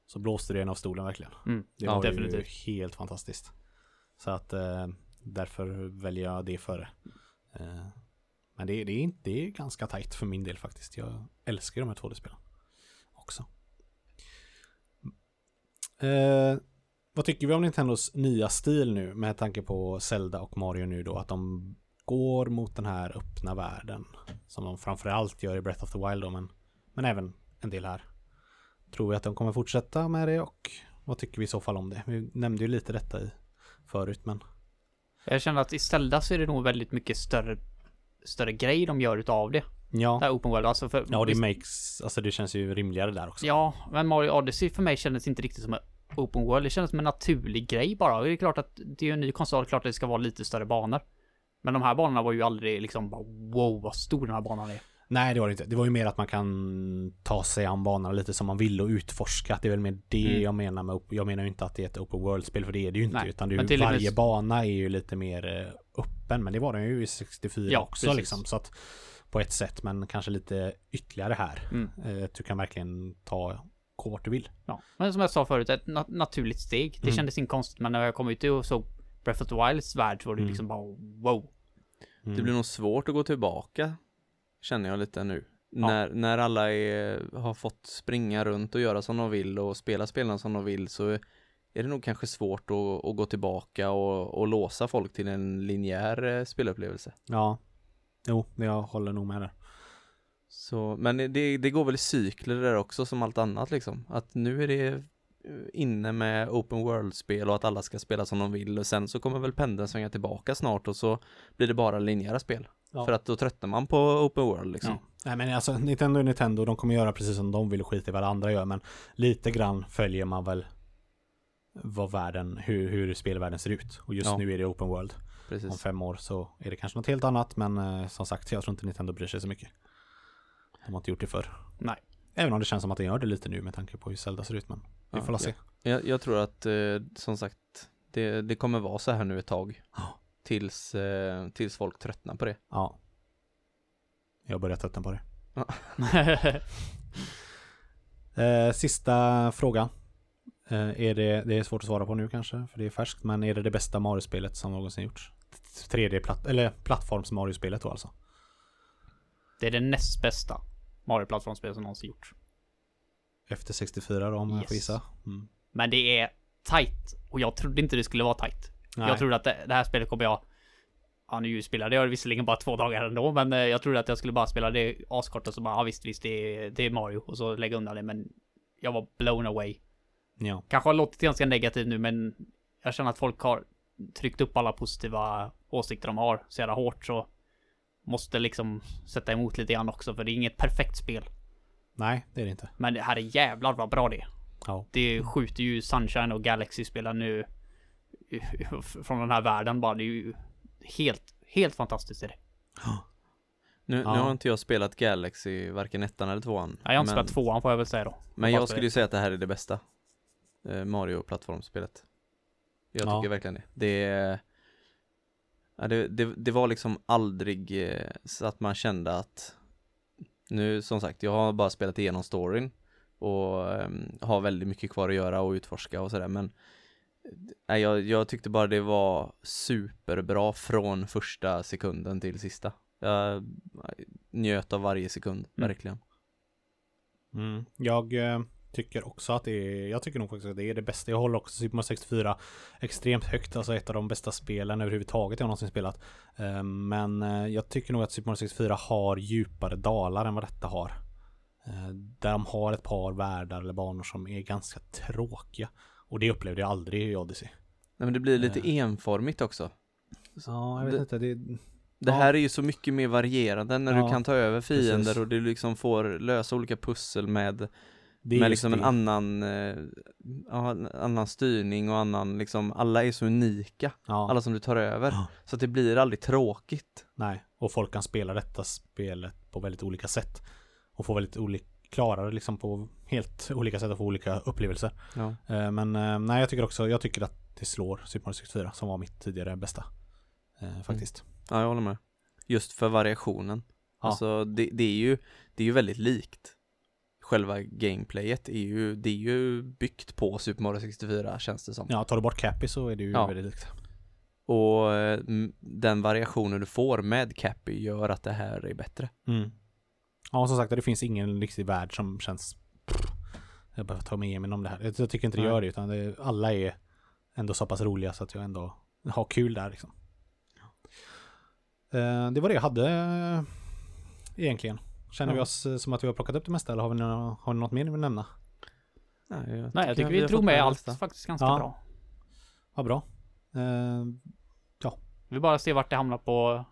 Speaker 1: så blåste det en av stolen verkligen.
Speaker 3: Mm.
Speaker 1: Det
Speaker 3: Ja,
Speaker 1: var
Speaker 3: definitivt.
Speaker 1: ju helt fantastiskt. Så att eh, därför väljer jag det före. Eh, men det, det, är inte, det är ganska tajt för min del faktiskt. Jag älskar de här 2D-spelen också. Eh, vad tycker vi om Nintendos nya stil nu med tanke på Zelda och Mario nu då? Att de går mot den här öppna världen som de framförallt gör i Breath of the Wild då, men, men även en del här. Tror vi att de kommer fortsätta med det och vad tycker vi i så fall om det? Vi nämnde ju lite detta i förut men
Speaker 3: jag känner att i Zelda så är det nog väldigt mycket större Större grej de gör utav det. Det
Speaker 1: ja.
Speaker 3: här Open World. Alltså för,
Speaker 1: Ja, det makes, alltså det känns ju rimligare där också.
Speaker 3: Ja, men Mario Odyssey för mig kändes inte riktigt som en Open World. Det kändes som en naturlig grej bara. Det är klart att det är en ny konsol, klart att det ska vara lite större banor. Men de här banorna var ju aldrig liksom bara, wow vad stor den här banan är.
Speaker 1: Nej, det var det inte. Det var ju mer att man kan ta sig an banorna lite som man vill och utforska. Det är väl mer det
Speaker 3: Mm.
Speaker 1: jag menar med Jag menar ju inte att det är ett open world-spel för det är det ju inte.
Speaker 3: Nej,
Speaker 1: utan det är ju,
Speaker 3: och med-
Speaker 1: varje bana är ju lite mer eh, öppen. Men det var den ju i 64
Speaker 3: Ja,
Speaker 1: också
Speaker 3: precis.
Speaker 1: liksom. Så att på ett sätt, men kanske lite ytterligare här.
Speaker 3: Mm.
Speaker 1: Eh, att du kan verkligen ta gå vart du vill.
Speaker 3: Ja. Men som jag sa förut, ett na- naturligt steg. Det
Speaker 1: Mm.
Speaker 3: kändes inte konstigt men när jag kom ut och såg Breath of the Wilds värld så var det
Speaker 1: Mm.
Speaker 3: liksom bara wow.
Speaker 1: Mm.
Speaker 2: Det blir nog svårt att gå tillbaka Känner jag lite nu när, när alla är, har fått springa runt och göra som de vill och spela spelen som de vill så är det nog kanske svårt att, att gå tillbaka och, och låsa folk till en linjär eh, spelupplevelse.
Speaker 1: Ja. Jo, jag håller nog med där.
Speaker 2: Så, men det, det går väl i cykler där också som allt annat liksom. Att nu är det eh, inne med open world-spel och att alla ska spela som de vill och sen så kommer väl pendeln svänga tillbaka snart och så blir det bara linjära spel.
Speaker 1: Ja.
Speaker 2: För att då tröttnar man på open world liksom.
Speaker 1: Ja. Nej men alltså Nintendo är Nintendo, de kommer göra precis som de vill och skita i vad andra gör men lite grann följer man väl vad världen, hur, hur spelvärlden ser ut. Och just
Speaker 2: Ja.
Speaker 1: nu är det open world.
Speaker 2: Precis.
Speaker 1: Om fem år så är det kanske något helt annat men eh, som sagt jag tror inte Nintendo bryr sig så mycket. De har inte gjort det förr.
Speaker 3: Nej.
Speaker 1: Även om det känns som att de gör det lite nu med tanke på hur Zelda ser ut men vi
Speaker 2: Ja,
Speaker 1: får la se.
Speaker 2: Jag, jag tror att eh, som sagt det, det kommer vara så här nu ett tag.
Speaker 1: Ja.
Speaker 2: Tills, eh, tills folk tröttnar på det.
Speaker 1: Ja. Jag börjar tröttna på det. Eh, sista frågan. Eh, är det, det är svårt att svara på nu kanske, för det är färskt, men är det det bästa Mario-spelet som någonsin gjorts? 3D-platt, eller plattforms Mario-spelet då alltså?
Speaker 3: det är det näst bästa Mario-plattformsspel som någonsin gjorts.
Speaker 1: Efter 64 då, om jag får
Speaker 3: Yes.
Speaker 1: gissa. Mm.
Speaker 3: Men det är tight och jag trodde inte det skulle vara tight.
Speaker 1: Nej.
Speaker 3: Jag trodde att det, det här spelet kommer jag Ja nu spelade jag visserligen bara två dagar ändå men eh, jag trodde att jag skulle bara spela det askort och så bara ja visst visst det är, det är Mario och så lägga undan det men Jag var blown away.
Speaker 1: Ja.
Speaker 3: Kanske har låtit ganska negativt nu men Jag känner att folk har tryckt upp alla positiva åsikter de har så jävla hårt så Måste liksom sätta emot lite grann också för det är inget perfekt spel.
Speaker 1: Nej, det är det inte.
Speaker 3: Men det här är jävlar vad bra det är.
Speaker 1: Ja.
Speaker 3: Det skjuter ju Sunshine och Galaxy spelar nu från den här världen bara. Det är ju helt, helt fantastiskt är det.
Speaker 2: Nu,
Speaker 1: Ja.
Speaker 2: nu har inte jag spelat Galaxy, varken ettan eller tvåan.
Speaker 3: Ja, jag har inte
Speaker 2: men,
Speaker 3: spelat tvåan får jag väl säga då.
Speaker 2: Men jag skulle ju säga att det här är det bästa eh, Mario-plattformsspelet. Jag
Speaker 1: Ja.
Speaker 2: tycker verkligen det. Det, är- ja, det, det, det var liksom aldrig eh, så att man kände att nu som sagt, jag har bara spelat igenom storyn och ehm, har väldigt mycket kvar att göra och utforska och sådär men Nej, jag, jag tyckte bara det var superbra från första sekunden till sista. Jag njöt av varje sekund,
Speaker 3: Mm.
Speaker 2: verkligen.
Speaker 1: Mm. Jag eh, tycker också att det är, jag tycker nog faktiskt att det är det bästa. Jag håller också Super Mario 64 extremt högt, alltså ett av de bästa spelen överhuvudtaget jag någonsin spelat. Eh, men eh, jag tycker nog att Super Mario 64 har djupare dalar än vad detta har. Eh, där de har ett par världar eller banor som är ganska tråkiga. Och det upplevde jag aldrig i Odyssey.
Speaker 2: Nej men det blir lite
Speaker 1: Eh.
Speaker 2: enformigt också.
Speaker 1: Ja, jag vet
Speaker 2: Det-
Speaker 1: inte. Det,
Speaker 2: Det
Speaker 1: Ja.
Speaker 2: här är ju så mycket mer varierande när
Speaker 1: Ja,
Speaker 2: du kan ta över fiender
Speaker 1: precis.
Speaker 2: och du liksom får lösa olika pussel med, med liksom en
Speaker 1: det.
Speaker 2: annan, eh, ja, en annan styrning och annan liksom, alla är så unika,
Speaker 1: Ja.
Speaker 2: alla som du tar över.
Speaker 1: Ja.
Speaker 2: Så att det blir aldrig tråkigt.
Speaker 1: Nej, och folk kan spela detta spelet på väldigt olika sätt. Och få väldigt olika, klara det liksom på helt olika sätt och få olika upplevelser.
Speaker 2: Ja.
Speaker 1: Eh, Men eh, nej, jag tycker också, jag tycker att det slår Super Mario 64 som var mitt tidigare bästa. Eh, Faktiskt.
Speaker 2: ja, jag håller med. Just för variationen.
Speaker 1: Ja.
Speaker 2: Alltså det, det är ju, det är ju väldigt likt. Själva gameplayet är ju, det är ju byggt på Super Mario 64 känns det som.
Speaker 1: Ja, tar du bort Cappy så är det ju
Speaker 2: Ja.
Speaker 1: väldigt likt.
Speaker 2: Och den variationen du får med Cappy gör att det här är bättre.
Speaker 1: Mm. Ja, som sagt, det finns ingen riktig värld som känns... Jag behöver ta mig igenom om det här. Jag jag tycker inte det gör det, utan det, alla är ändå så pass roliga så att jag ändå har kul där liksom. Eh, Det var det jag hade eh, egentligen. Känner vi
Speaker 2: Ja.
Speaker 1: oss eh, som att vi har plockat upp det mesta eller har vi, nå- har vi något mer ni vill nämna?
Speaker 2: Nej,
Speaker 3: Nej, jag tycker vi
Speaker 2: fått
Speaker 3: drog med allt faktiskt ganska
Speaker 1: Ja.
Speaker 3: bra.
Speaker 1: Vad bra. Eh,
Speaker 3: Vi vill bara se vart det hamnar på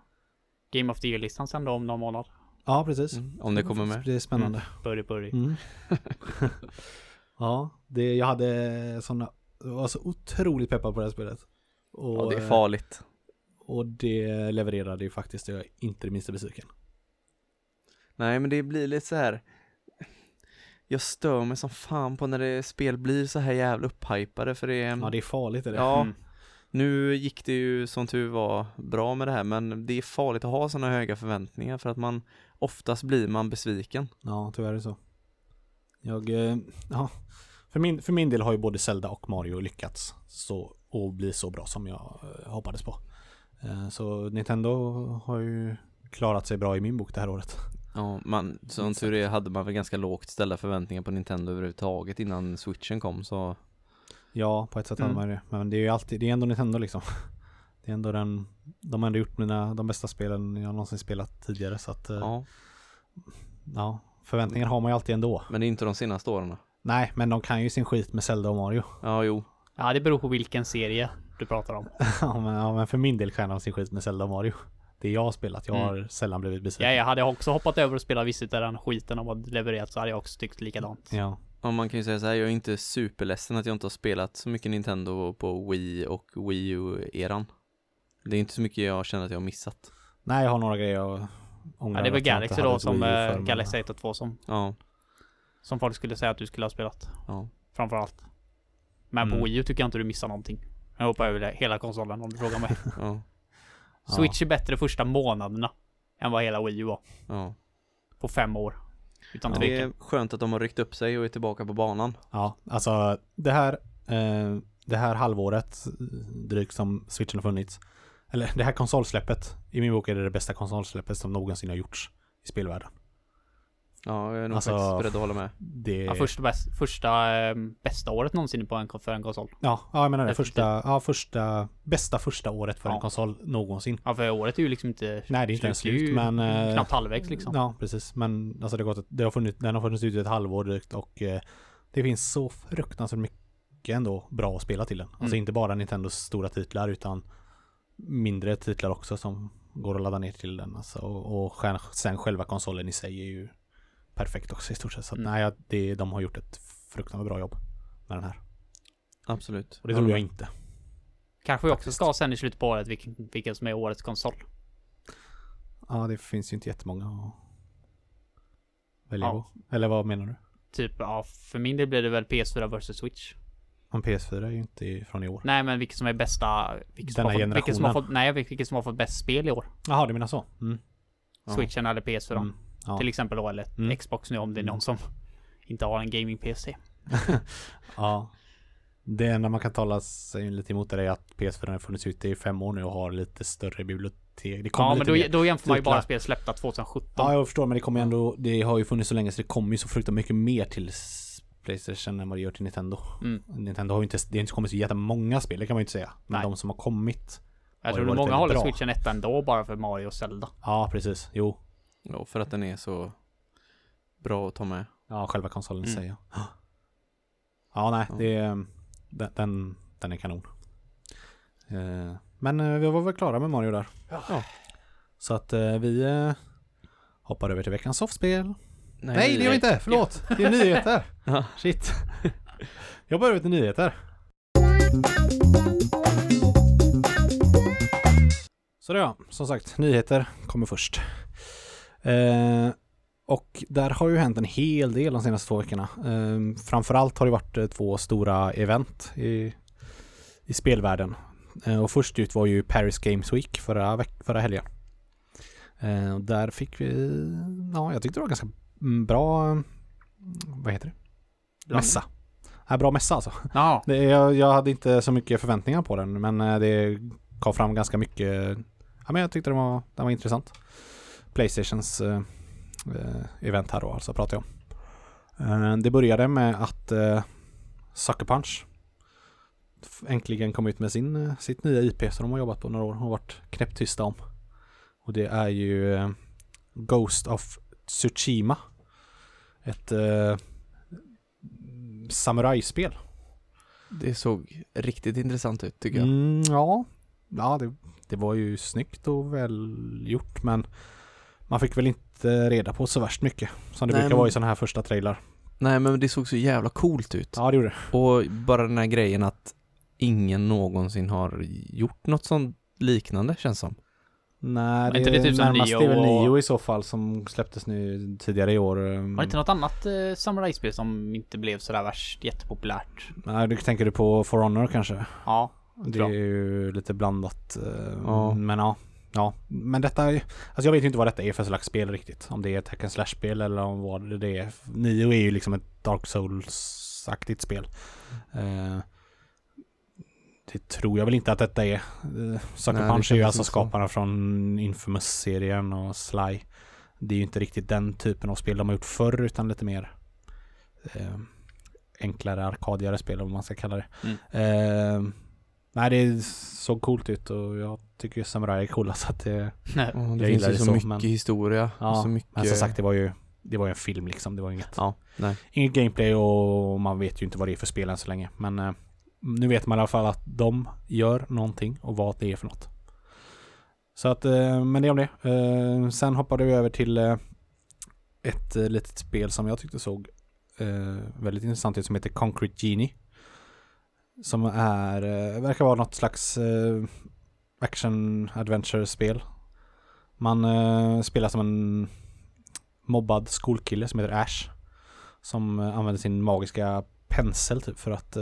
Speaker 3: Game of the Year-listan sen då om någon månad.
Speaker 1: Ja, precis.
Speaker 2: Mm, om det kommer med.
Speaker 1: Det är spännande.
Speaker 3: Börje Börje.
Speaker 1: Mm. ja, det, jag hade sådana, jag var så otroligt peppad på det här spelet. Och,
Speaker 2: Ja, det är
Speaker 1: eh,
Speaker 2: farligt.
Speaker 1: Och det levererade ju faktiskt, jag är inte det minsta besviken.
Speaker 2: Nej men det blir lite så här. Jag stör mig som fan på när det spel blir så här jävla upphypade för det är
Speaker 1: Ja det är farligt är det.
Speaker 2: Ja,
Speaker 3: Mm.
Speaker 2: nu gick det ju som tur var bra med det här men det är farligt att ha sådana höga förväntningar för att man oftast blir man besviken.
Speaker 1: Ja, tyvärr är det så. Jag, eh, ja. För min, för min del har ju både Zelda och Mario lyckats så, och bli så bra som jag eh, hoppades på. Eh, så Nintendo har ju klarat sig bra i min bok det här året.
Speaker 2: Ja, man, som tur är hade man väl ganska lågt ställda förväntningar på Nintendo överhuvudtaget innan switchen kom så
Speaker 1: Ja, på ett sätt hade
Speaker 3: Mm.
Speaker 1: man ju det. Men det är ju alltid, det är ändå Nintendo liksom. Det är ändå den, de har ändå gjort mina, de bästa spelen jag någonsin spelat tidigare så att, eh, ja.
Speaker 2: ja,
Speaker 1: förväntningar har man ju alltid ändå.
Speaker 2: men det är inte de senaste åren.
Speaker 1: Nej, men de kan ju sin skit med Zelda och Mario.
Speaker 2: Ja, jo.
Speaker 3: Ja, det beror på vilken serie du pratar om.
Speaker 1: ja, men, ja, men för min del kan de sin skit med Zelda och Mario. Det jag har spelat, jag
Speaker 3: Mm.
Speaker 1: har sällan blivit besviken.
Speaker 3: Ja, jag hade också hoppat över och spelat vissa av den skiten om hade levererat så hade jag också tyckt likadant.
Speaker 1: Ja.
Speaker 2: Ja, man kan ju säga så här, jag är inte superledsen att jag inte har spelat så mycket Nintendo på Wii och Wii U-eran. Det är inte så mycket jag känner att jag har missat.
Speaker 1: Nej, jag har några grejer jag ångrar
Speaker 3: Ja, det är väl
Speaker 1: att
Speaker 3: Galaxy då
Speaker 1: ett
Speaker 3: som eh,
Speaker 1: för,
Speaker 3: Galaxy 1 och 2 som,
Speaker 2: Ja,
Speaker 3: som folk skulle säga att du skulle ha spelat.
Speaker 2: ja.
Speaker 3: Framförallt. Men
Speaker 1: Mm.
Speaker 3: på Wii U tycker jag inte du missar någonting. Jag hoppar över hela konsolen om du frågar mig.
Speaker 2: Ja,
Speaker 1: Ja.
Speaker 3: Switch är bättre första månaderna än vad hela Wii U var.
Speaker 2: ja.
Speaker 3: På fem år. Utan
Speaker 2: Men det är
Speaker 3: tvekan.
Speaker 2: skönt att de har ryckt upp sig och är tillbaka på banan.
Speaker 1: Ja, alltså det här, eh, det här halvåret eh, drygt som switchen har funnits. Eller det här konsolsläppet. I min bok är det det bästa konsolsläppet som någonsin har gjorts i spelvärlden.
Speaker 2: Ja, jag är nog
Speaker 1: Alltså-
Speaker 2: faktiskt beredd att hålla med.
Speaker 1: Det...
Speaker 3: Ja, första, bäst, första eh, bästa året någonsin på en, för en konsol.
Speaker 1: Ja, ja, jag menar det. Första, ja, första, bästa första året för
Speaker 3: Ja.
Speaker 1: en konsol någonsin.
Speaker 3: Ja, för året är ju liksom inte
Speaker 1: Nej, det är inte ens
Speaker 3: ju
Speaker 1: slut, men... eh,
Speaker 3: knappt halvvägs liksom.
Speaker 1: Ja, precis. Men alltså det har gått, det har funnits, den har funnits ute i ett halvår drygt och eh, det finns så fruktansvärt mycket ändå bra att spela till den. Alltså
Speaker 3: Mm.
Speaker 1: inte bara Nintendos stora titlar utan mindre titlar också som går att ladda ner till den. Alltså, och, och sen själva konsolen i sig är ju perfekt också i stort sett. Så
Speaker 3: Mm.
Speaker 1: nej, det, de har gjort ett fruktansvärt bra jobb med den här.
Speaker 2: Absolut.
Speaker 1: Och det tror jag inte.
Speaker 3: Kanske vi också ska sen i slutet på året vilken, vilken som är årets konsol.
Speaker 1: Ja, det finns ju inte jättemånga att välja
Speaker 3: Ja.
Speaker 1: på. Eller vad menar du?
Speaker 3: Typ, ja, för min del blir det väl PS4 vs Switch.
Speaker 1: Om PS4 är ju inte från i år.
Speaker 3: Nej, men vilket som är bästa... Vilket som,
Speaker 1: Denna
Speaker 3: har fått, vilket som har
Speaker 1: generationen.
Speaker 3: fått, nej, vilket som har fått bäst spel i år.
Speaker 1: Jaha, du menar så? Mm.
Speaker 2: Ja.
Speaker 3: Switchen eller PS4.
Speaker 1: Mm. Ja.
Speaker 3: Till exempel då, eller
Speaker 1: Mm.
Speaker 3: Xbox nu om det är
Speaker 1: Mm.
Speaker 3: någon som inte har en gaming-PC.
Speaker 1: Ja. Det enda man kan tala sig lite emot är att PS4 har funnits ute i fem år nu och har lite större bibliotek.
Speaker 3: Ja, men då,
Speaker 1: mer.
Speaker 3: då jämför man ju bara
Speaker 1: titlar.
Speaker 3: spel släppta 2017.
Speaker 1: Ja, jag förstår, men det kommer ändå, det har ju funnits så länge så det kommer ju så fruktansvärt mycket mer till Playstation än vad det gör till Nintendo.
Speaker 3: Mm.
Speaker 1: Nintendo har ju inte, det har inte kommit så jättemånga spel, det kan man ju inte säga. Men
Speaker 3: Nej.
Speaker 1: de som har kommit.
Speaker 3: jag
Speaker 1: har
Speaker 3: tror att många håller
Speaker 1: bra.
Speaker 3: Switchen etta ändå bara för Mario och Zelda.
Speaker 1: Ja, precis. Jo.
Speaker 2: Ja, för att den är så bra att ta med.
Speaker 1: Ja, själva konsolen
Speaker 3: Mm.
Speaker 1: säger jag. Ja, nej,
Speaker 2: Ja.
Speaker 1: det den, den, den är kanon. Eh, Men eh, vi var väl klara med Mario där.
Speaker 3: Ja.
Speaker 1: Så att eh, vi hoppar över till veckans softspel. Nej, det gör vi
Speaker 2: nej.
Speaker 1: inte! Förlåt! Det är nyheter!
Speaker 2: Ja.
Speaker 1: Shit. Jag börjar till nyheter. Så det ja, som sagt, nyheter kommer först. Eh, och där har ju hänt en hel del de senaste två veckorna. Eh, framförallt har det varit eh, två stora event i, i spelvärlden. Eh, och först ut var ju Paris Games Week förra, veck- förra helgen. Eh, och där fick vi, ja jag tyckte det var ganska bra, mm, vad heter det? Mässa. Ja, bra mässa alltså.
Speaker 3: Ja,
Speaker 1: Det, jag, jag hade inte så mycket förväntningar på den men eh, det kom fram ganska mycket. Ja men jag tyckte den var, den var intressant. Playstations eh, eh, event här då alltså pratar jag om. Eh, det började med att eh, Sucker Punch äntligen kom ut med sin, eh, sitt nya IP som de har jobbat på några år och varit knäpptysta om. Och det är ju Ghost of Tsushima. Ett eh, samurajspel.
Speaker 2: Det såg riktigt intressant ut tycker jag.
Speaker 1: Mm, ja, ja det, det var ju snyggt och väl gjort men man fick väl inte reda på så värst mycket som det
Speaker 2: Nej,
Speaker 1: brukar
Speaker 2: men-
Speaker 1: vara i sådana här första trailrar.
Speaker 2: Nej men det såg så jävla coolt ut.
Speaker 1: Ja, det gjorde det.
Speaker 2: Och bara den här grejen att ingen någonsin har gjort något sånt liknande känns som.
Speaker 1: Nej,
Speaker 3: Var inte det typ som
Speaker 1: närmast
Speaker 3: Nio
Speaker 1: är väl
Speaker 3: och-
Speaker 1: Nio i så fall som släpptes nu tidigare i år.
Speaker 3: Var det inte något annat eh, samurajspel som inte blev sådär värst jättepopulärt?
Speaker 1: Nej, du tänker du på For Honor kanske?
Speaker 3: Ja,
Speaker 1: Det är ju lite blandat. eh,
Speaker 2: Ja.
Speaker 1: Men ja. Ja, men detta, är- alltså jag vet ju inte vad detta är för slags spel riktigt. Om det är ett hack and slash-spel eller om vad det är. Nio är ju liksom ett Dark Souls-aktigt spel. Eh, det tror jag väl inte att detta är. Uh, Sucker
Speaker 2: Nej, det
Speaker 1: Punch är ju alltså skaparna från Infamous-serien och Sly. Det är ju inte riktigt den typen av spel de har gjort förr utan lite mer eh, enklare, arkadigare spel om man ska kalla det.
Speaker 3: Mm.
Speaker 1: Eh, nej, det såg coolt ut och jag tycker ju Samurai är coola så att det...
Speaker 2: Ja,
Speaker 1: Jag
Speaker 2: det finns
Speaker 1: gillar
Speaker 2: ju
Speaker 1: det
Speaker 2: så,
Speaker 1: så,
Speaker 2: mycket
Speaker 1: men-
Speaker 2: historia.
Speaker 1: Ja,
Speaker 2: så mycket...
Speaker 1: Men som sagt, det var ju det var ju en film liksom. Det var inget,
Speaker 2: Ja, nej.
Speaker 1: inget gameplay och man vet ju inte vad det är för spel än så länge. Men eh, nu vet man i alla fall att de gör någonting och vad det är för något. Så att, eh, men det om det. Eh, sen hoppade vi över till eh, ett litet spel som jag tyckte såg väldigt intressant ut som heter Concrete Genie. Som är, verkar vara något slags action adventure spel. Man spelar som en mobbad skolkille som heter Ash. Som använder sin magiska pensel typ för att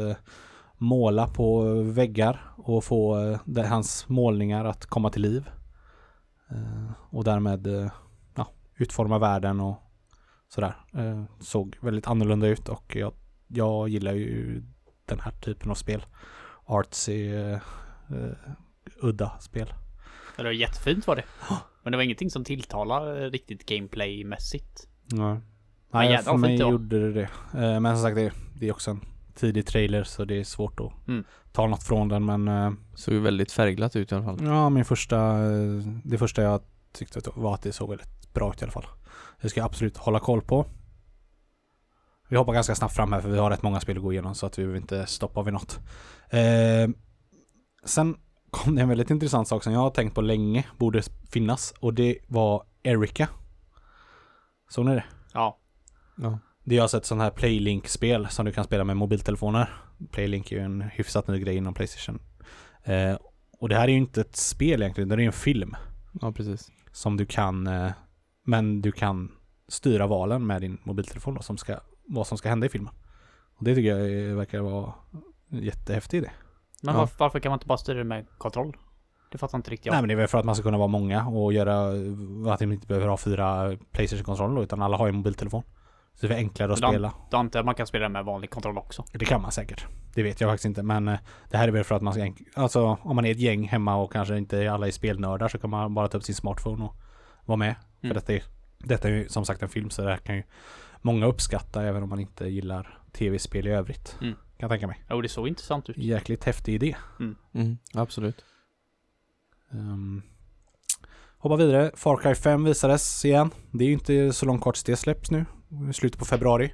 Speaker 1: måla på väggar och få eh, det, hans målningar att komma till liv. Eh, och därmed eh, ja, utforma världen och sådär. Såg väldigt annorlunda ut och jag, jag gillar ju den här typen av spel. Artsy, eh, udda spel.
Speaker 3: Det var jättefint var det. Men det var ingenting som tilltalar eh, riktigt gameplaymässigt.
Speaker 1: Nej. Nej, för mig gjorde det det. Men som sagt, det, det är också en tidig trailer så det är svårt att
Speaker 3: Mm.
Speaker 1: ta något från den. Men eh,
Speaker 2: Såg ju väldigt färgglatt ut i alla fall.
Speaker 1: ja, min första, eh, det första jag tyckte var att det såg väldigt bra ut i alla fall. Det ska jag absolut hålla koll på. Vi hoppar ganska snabbt fram här för vi har rätt många spel att gå igenom så att vi vill inte stoppa vid något. Eh, sen kom det en väldigt intressant sak som jag har tänkt på länge borde finnas och det var Erika. Såg ni det?
Speaker 3: Ja.
Speaker 2: Ja.
Speaker 1: Det är alltså ett sånt här Playlink-spel som du kan spela med mobiltelefoner. Playlink är ju en hyfsat ny grej inom Playstation. Eh, och det här är ju inte ett spel egentligen, det är ju en film.
Speaker 2: Ja, precis.
Speaker 1: Som du kan, eh, men du kan styra valen med din mobiltelefon då, som ska, vad som ska hända i filmen. Och det tycker jag verkar vara en jättehäftig idé.
Speaker 3: Men
Speaker 2: Ja.
Speaker 3: varför, varför kan man inte bara styra det med kontroll? Det fattar inte riktigt jag.
Speaker 1: Nej men det är väl för att man ska kunna vara många och göra att de inte behöver ha fyra Playstation-kontroller utan alla har ju en mobiltelefon. Så det är enklare att
Speaker 3: de-
Speaker 1: spela.
Speaker 3: Då antar jag att man kan spela det med vanlig kontroll också.
Speaker 1: Det kan man säkert. Det vet jag faktiskt inte. Men eh, det här är väl för att man ska... Alltså om man är ett gäng hemma och kanske inte alla är spelnördar så kan man bara ta upp sin smartphone och vara med. För
Speaker 3: Mm.
Speaker 1: detta är, detta är ju som sagt en film så det här kan ju många uppskatta även om man inte gillar tv-spel i övrigt.
Speaker 3: Mm.
Speaker 1: Kan jag tänka mig.
Speaker 3: Jo, det såg intressant ut.
Speaker 1: Jäkligt häftig idé.
Speaker 2: Mm, absolut.
Speaker 1: Um, hoppa vidare. Far Cry 5 visades igen. Det är ju inte så långt kvar tills det släpps nu. I slutet på februari.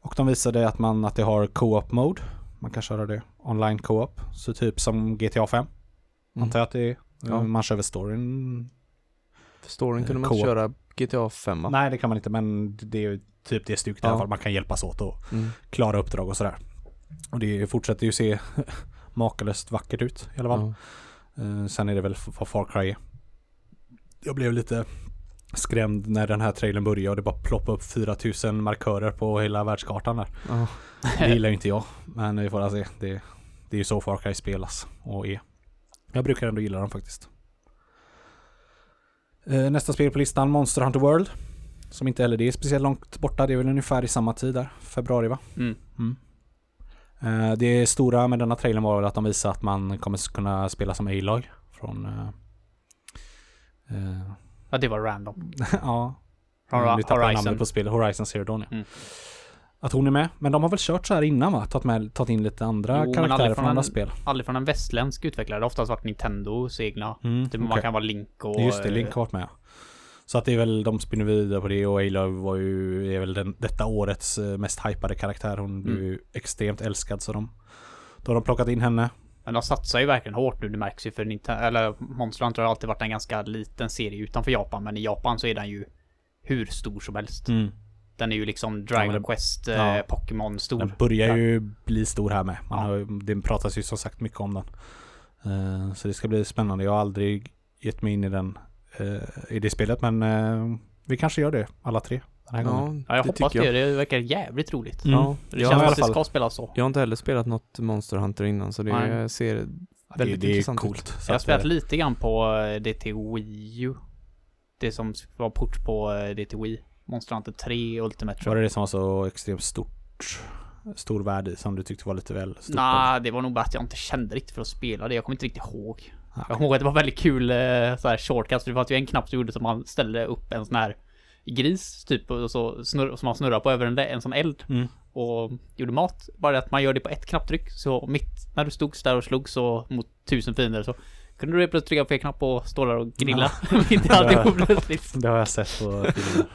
Speaker 1: Och de visade att man att det har co-op mode. Man kan köra det online co-op. Så typ som GTA 5.
Speaker 2: Mm.
Speaker 1: Antar jag att det är.
Speaker 2: Ja.
Speaker 1: Man kör väl storyn.
Speaker 2: För storyn
Speaker 1: Eh,
Speaker 2: kunde man
Speaker 1: co-op.
Speaker 2: inte köra GTA 5 va?
Speaker 1: Nej det kan man inte men det är ju typ det stuket i
Speaker 2: Ja.
Speaker 1: alla fall. Man kan hjälpas åt och
Speaker 2: Mm.
Speaker 1: klara uppdrag och sådär. Och det fortsätter ju se makalöst vackert ut i alla fall. Eh, sen är det väl vad Far Cry är. Jag blev lite skrämd när den här trailern började och det bara ploppade upp 4000 markörer på hela världskartan där.
Speaker 2: Ja.
Speaker 1: Det gillar ju inte jag. Men vi får se. Det, det är ju så Far Cry spelas och är. Jag brukar ändå gilla dem faktiskt. Eh, Nästa spel på listan, Monster Hunter World. Som inte heller det är speciellt långt borta. Det är väl ungefär i samma tid där. Februari va?
Speaker 3: Mm.
Speaker 1: Eh, Det stora med denna trailern var väl att de visade att man kommer kunna spela som Aloy från... eh, eh,
Speaker 3: Ja, det var random.
Speaker 1: ja, nu jag namnet
Speaker 3: Horizon.
Speaker 1: på spelet. Horizon Zero Dawn ja.
Speaker 3: Mm.
Speaker 1: Att hon är med. Men de har väl kört så här innan va? Tagit, med, tagit in lite andra
Speaker 3: Jo,
Speaker 1: karaktärer från
Speaker 3: från
Speaker 1: andra
Speaker 3: en-
Speaker 1: spel.
Speaker 3: Aldrig från en västländsk utvecklare. Det har oftast varit Nintendos egna.
Speaker 1: Mm,
Speaker 3: Typ Man
Speaker 1: okej.
Speaker 3: kan vara Link och...
Speaker 1: Just det, Link
Speaker 3: eh,
Speaker 1: har varit med ja. Så att det är väl, de spinner vidare på det och Aloy var ju, är väl den, detta årets eh, mest hypade karaktär. Hon
Speaker 3: Mm.
Speaker 1: ju extremt älskad så de... Då har de plockat in henne.
Speaker 3: Men de satsar ju verkligen hårt nu. Det märks ju för Nintendo... Eller Monster Hunter har alltid varit en ganska liten serie utanför Japan. Men i Japan så är den ju hur stor som helst.
Speaker 1: Mm.
Speaker 3: Den är ju liksom Dragon
Speaker 1: det-
Speaker 3: Quest,
Speaker 1: ja.
Speaker 3: eh, Pokémon stor.
Speaker 1: Den börjar ju bli stor här med. Man
Speaker 3: Ja.
Speaker 1: har, det pratas ju som sagt mycket om den. Eh, så det ska bli spännande. Jag har aldrig gett mig in i den eh, i det spelet men eh, vi kanske gör det alla tre den här gången.
Speaker 3: Ja, jag
Speaker 2: det
Speaker 3: hoppas det.
Speaker 2: jag.
Speaker 3: Det verkar jävligt roligt.
Speaker 1: Mm.
Speaker 2: Ja,
Speaker 3: Det
Speaker 2: jag,
Speaker 3: känns som att det ska spelas så.
Speaker 2: jag har inte heller spelat något Monster Hunter innan så det
Speaker 3: Nej.
Speaker 2: ser
Speaker 1: Ja, det,
Speaker 2: väldigt
Speaker 1: det är
Speaker 2: intressant
Speaker 1: coolt.
Speaker 2: ut.
Speaker 3: Jag har spelat lite grann på eh, det till Wii U. Det som var port på eh, det till Wii. Monster Hunter 3 Ultimate
Speaker 1: Var
Speaker 3: tror
Speaker 1: det det som var så extremt stort? Stor värde i som du tyckte var lite väl stort?
Speaker 3: Nej, det var nog bara att jag inte kände riktigt för att spela det. Jag kommer inte riktigt ihåg.
Speaker 1: Ja.
Speaker 3: Jag kommer ihåg att det var väldigt kul eh, så här shortcuts. Det var ju en knapp som gjorde så man ställde upp en sån här gris typ och så snurr, som man snurrar på över en, en sån eld
Speaker 1: Mm.
Speaker 3: och gjorde mat. Bara det att man gör det på ett knapptryck så mitt när du stod där och slog så mot tusen fiender så kunde du plötsligt trycka på fel knapp och stå där och grilla. Mitt i alltihop plötsligt.
Speaker 1: Det har jag sett på filmer.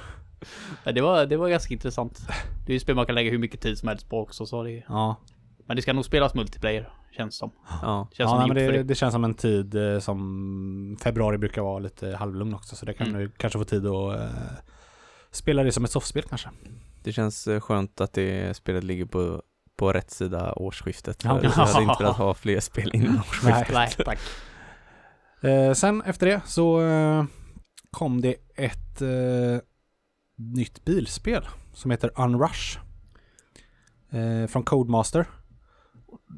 Speaker 3: Men det var, det var ganska intressant. Det är ju spel man kan lägga hur mycket tid som helst på också så det
Speaker 1: Ja,
Speaker 3: Men det ska nog spelas multiplayer känns som.
Speaker 2: Ja,
Speaker 3: Känns
Speaker 1: ja
Speaker 3: som
Speaker 1: men
Speaker 3: det,
Speaker 1: det.
Speaker 3: det
Speaker 1: känns som en tid eh, som februari brukar vara lite halvlugn också så det kan
Speaker 3: Mm.
Speaker 1: du kanske få tid att eh, spela det som ett softspel kanske.
Speaker 2: det känns eh, skönt att det spelet ligger på, på rätt sida årsskiftet.
Speaker 1: Ja.
Speaker 2: För jag hade inte velat ha fler spel innan årsskiftet.
Speaker 1: Nej.
Speaker 3: Nej, tack.
Speaker 1: Eh, sen efter det så eh, kom det ett eh, nytt bilspel som heter Unrush. Eh, från Codemaster.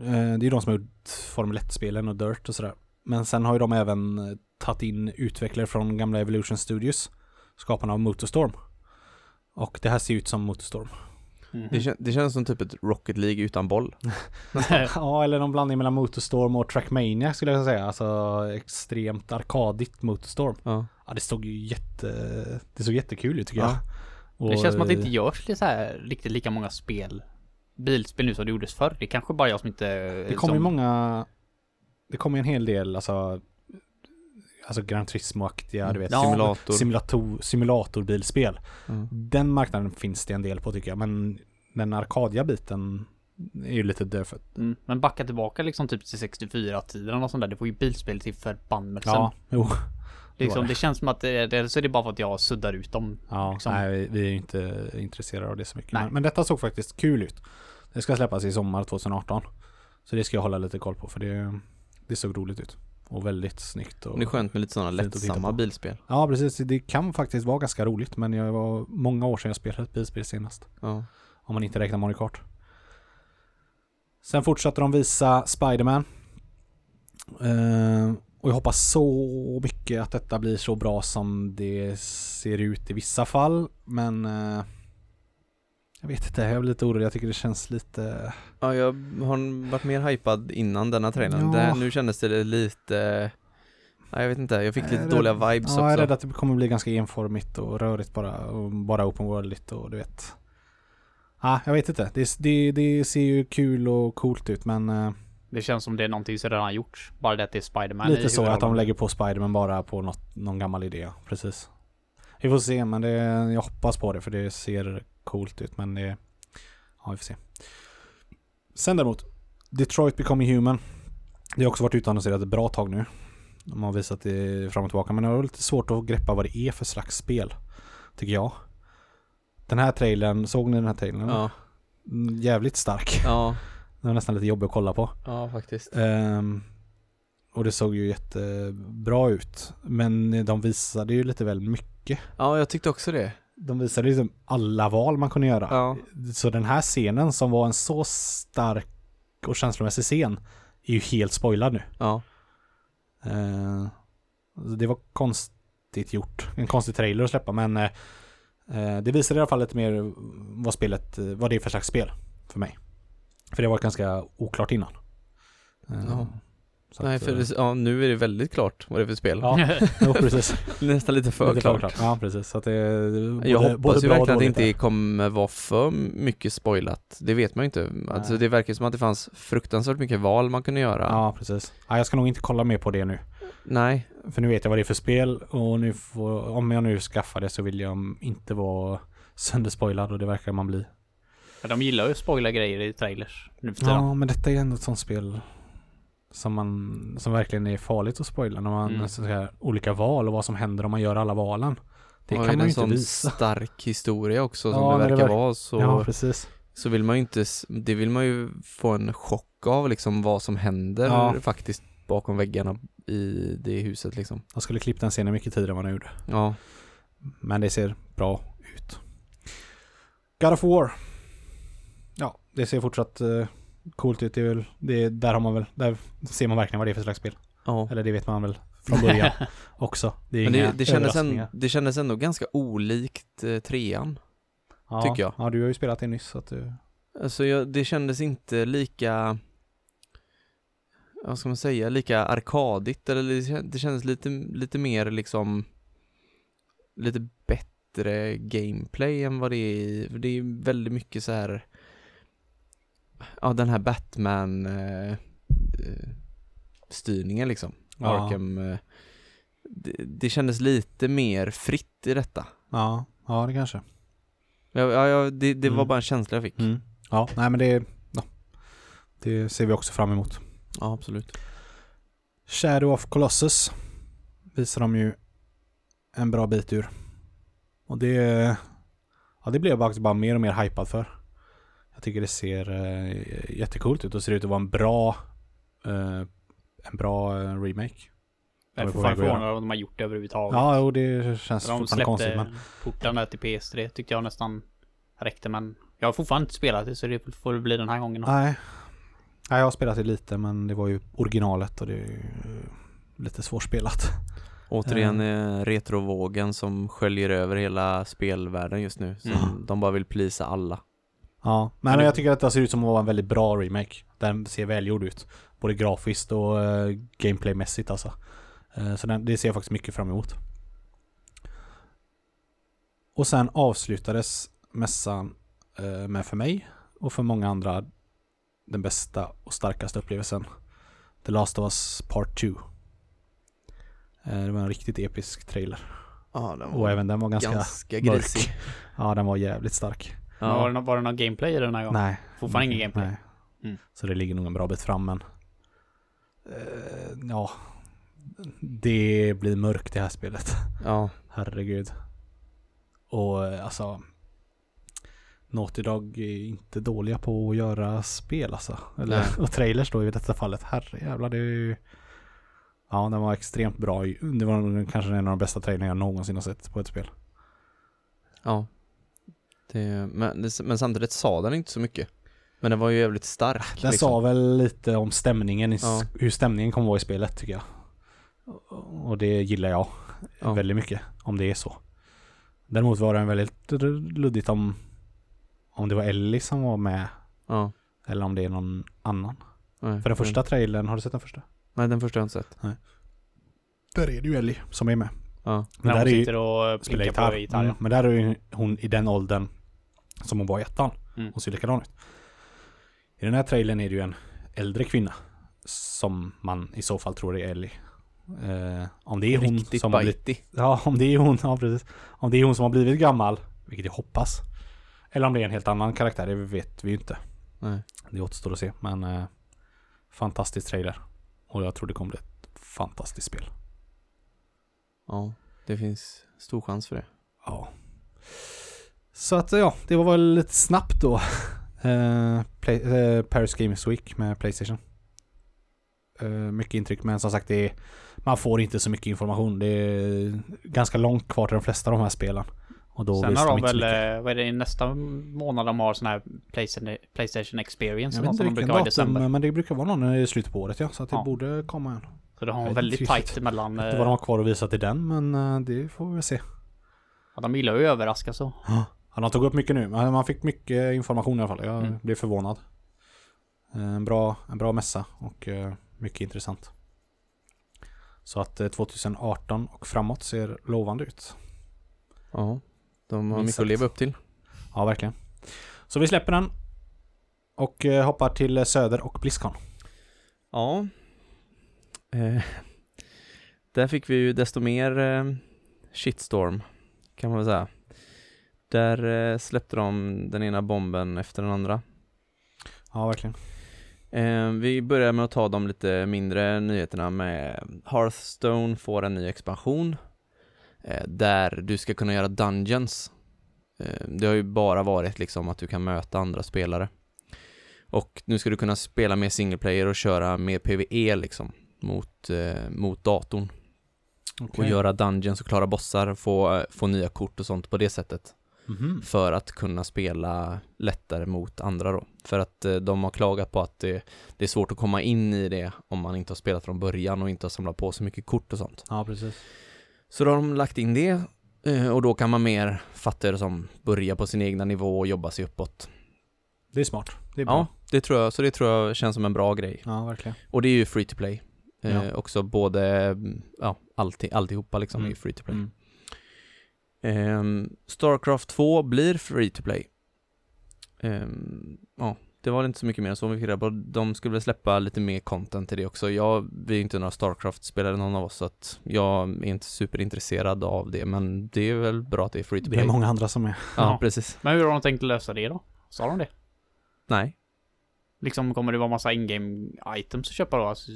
Speaker 1: Eh, det är de som har gjort Formel 1-spelen och Dirt och sådär. Men sen har ju de även tagit in utvecklare från gamla Evolution Studios. Skaparna av Motorstorm. Och det här ser ut som Motorstorm.
Speaker 3: Mhm.
Speaker 2: Det, kän, det känns som typ ett Rocket League utan boll.
Speaker 1: ja, eller någon blandning mellan Motorstorm och Trackmania skulle jag säga. Alltså extremt arkadigt Motorstorm.
Speaker 2: Ja.
Speaker 1: Ja, det såg ju jätte... Det såg jättekul ut tycker jag.
Speaker 2: Ja.
Speaker 1: Och,
Speaker 3: Det känns som att det inte görs li- så här riktigt lika många spel Bilspel nu som det gjordes förr. Det är kanske bara jag som inte
Speaker 1: Det kommer ju
Speaker 3: som,
Speaker 1: många... Det kommer ju en hel del alltså... Alltså Gran Turismo-aktiga, du vet.
Speaker 3: Ja.
Speaker 2: Simulator.
Speaker 1: Simulator, simulatorbilspel.
Speaker 2: Ja.
Speaker 1: Den marknaden finns det en del på tycker jag. Men den arkadiga biten är ju lite dödfödd.
Speaker 3: mm, Men backa tillbaka liksom typ till 64-tiden och sånt där. Det får ju bilspel till förbannelsen.
Speaker 1: Ja, jo.
Speaker 3: liksom,
Speaker 1: det.
Speaker 3: det känns som att det, det, så är det bara för att jag suddar ut dem.
Speaker 1: Ja,
Speaker 3: Liksom.
Speaker 1: nej, vi, är ju inte intresserade av det så mycket. Men, men detta såg faktiskt kul ut. Det ska släppas i sommar 2018. Så det ska jag hålla lite koll på för det, det såg roligt ut. Och väldigt snyggt. Och,
Speaker 2: Det är skönt med lite sådana lättsamma bilspel.
Speaker 1: Ja, precis. Det kan faktiskt vara ganska roligt. Men jag var många år sedan jag spelade ett bilspel senast.
Speaker 2: Ja.
Speaker 1: Om man inte räknar Mario Kart. Sen fortsatte de visa Spiderman. Eh, och jag hoppas så mycket att detta blir så bra som det ser ut i vissa fall. Men eh, jag vet inte, jag är lite orolig. Jag tycker det känns lite...
Speaker 2: ja, jag har varit mer hypad innan denna trailern.
Speaker 1: Ja.
Speaker 2: Det, nu kändes det lite, ja, jag vet inte, jag fick
Speaker 1: Jag
Speaker 2: lite
Speaker 1: är
Speaker 2: dåliga
Speaker 1: rädd-
Speaker 2: vibes
Speaker 1: Ja, jag är
Speaker 2: också.
Speaker 1: rädd att det kommer bli ganska enformigt och rörigt bara. Och bara open worldigt och du vet. Ja, jag vet inte. Det, det, det ser ju kul och coolt ut men eh,
Speaker 3: Det känns som det är någonting som redan gjorts. Bara det att det är Spiderman
Speaker 1: lite så att de lägger på Spiderman bara på något, någon gammal idé. Precis. Vi får se men det, jag hoppas på det för det ser coolt ut men det, ja vi får se. Sen däremot, Detroit Becoming Human. Det har också varit utannonserat ett bra tag nu. De har visat det fram och tillbaka men det har lite svårt att greppa vad det är för slags spel. Tycker jag. Den här trailern, såg ni den här trailern?
Speaker 2: Ja,
Speaker 1: Jävligt stark.
Speaker 2: ja,
Speaker 1: Den var nästan lite jobbig att kolla på.
Speaker 2: ja faktiskt.
Speaker 1: Ehm, och det såg ju jättebra ut. Men de visade ju lite väl mycket.
Speaker 2: Ja, jag tyckte också det.
Speaker 1: De visade liksom alla val man kunde göra.
Speaker 2: Ja,
Speaker 1: Så den här scenen som var en så stark och känslomässig scen är ju helt spoilad nu.
Speaker 2: ja,
Speaker 1: så det var konstigt gjort. En konstig trailer att släppa men eh, det visade i alla fall lite mer vad spelet, vad det är för slags spel för mig. För det var ganska oklart innan. Ehm,
Speaker 2: Ja.
Speaker 1: Så
Speaker 2: nej
Speaker 1: att,
Speaker 2: för
Speaker 1: eh,
Speaker 2: det, ja, nu är det väldigt klart vad det är för spel.
Speaker 1: Ja, jo, precis.
Speaker 2: Nästan lite för
Speaker 1: Lite
Speaker 2: klart.
Speaker 1: Ja, precis. Så att det både,
Speaker 2: Jag hoppas ju verkligen att det inte
Speaker 1: där.
Speaker 2: kommer vara för mycket spoilat. Det vet man ju inte. Alltså det verkar som att det fanns fruktansvärt mycket val man kunde göra.
Speaker 1: Ja, precis. Ja, jag ska nog inte kolla mer på det nu.
Speaker 2: Nej,
Speaker 1: För nu vet jag vad det är för spel och nu får, om jag nu skaffar det så vill jag inte vara sönderspoilad och det verkar man bli.
Speaker 3: Ja, De gillar ju att spoila grejer i trailers nu.
Speaker 1: Ja, men detta är ändå ett sånt spel som man, som verkligen är farligt att spoila när man
Speaker 3: Mm.
Speaker 1: här, olika val och vad som händer om man gör alla valen. Det
Speaker 2: och
Speaker 1: kan man
Speaker 2: det
Speaker 1: ju
Speaker 2: en
Speaker 1: inte visa.
Speaker 2: stark historia också som
Speaker 1: Ja,
Speaker 2: det
Speaker 1: när det
Speaker 2: verkar
Speaker 1: verk-
Speaker 2: vara så,
Speaker 1: Ja, precis.
Speaker 2: så vill man ju inte, det vill man ju få en chock av liksom vad som händer
Speaker 1: Ja.
Speaker 2: faktiskt bakom väggarna i det huset liksom.
Speaker 1: Jag skulle klippt den scenen mycket tidigare än vad den gjorde.
Speaker 2: Ja,
Speaker 1: Men det ser bra ut. God of War. Ja, det ser fortsatt eh, coolt ut. Det är väl, det är, där har man väl, där ser man verkligen vad det är för slags spel.
Speaker 2: ja.
Speaker 1: Eller det vet man väl från början också. Det är
Speaker 2: Men det, det, kändes en, det kändes ändå ganska olikt eh, trean.
Speaker 1: ja,
Speaker 2: tycker jag.
Speaker 1: Ja, du har ju spelat det nyss så att du...
Speaker 2: Alltså jag, det kändes inte lika, vad ska man säga, lika arkadigt eller det kändes lite, lite mer liksom, lite bättre gameplay än vad det är i, för det är väldigt mycket så här, ja den här Batman eh, eh, styrningen liksom,
Speaker 1: Ja.
Speaker 2: Arkham, eh, det, det kändes lite mer fritt i detta.
Speaker 1: Ja, ja det kanske.
Speaker 2: Ja, ja, ja det, det var
Speaker 1: Mm.
Speaker 2: bara en känsla jag fick.
Speaker 1: Mm. Ja, nej men det, ja, det ser vi också fram emot.
Speaker 2: Ja, absolut.
Speaker 1: Shadow of Colossus visar de ju en bra bit ur. Och det, ja det blev jag faktiskt bara mer och mer hypad för. Jag tycker det ser eh, jättecoolt ut och ser ut att vara en bra, eh, en bra eh, remake.
Speaker 3: Jag är fortfarande förvånad om de har gjort det överhuvudtaget.
Speaker 1: Ja, och det känns
Speaker 3: de
Speaker 1: fortfarande konstigt
Speaker 3: släppte
Speaker 1: men
Speaker 3: porten där till PS3 tyckte jag nästan räckte men jag har fortfarande inte spelat det så det får det bli den här gången.
Speaker 1: nej. Nej, jag har spelat det lite men det var ju originalet och det är ju lite svårspelat.
Speaker 2: Återigen eh, retrovågen som sköljer över hela spelvärlden just nu. Som
Speaker 1: Mm.
Speaker 2: De bara vill plisa alla.
Speaker 1: Ja, men jag tycker att det ser ut som att vara en väldigt bra remake. Den ser välgjord ut. Både grafiskt och uh, gameplaymässigt alltså. Eh, så den, det ser jag faktiskt mycket fram emot. Och sen avslutades mässan eh, med för mig och för många andra den bästa och starkaste upplevelsen. The Last of Us Part 2. Eh, det var en riktigt episk trailer.
Speaker 2: Ja, den
Speaker 1: Och även den var ganska,
Speaker 2: ganska
Speaker 1: mörk.
Speaker 2: grisig.
Speaker 1: Ja, den var jävligt stark.
Speaker 3: Men Var, det, var det någon gameplay i den här gången?
Speaker 1: Nej.
Speaker 3: Fortfarande ingen gameplay?
Speaker 1: Nej.
Speaker 3: Mm.
Speaker 1: Så det ligger nog en bra bit fram men eh, Ja Det blir mörkt det här spelet.
Speaker 2: ja.
Speaker 1: Herregud. Och eh, alltså Naughty Dog är inte dåliga på att göra spel alltså. Eller,
Speaker 2: Nej.
Speaker 1: och trailers då i detta fallet. Herrejävlar det är ju Ja den var extremt bra. Det var nog kanske en av de bästa trailerna jag någonsin har sett på ett spel.
Speaker 2: ja. Det, men, det, men samtidigt sa den inte så mycket. Men den var ju jävligt stark.
Speaker 1: Den
Speaker 2: liksom.
Speaker 1: sa väl lite om stämningen, i,
Speaker 2: Ja.
Speaker 1: hur stämningen kommer vara i spelet tycker jag. Och- det gillar jag
Speaker 2: Ja.
Speaker 1: väldigt mycket, om det är så. Däremot var den väldigt luddigt om, om det var Ellie som var med
Speaker 2: Ja.
Speaker 1: eller om det är någon annan.
Speaker 2: Nej,
Speaker 1: För den första trailern, har du sett den första?
Speaker 2: Nej, den första har jag inte sett.
Speaker 1: Där är det ju Ellie som är med.
Speaker 2: Ja.
Speaker 1: Men
Speaker 3: När
Speaker 1: där
Speaker 3: hon
Speaker 1: är
Speaker 3: sitter och
Speaker 1: spelar
Speaker 3: plinkar på
Speaker 1: gitarr. Mm, men där är hon i den åldern som hon var i ettan.
Speaker 3: Mm.
Speaker 1: Hon ser likadan ut. I den här trailern är det ju en äldre kvinna som man i så fall tror är Ellie. Eh, om det är hon
Speaker 2: Riktigt
Speaker 1: som har blivit. Ja, om det är hon, ja precis. Om det är hon som har blivit gammal, vilket jag hoppas. Eller om det är en helt annan karaktär, det vet vi ju inte.
Speaker 2: Nej.
Speaker 1: Det återstår att se, men eh, fantastisk trailer. Och jag tror det kommer bli ett fantastiskt spel.
Speaker 2: Ja, det finns stor chans för det.
Speaker 1: Ja. Så att ja, det var väl lite snabbt då. Eh, play, eh, Paris Games Week med Playstation. Eh, mycket intryck, men som sagt det är, man får inte så mycket information. Det är ganska långt kvar till de flesta av de här spelen. Och då
Speaker 3: Sen har de väl, vad är det, nästa månad de har sån här Playstation, Playstation Experience
Speaker 1: Jag vet inte
Speaker 3: de
Speaker 1: vilken
Speaker 3: brukar ha i
Speaker 1: datum,
Speaker 3: december.
Speaker 1: men det brukar vara någon i slutet på året ja. Så att det
Speaker 3: Ja.
Speaker 1: borde komma en.
Speaker 3: Så det har
Speaker 1: vet
Speaker 3: väldigt
Speaker 1: riktigt.
Speaker 3: mellan...
Speaker 1: Jag vet
Speaker 3: eh,
Speaker 1: inte vad de har kvar att visa till den, men eh, det får vi se.
Speaker 3: Ja, de gillar ju att överraska så.
Speaker 1: Ja, de tog upp mycket nu. Man fick mycket information i alla fall. Jag
Speaker 3: Mm.
Speaker 1: blev förvånad. Eh, En bra, en bra mässa och eh, mycket intressant. Så att eh, 2018 och framåt ser lovande ut.
Speaker 2: Ja, de har
Speaker 1: Minst
Speaker 2: mycket att leva upp till.
Speaker 1: Ja, verkligen. Så vi släpper den. Och eh, hoppar till eh, Söder och Blizzcon.
Speaker 2: Ja. Eh, där fick vi ju desto mer eh, shitstorm, kan man väl säga. Där eh, släppte de den ena bomben efter den andra.
Speaker 1: Ja, verkligen.
Speaker 2: Eh, vi börjar med att ta de lite mindre nyheterna med Hearthstone får en ny expansion eh, där du ska kunna göra dungeons. Eh, det har ju bara varit liksom att du kan möta andra spelare. Och nu ska du kunna spela mer single player och köra mer PVE liksom. Mot, eh, mot datorn. Och
Speaker 1: Okej.
Speaker 2: göra dungeons och klara bossar, få, eh, få nya kort och sånt på det sättet.
Speaker 1: Mhm.
Speaker 2: För att kunna spela lättare mot andra då. För att eh, de har klagat på att det, det är svårt att komma in i det om man inte har spelat från början och inte har samlat på så mycket kort och sånt.
Speaker 1: Ja, precis.
Speaker 2: Så då har de lagt in det eh, och då kan man mer fatta det som börja på sin egna nivå och jobba sig uppåt.
Speaker 1: Det är smart. Det är bra.
Speaker 2: Ja, det tror jag, så det tror jag känns som en bra grej.
Speaker 1: Ja, verkligen.
Speaker 2: Och det är ju free to play. Eh,
Speaker 1: Ja.
Speaker 2: Också både, mm, ja, allting, alltihopa liksom är
Speaker 1: Mm.
Speaker 2: ju free to play.
Speaker 1: Mm.
Speaker 2: Ehm, Starcraft 2 blir free to play. Ehm, ja, det var inte så mycket mer så vi fick reda på. De skulle väl släppa lite mer content till det också. Jag, vi är inte några Starcraft-spelare någon av oss så att jag är inte superintresserad av det men det är väl bra att det är free to
Speaker 1: Det
Speaker 2: play.
Speaker 1: är många andra som är.
Speaker 2: Ja,
Speaker 3: Ja.
Speaker 2: precis.
Speaker 3: Men hur har de tänkt lösa det då? Sa de det?
Speaker 2: Nej.
Speaker 3: Liksom kommer det vara massa in-game items att köpa då? Alltså,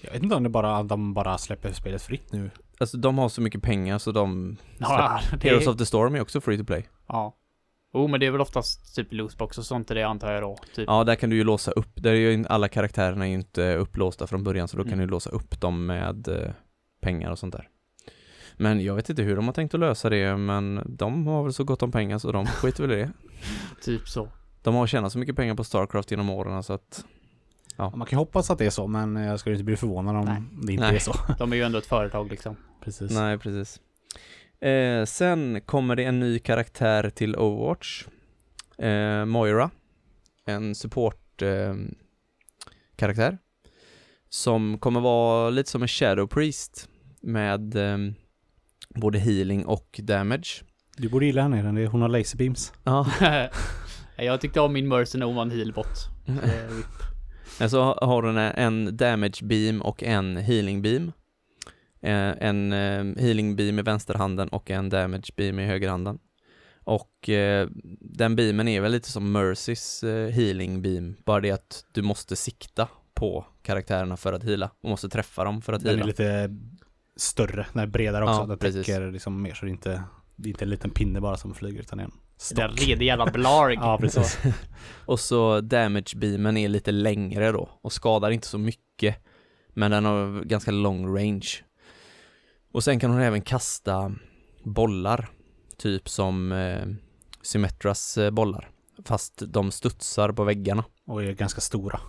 Speaker 1: Jag vet inte om det bara de bara släpper spelet fritt nu.
Speaker 2: Alltså de har så mycket pengar så de...
Speaker 3: ja, det
Speaker 2: Heroes of the Storm är också free to play.
Speaker 3: ja. Oh, men det är väl oftast typ lootbox och sånt i det antar jag då. Typ.
Speaker 2: Ja, där kan du ju låsa upp. Där är ju alla karaktärerna är ju inte upplåsta från början så då kan
Speaker 3: Mm.
Speaker 2: du låsa upp dem med eh, pengar och sånt där. Men jag vet inte hur de har tänkt att lösa det men de har väl så gott om pengar så de skiter väl i det.
Speaker 3: Typ så.
Speaker 2: De har tjänat så mycket pengar på Starcraft genom åren så att
Speaker 1: Man kan ju hoppas att det är så, men jag skulle inte bli förvånad om
Speaker 3: Nej.
Speaker 1: det inte
Speaker 2: Nej.
Speaker 1: är så.
Speaker 3: De är ju ändå ett företag liksom.
Speaker 1: Precis.
Speaker 2: Nej, precis. Eh, sen kommer det en ny karaktär till Overwatch. Eh, Moira. En support eh, karaktär. Som kommer vara lite som en Shadow Priest. Med eh, både healing och damage.
Speaker 1: Du borde gilla henne, den är- hon har laserbeams.
Speaker 2: Ja.
Speaker 3: jag tyckte om min Mercenary var en healbot. Eh,
Speaker 2: Så har hon en damage beam och en healing beam. Eh, En eh, healing beam i vänsterhanden och en damage beam i högerhanden. Och eh, den beamen är väl lite som Mercys eh, healing beam, bara det att du måste sikta på karaktärerna för att heala och måste träffa dem för att
Speaker 1: Den är
Speaker 2: heala.
Speaker 1: lite större, den är bredare också.
Speaker 2: Ja,
Speaker 1: den
Speaker 2: precis.
Speaker 1: täcker liksom mer så det är inte, det är inte en liten pinne bara som flyger utan det en
Speaker 3: Den
Speaker 1: stock.
Speaker 3: redig jävla blarg.
Speaker 1: Ja, precis.
Speaker 2: Och så damage beamen är lite längre då och skadar inte så mycket men den har ganska lång range. Och sen kan hon även kasta bollar, typ som eh, Symmetras eh, bollar, fast de studsar på väggarna.
Speaker 1: Och är ganska stora.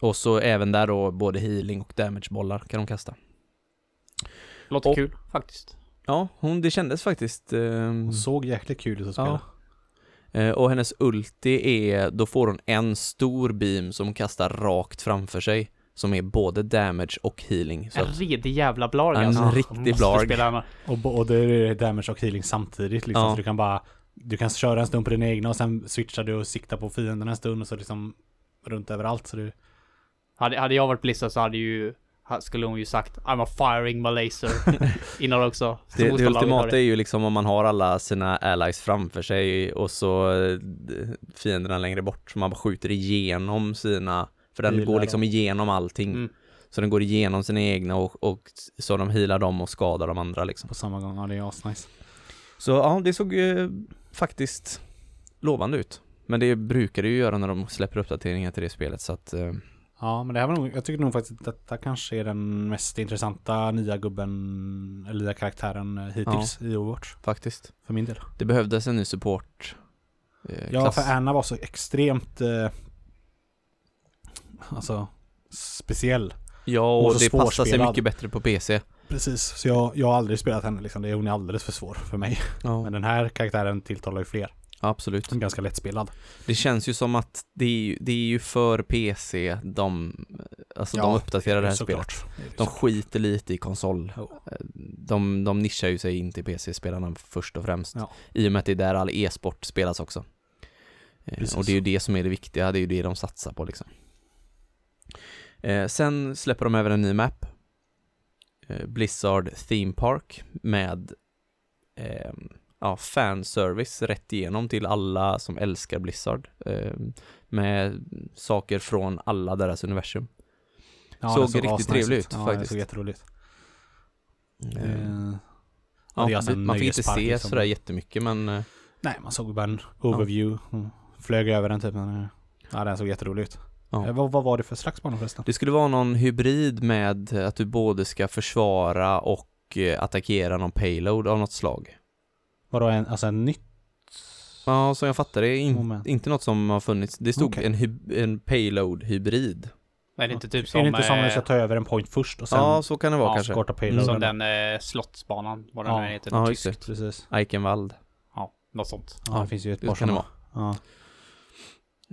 Speaker 2: Och så även där då både healing och damagebollar kan de kasta.
Speaker 3: Låter
Speaker 2: Och-
Speaker 3: kul faktiskt.
Speaker 2: Ja, hon, det kändes faktiskt eh,
Speaker 1: Hon såg jäkligt kul ut att spela.
Speaker 2: Ja. Eh, Och hennes ulti är, då får hon en stor beam som hon kastar rakt framför sig. Som är både damage och healing. Så
Speaker 3: En redig jävla blarg
Speaker 2: En
Speaker 3: alltså.
Speaker 2: riktig
Speaker 3: Måste
Speaker 2: blarg.
Speaker 1: Och både är damage och healing samtidigt liksom.
Speaker 2: Ja.
Speaker 1: Så du kan bara Du kan köra en stund på dina egna och sen switchar du och siktar på fienden en stund och så liksom runt överallt så du
Speaker 3: Hade, hade jag varit Blizzard så hade ju skulle hon ju sagt I'm a firing my laser innan också. Så
Speaker 2: det, det ultimata är ju liksom om man har alla sina allies framför sig och så eh, fienderna längre bort. Så man bara skjuter igenom sina, för den
Speaker 1: Healar
Speaker 2: går liksom
Speaker 1: dem.
Speaker 2: igenom allting.
Speaker 3: Mm.
Speaker 2: Så den går igenom sina egna och, och så de healar dem och skadar de andra liksom.
Speaker 1: på samma gång. Ja det är asnice.
Speaker 2: Så ja, det såg eh, faktiskt lovande ut. Men det brukar det ju göra när de släpper uppdateringar till det spelet så att eh,
Speaker 1: Ja men det här var nog, jag tycker nog faktiskt att detta kanske är den mest intressanta nya gubben, eller nya karaktären eh, hittills i Overwatch.
Speaker 2: faktiskt.
Speaker 1: För min del.
Speaker 2: Det behövdes en ny support. Eh,
Speaker 1: Ja för Anna var så extremt eh, Alltså speciell.
Speaker 2: Ja,
Speaker 1: och
Speaker 2: det passar sig mycket bättre på PC.
Speaker 1: Precis, så jag, jag har aldrig spelat henne liksom. Det är, hon är alldeles för svår för mig.
Speaker 2: Ja,
Speaker 1: Men den här karaktären tilltalar ju fler.
Speaker 2: Absolut.
Speaker 1: Ganska lättspelad.
Speaker 2: Det känns ju som att det är ju, det är ju för PC de, alltså de
Speaker 1: Ja,
Speaker 2: uppdaterar det här spelet.
Speaker 1: Det
Speaker 2: De skiter lite i konsol.
Speaker 1: Jo.
Speaker 2: De, de nischar ju sig in till PC-spelarna först och främst.
Speaker 1: Ja.
Speaker 2: I och med att det är där all e-sport spelas också. Eh,
Speaker 1: Precis.
Speaker 2: Och det är ju det som är det viktiga, det är ju det de satsar på liksom. Eh, sen släpper de även en ny map. Eh, Blizzard Theme Park med eh, ja, fanservice rätt igenom till alla som älskar Blizzard. Eh, med saker från alla deras universum.
Speaker 1: Ja,
Speaker 2: såg
Speaker 1: den
Speaker 2: riktigt
Speaker 1: asnice
Speaker 2: trevlig ut,
Speaker 1: ja,
Speaker 2: faktiskt.
Speaker 1: Såg jätteroligt.
Speaker 2: Eh,
Speaker 1: Eh,
Speaker 2: ja,
Speaker 1: är alltså
Speaker 2: man fick inte se
Speaker 1: liksom.
Speaker 2: sådär jättemycket men
Speaker 1: nej, man såg bara en overview. Hon flög över den typ. Men, eh, ja, den såg jätterolig ut.
Speaker 2: Ja.
Speaker 1: Eh, vad, vad var det för slags bana förresten?
Speaker 2: Det skulle vara någon hybrid med att du både ska försvara och eh, attackera någon payload av något slag.
Speaker 1: Var det en, alltså en nytt?
Speaker 2: Ja, som jag fattar det är in,
Speaker 1: Moment.
Speaker 2: inte något som har funnits. Det stod
Speaker 1: Okej.
Speaker 2: en, en payload-hybrid.
Speaker 3: Är det inte typ
Speaker 1: är
Speaker 3: som...
Speaker 1: det inte som när
Speaker 3: eh,
Speaker 1: du ska ta över en point först och sen
Speaker 2: Ja, så kan det vara kanske.
Speaker 1: skorta
Speaker 3: Som
Speaker 1: payloaden?
Speaker 3: den eh, slottsbanan, vad den
Speaker 1: Ja.
Speaker 3: nu heter.
Speaker 2: Ja, just det.
Speaker 1: Precis.
Speaker 2: Eichenwald.
Speaker 3: Ja, något sånt.
Speaker 1: Ja,
Speaker 2: Ja,
Speaker 1: det finns ju ett
Speaker 2: det
Speaker 1: par
Speaker 2: kan det
Speaker 1: sådana. Ja.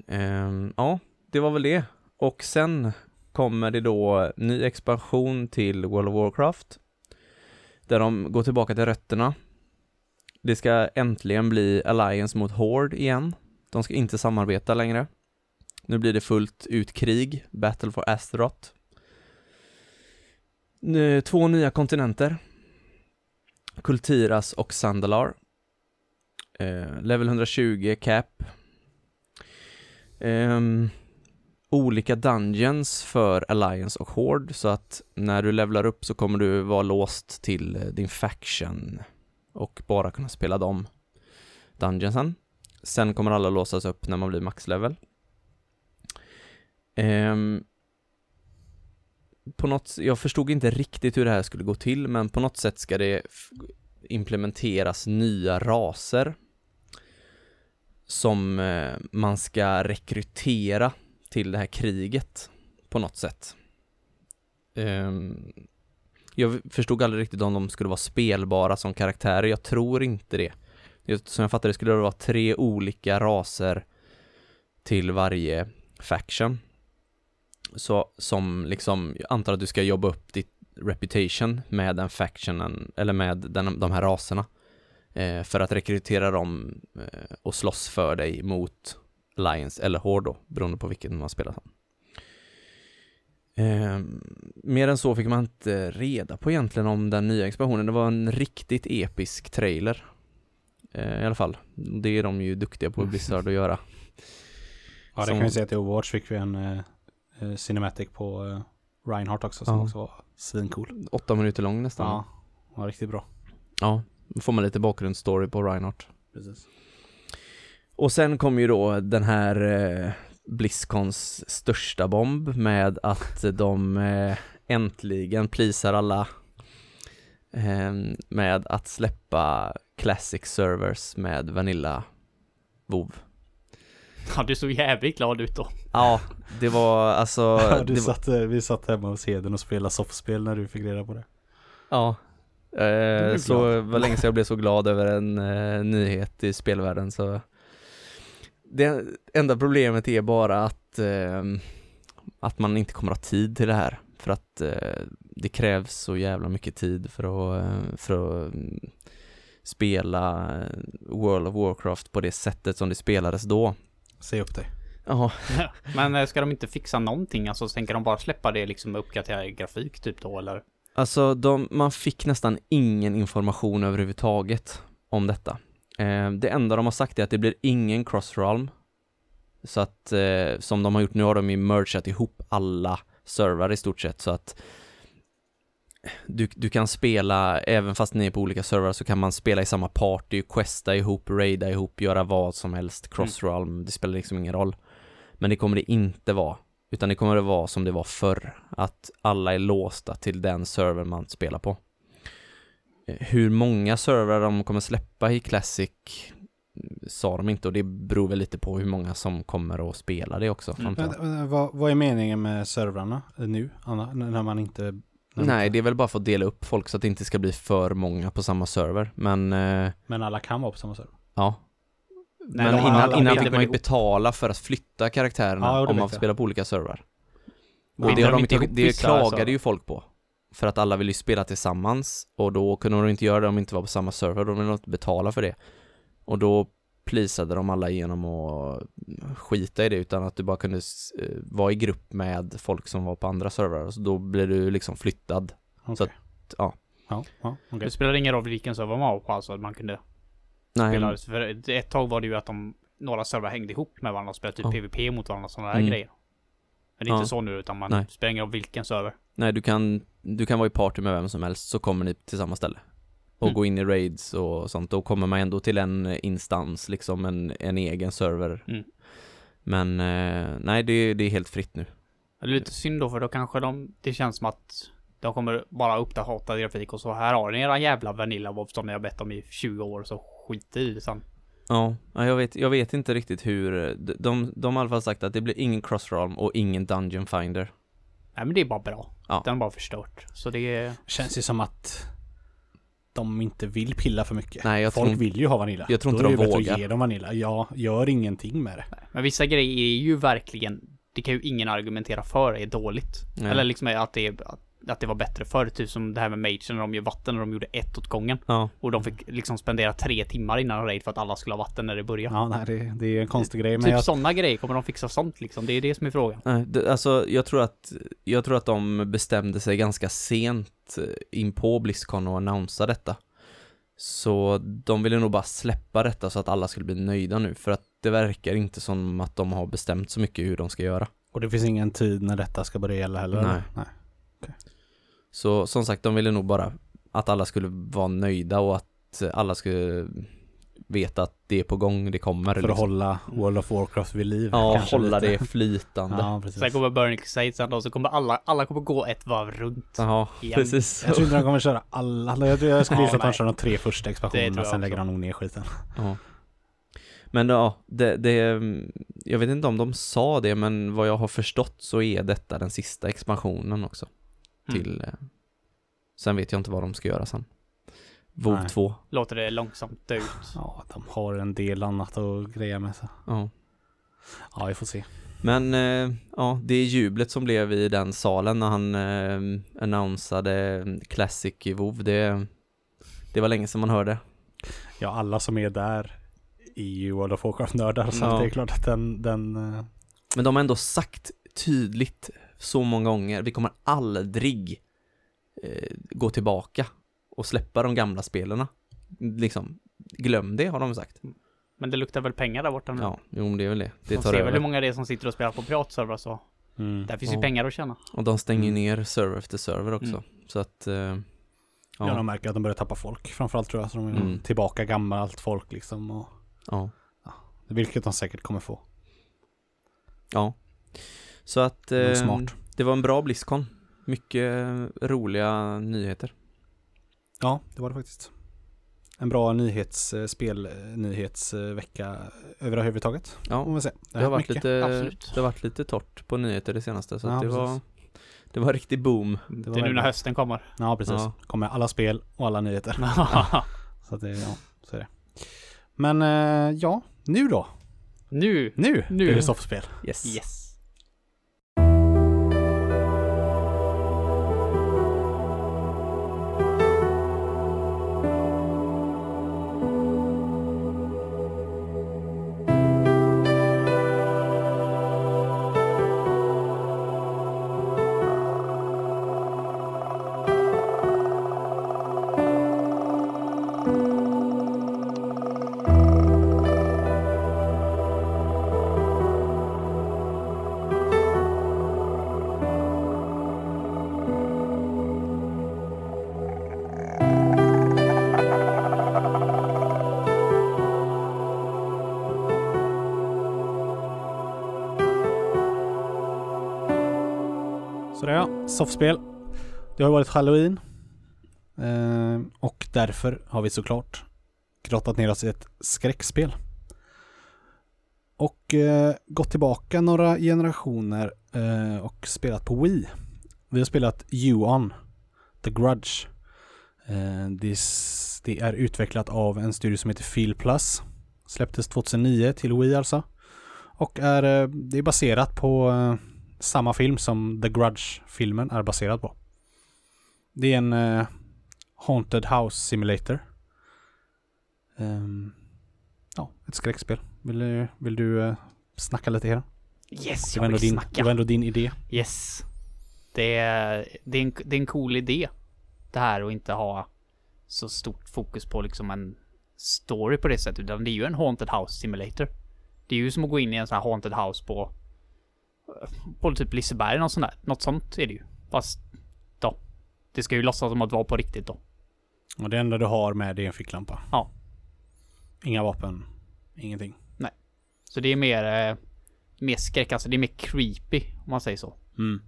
Speaker 2: Ehm, ja, det var väl det. Och sen kommer det då ny expansion till World of Warcraft. Där de går tillbaka till rötterna. Det ska äntligen bli Alliance mot Horde igen. De ska inte samarbeta längre. Nu blir det fullt ut krig, Battle for Azeroth. Nu, Två nya kontinenter. Kultiras och Sandalar. Eh, level 120 cap. Ehm, olika dungeons för Alliance och Horde så att när du levlar upp så kommer du vara låst till eh, din faction och bara kunna spela de dungeonsen. Sen kommer alla låsas upp när man blir maxlevel. Um, ehm, på något, jag förstod inte riktigt hur det här skulle gå till men på något sätt ska det implementeras nya raser som eh, man ska rekrytera till det här kriget på något sätt. Ehm, jag förstod aldrig riktigt om de skulle vara spelbara som karaktärer, jag tror inte det. Som jag fattade det skulle det vara tre olika raser till varje faction. Så som liksom, jag antar att du ska jobba upp ditt reputation med den factionen, eller med den, de här raserna. Eh, för att rekrytera dem eh, och slåss för dig mot Lions, eller Horde då, beroende på vilken man spelar som. Eh, mer än så fick man inte reda på egentligen om den nya expansionen. Det var en riktigt episk trailer. Eh, I alla fall. Det är de ju duktiga på i Blizzard att göra.
Speaker 1: Ja, det
Speaker 2: Som-
Speaker 1: kan vi säga till Overwatch fick vi en eh, eh, Cinematic på eh, Reinhardt också som
Speaker 2: Ja.
Speaker 1: också var svincool.
Speaker 2: Åtta minuter lång nästan.
Speaker 1: Ja, var riktigt bra.
Speaker 2: ja. Då får man lite bakgrundsstory på Reinhardt.
Speaker 1: Precis.
Speaker 2: Och sen kom ju då den här eh, Blizzcons största bomb med att de eh, äntligen plisar alla eh, med att släppa Classic Servers med Vanilla WoW.
Speaker 3: Ja, du såg jävligt glad ut då.
Speaker 2: Ja, det var alltså...
Speaker 1: Ja, du
Speaker 2: det var,
Speaker 1: satt, eh, vi satt hemma hos Heden och spelade softspel när du fick reda på det.
Speaker 2: ja. Eh, så
Speaker 1: glad.
Speaker 2: var länge sedan jag blev så glad över en eh, nyhet i spelvärlden så Det enda problemet är bara att eh, att man inte kommer ha tid till det här för att eh, det krävs så jävla mycket tid för att, eh, för att mm, spela eh, World of Warcraft på det sättet som det spelades då.
Speaker 1: Säg upp dig.
Speaker 2: Ja,
Speaker 3: Men eh, ska de inte fixa någonting? Alltså, så tänker de bara släppa det liksom med uppgraderad grafik typ då, eller?
Speaker 2: Alltså, de, man fick nästan ingen information överhuvudtaget om detta. Eh, det enda de har sagt är att det blir ingen cross-realm. Så att, eh, som de har gjort nu har de ju mergat ihop alla servrar i stort sett så att du, du kan spela, även fast ni är på olika servrar så kan man spela i samma party, questa ihop, raida ihop, göra vad som helst, cross-realm, det spelar liksom ingen roll. Men det kommer det inte vara. Utan det kommer att vara som det var förr, att alla är låsta till den server man spelar på. Eh, Hur många servrar de kommer släppa i Classic mm, sa de inte och det beror väl lite på hur många som kommer att spela det också.
Speaker 3: Mm.
Speaker 1: Men, eh, vad, vad är meningen med servrarna eh, nu, Anna? När man inte... När
Speaker 2: Nej,
Speaker 1: inte,
Speaker 2: det är väl bara för att dela upp folk så att det inte ska bli för många på samma server. Men
Speaker 1: Men alla kan vara på samma server?
Speaker 2: ja.
Speaker 3: Nej,
Speaker 2: Men innan,
Speaker 3: alla
Speaker 2: innan fick man ju betala för att flytta karaktärerna
Speaker 1: Ja,
Speaker 2: om man får spela på olika servrar. Och det,
Speaker 3: de
Speaker 2: de det klagade
Speaker 3: alltså.
Speaker 2: ju folk på. För att alla vill ju spela tillsammans och då kunde de inte göra det om de inte var på samma server, de ville inte betala för det. Och då plisade de alla genom att skita i det utan att du bara kunde eh, vara i grupp med folk som var på andra servrar. Så då blir du liksom flyttad.
Speaker 1: Okej.
Speaker 2: Så att, ja.
Speaker 1: Ja, ja okej.
Speaker 3: Det spelar ingen roll vilken server man var på alltså, man kunde
Speaker 2: Nej,
Speaker 3: spela. För ett tag var det ju att de, några servrar hängde ihop med varandra och spelade typ
Speaker 2: Ja.
Speaker 3: PVP mot varandra och sådana där
Speaker 2: Mm.
Speaker 3: grejer. Men det är
Speaker 2: Ja.
Speaker 3: inte så nu utan man
Speaker 2: Nej.
Speaker 3: spelar ingen roll vilken server.
Speaker 2: Nej du, kan, du kan vara i party med vem som helst så kommer ni till samma ställe. Och
Speaker 3: Mm.
Speaker 2: gå in i raids och sånt. Då kommer man ändå till en instans, liksom en, en egen server.
Speaker 3: Mm.
Speaker 2: Men eh, nej, det, det är helt fritt nu.
Speaker 3: Det är lite synd då för då kanske de, det känns som att de kommer bara uppdatera grafik och så här har ni era jävla Vanilla WoW som ni har bett om i 20 år så skit i det sen.
Speaker 2: Ja, ja, jag vet, jag vet inte riktigt hur, de, de, de har i alla fall sagt att det blir ingen crossrealm och ingen dungeon finder.
Speaker 3: Nej men det är bara bra.
Speaker 2: Ja.
Speaker 3: Den är bara förstört. Så det är...
Speaker 1: Känns ju som att de inte vill pilla för mycket.
Speaker 2: Nej, jag
Speaker 1: Folk
Speaker 2: tror-
Speaker 1: vill ju ha Vanilla.
Speaker 2: jag tror
Speaker 1: Då
Speaker 2: inte
Speaker 1: är det
Speaker 2: de
Speaker 1: bättre
Speaker 2: vågar.
Speaker 1: att ge dem Vanilla. Ja, gör ingenting med det.
Speaker 3: Men vissa grejer är ju verkligen, det kan ju ingen argumentera för är dåligt.
Speaker 2: Nej.
Speaker 3: Eller liksom att det, är, att, att det var bättre förr. Typ som det här med Mage när de gör vatten och de gjorde ett åt gången.
Speaker 2: Ja,
Speaker 3: Och de fick liksom spendera tre timmar innan en raid för att alla skulle ha vatten när det började.
Speaker 1: Ja, nej, det, det är en konstig grej. Men
Speaker 3: typ
Speaker 1: jag,
Speaker 3: sådana grejer, kommer de fixa sånt liksom? Det är det som är frågan.
Speaker 2: nej, det, alltså jag tror att, jag tror att de bestämde sig ganska sent eh, in på Blizzcon och annonsa detta. Så de ville nog bara släppa detta så att alla skulle bli nöjda nu, för att det verkar inte som att de har bestämt så mycket hur de ska göra.
Speaker 1: och det finns ingen tid när detta ska börja gälla heller.
Speaker 2: Nej.
Speaker 1: nej.
Speaker 2: Så som sagt, de ville nog bara att alla skulle vara nöjda och att alla skulle veta att det är på gång, det kommer.
Speaker 1: För att
Speaker 2: liksom.
Speaker 1: hålla World of Warcraft vid liv.
Speaker 2: Ja, hålla
Speaker 1: lite.
Speaker 2: det flytande. Ja,
Speaker 1: Ja, precis.
Speaker 3: Sen kommer Burning Crusade sen då, så kommer alla, alla kommer gå ett varv runt. Igen.
Speaker 2: precis.
Speaker 1: Jag tror inte de kommer köra alla. Jag, tror jag skulle
Speaker 3: Ja,
Speaker 1: gissa att de kör de tre första expansionerna,
Speaker 3: jag
Speaker 1: sen lägger de nog ner skiten.
Speaker 2: Ja. Men ja, det, det, jag vet inte om de sa det, men vad jag har förstått så är detta den sista expansionen också.
Speaker 3: Mm.
Speaker 2: Till, eh, sen vet jag inte vad de ska göra sen.
Speaker 1: Nej.
Speaker 2: 2.
Speaker 3: Låter det långsamt dö ut.
Speaker 1: Ja, de har en del annat att greja med. Så.
Speaker 2: Ja.
Speaker 1: Ja, vi får se.
Speaker 2: Men eh, ja, det jublet som blev i den salen när han eh, annonsade Classic i WoW, det, det var länge sedan man hörde.
Speaker 1: Ja, alla som är där är ju World of Warcraft-nördar. Så
Speaker 2: Ja.
Speaker 1: det är klart att den, den eh,
Speaker 2: Men de har ändå sagt tydligt så många gånger, vi kommer aldrig eh, gå tillbaka och släppa de gamla spelarna. Liksom, glöm det har de sagt.
Speaker 3: Men det luktar väl pengar där borta nu?
Speaker 2: Ja, jo men det är väl det. Det
Speaker 3: de
Speaker 2: tar
Speaker 3: ser väl
Speaker 2: över.
Speaker 3: hur många det är som sitter och spelar på piratservrar så.
Speaker 1: mm.
Speaker 3: Där finns ju
Speaker 2: Ja.
Speaker 3: pengar att tjäna.
Speaker 2: Och de stänger ju
Speaker 1: Mm.
Speaker 2: ner server efter server också.
Speaker 3: Mm.
Speaker 2: Så att, eh,
Speaker 1: Ja.
Speaker 2: ja,
Speaker 1: de märker att de börjar tappa folk. Framförallt tror jag. Så de är
Speaker 2: Mm.
Speaker 1: tillbaka gammalt folk liksom. Och,
Speaker 2: ja,
Speaker 1: vilket de säkert kommer få.
Speaker 2: ja. Så att,
Speaker 1: Det var
Speaker 2: eh,
Speaker 1: smart.
Speaker 2: det var en bra Blizzcon. Mycket roliga nyheter.
Speaker 1: Ja, det var det faktiskt. En bra nyhets, eh, spelnyhetsvecka överhuvudtaget.
Speaker 2: Ja,
Speaker 1: Får man säga.
Speaker 2: Det har, varit lite,
Speaker 3: absolut.
Speaker 2: det har varit lite torrt på nyheter det senaste så
Speaker 1: Ja,
Speaker 2: att det
Speaker 1: precis.
Speaker 2: var Det var riktig boom
Speaker 1: Det
Speaker 3: Det är nu när hösten kommer.
Speaker 1: Ja, precis.
Speaker 2: Ja.
Speaker 1: Kommer alla spel och alla nyheter. Så att det, ja, så är det. Men eh, ja, nu då?
Speaker 3: nu!
Speaker 1: Nu,
Speaker 3: Nu.
Speaker 1: blir det soffspel.
Speaker 2: Yes,
Speaker 3: Yes.
Speaker 1: Soffspel. Det har varit halloween. Eh, och därför har vi såklart grottat ner oss i ett skräckspel. Och eh, gått tillbaka några generationer eh, och spelat på Wii. Vi har spelat You-On, The Grudge. Eh, det, är, det är utvecklat av en studio som heter Feel Plus. Släpptes 2009 till Wii alltså. Och är, eh, det är baserat på eh, samma film som The Grudge-filmen är baserad på. Det är en eh, Haunted House Simulator. Ehm, ja, ett skräckspel. Vill, du- vill du uh, snacka lite här?
Speaker 3: Yes,
Speaker 1: Det
Speaker 3: jag
Speaker 1: var,
Speaker 3: vill
Speaker 1: din,
Speaker 3: snacka.
Speaker 1: det var ändå din idé.
Speaker 3: Yes. Det är, det, är en, det är en cool idé. Det här och inte ha så stort fokus på liksom en story på det sättet. Utan det är ju en Haunted House Simulator. Det är ju som att gå in i en sån här Haunted House på på typ Liseberg eller något sånt där. Något sånt är det ju. Fast då. Det ska ju låtsas som att vara på riktigt då.
Speaker 1: Och det enda du har med det är en ficklampa.
Speaker 3: Ja.
Speaker 1: Inga vapen. Ingenting.
Speaker 3: Så det är mer, eh, mer skräck, alltså det är mer creepy om man säger så.
Speaker 1: Mm.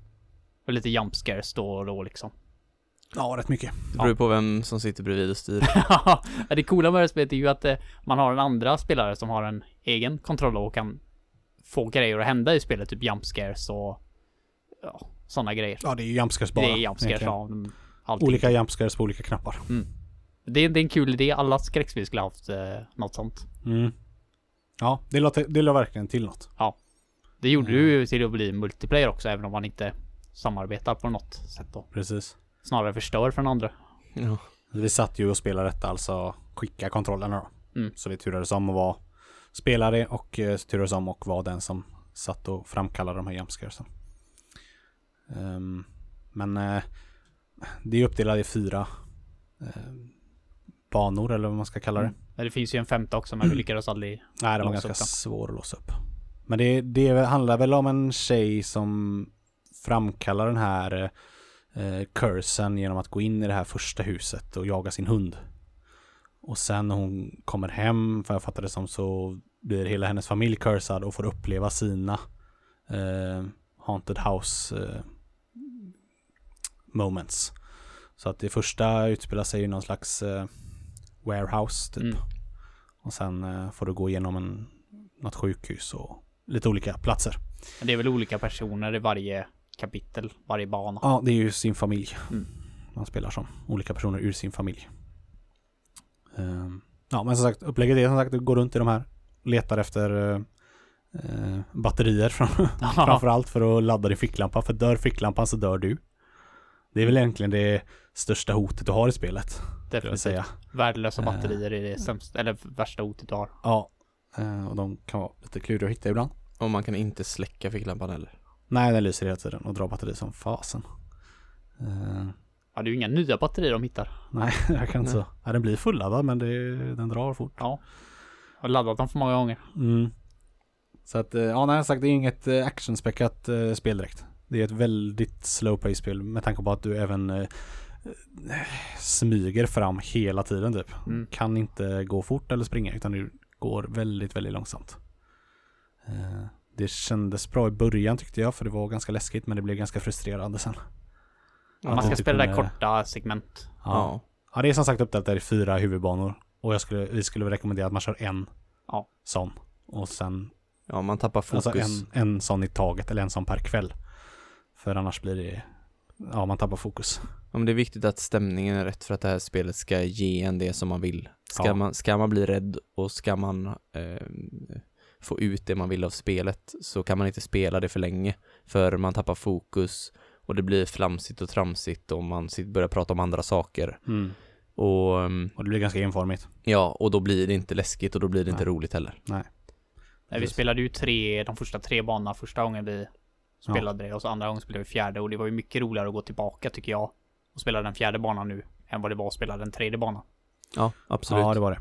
Speaker 3: Och lite jump scares då och då liksom.
Speaker 1: Ja, rätt mycket.
Speaker 2: Det beror ju på vem som sitter bredvid och styr.
Speaker 3: Ja, det coola med det spelet är ju att eh, man har en andra spelare som har en egen kontroll och kan få grejer att hända i spelet, typ jump scares och ja, sådana grejer.
Speaker 1: Ja, det är ju jumpscares bara.
Speaker 3: det är jump scares
Speaker 1: egentligen.
Speaker 3: av allting.
Speaker 1: Olika jumpscares på olika knappar.
Speaker 3: Det, är- det är en kul idé, alla skräckspel skulle ha haft eh, något sånt.
Speaker 1: Mm. Ja, det låter, det låter verkligen till något.
Speaker 3: Det gjorde
Speaker 1: Mm.
Speaker 3: du ju till att bli multiplayer också, även om man inte samarbetar på något sätt då.
Speaker 1: Precis.
Speaker 3: Snarare förstör för den andra.
Speaker 2: Ja.
Speaker 1: Vi satt ju och spelade detta, alltså skicka kontrollerna då.
Speaker 3: Mm.
Speaker 1: Så vi turades om att vara spelare och eh, turades om och vara den som satt och framkallade de här jumpscaresen. Ehm, men eh, det är uppdelat i fyra eh, banor eller vad man ska kalla det.
Speaker 3: Men det finns ju en femte också, men vi lyckades aldrig.
Speaker 1: Nej, den var ganska svår att låsa upp. Men det, det handlar väl om en tjej som framkallar den här eh, cursen genom att gå in i det här första huset och jaga sin hund. Och sen när hon kommer hem, för jag fattar det som, så blir hela hennes familj cursad och får uppleva sina eh, Haunted House eh, moments. Så att det första utspelar sig i någon slags eh, warehouse typ.
Speaker 3: Mm.
Speaker 1: Och sen eh, får du gå igenom en, något sjukhus och lite olika platser.
Speaker 3: Men det är väl olika personer i varje kapitel, varje bana.
Speaker 1: Ja, det är ju sin familj.
Speaker 3: Mm.
Speaker 1: Man spelar som olika personer ur sin familj. Ehm, ja, men som sagt, upplägget är som sagt att du går runt i de här, letar efter eh, eh, batterier fram, framförallt för att ladda din ficklampa. För dör ficklampan så dör du. Det är väl egentligen det största hotet du har i spelet,
Speaker 3: Definitivt.
Speaker 1: säga.
Speaker 3: Värdelösa
Speaker 1: Eh.
Speaker 3: batterier är det sämsta, eller värsta hotet du har.
Speaker 1: Ja, eh, och de kan vara lite kluriga att hitta ibland.
Speaker 2: Och man kan inte släcka ficklampan heller.
Speaker 1: Nej, den lyser hela tiden och drar batteri som fasen.
Speaker 3: Ja, det är ju inga nya batterier de hittar.
Speaker 1: nej, jag kan inte så. Ja, den blir fulladdad men det, den drar fort.
Speaker 3: Ja. Jag har laddat dem för många gånger.
Speaker 1: Mm. Så att, eh, ja, nej, sagt, det är inget eh, actionspäckat eh, spel direkt. Det är ett väldigt slow pace spel med tanke på att du även eh, smyger fram hela tiden typ.
Speaker 3: Mm.
Speaker 1: Kan inte gå fort eller springa utan du går väldigt, väldigt långsamt. Eh, det kändes bra i början tyckte jag för det var ganska läskigt men det blev ganska frustrerande sen.
Speaker 3: Man ska
Speaker 1: inte
Speaker 3: spela där korta segment.
Speaker 1: Ja. ja, det är som sagt uppdelat där i fyra huvudbanor. Och jag skulle, vi skulle rekommendera att man kör en
Speaker 3: Ja.
Speaker 1: sån. Och sen
Speaker 2: Ja, man tappar fokus.
Speaker 1: Alltså en, en sån i taget eller en sån per kväll. För annars blir det, ja man tappar fokus.
Speaker 2: Ja, men det är viktigt att stämningen är rätt för att det här spelet ska ge en det som man vill. Ska,
Speaker 1: Ja.
Speaker 2: man, ska man bli rädd och ska man eh, få ut det man vill av spelet så kan man inte spela det för länge. För man tappar fokus och det blir flamsigt och tramsigt och man börjar prata om andra saker. Och ehm,
Speaker 1: Och det blir ganska enformigt.
Speaker 2: ja, och då blir det inte läskigt och då blir det inte
Speaker 1: Nej.
Speaker 2: roligt heller.
Speaker 3: Nej, vi
Speaker 1: Precis.
Speaker 3: spelade ju tre, de första tre banorna första gången vi spelade det och så andra gången spelade vi fjärde och det var ju mycket roligare att gå tillbaka tycker jag och spela den fjärde banan nu än vad det var att spela den tredje banan.
Speaker 2: Ja, absolut.
Speaker 1: Ja det var det.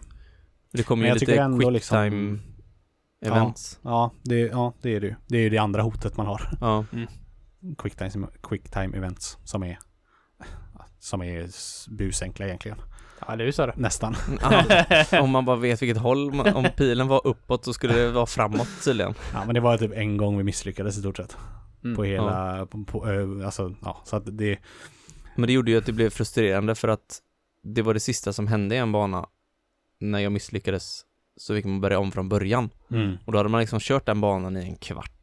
Speaker 2: det kommer ju
Speaker 1: jag
Speaker 2: lite
Speaker 1: tycker ändå
Speaker 2: quick
Speaker 1: liksom-
Speaker 2: time events.
Speaker 1: Ja det, ja, det är det ju. Det är ju det andra hotet man har.
Speaker 2: Ja.
Speaker 1: Quick time, quick time events som är som är busenkla egentligen.
Speaker 3: Ja, det är ju så det.
Speaker 1: Nästan.
Speaker 2: Ja, om man bara vet vilket håll, man, om pilen var uppåt så skulle det vara framåt tydligen.
Speaker 1: Ja men det var typ en gång vi misslyckades i stort sett.
Speaker 3: Mm.
Speaker 1: På hela, på, på, ö, alltså ja. Så att det,
Speaker 2: Men det gjorde ju att det blev frustrerande för att det var det sista som hände i en bana när jag misslyckades. Så fick man börja om från början.
Speaker 1: mm.
Speaker 2: Och då hade man liksom kört den banan i en kvart.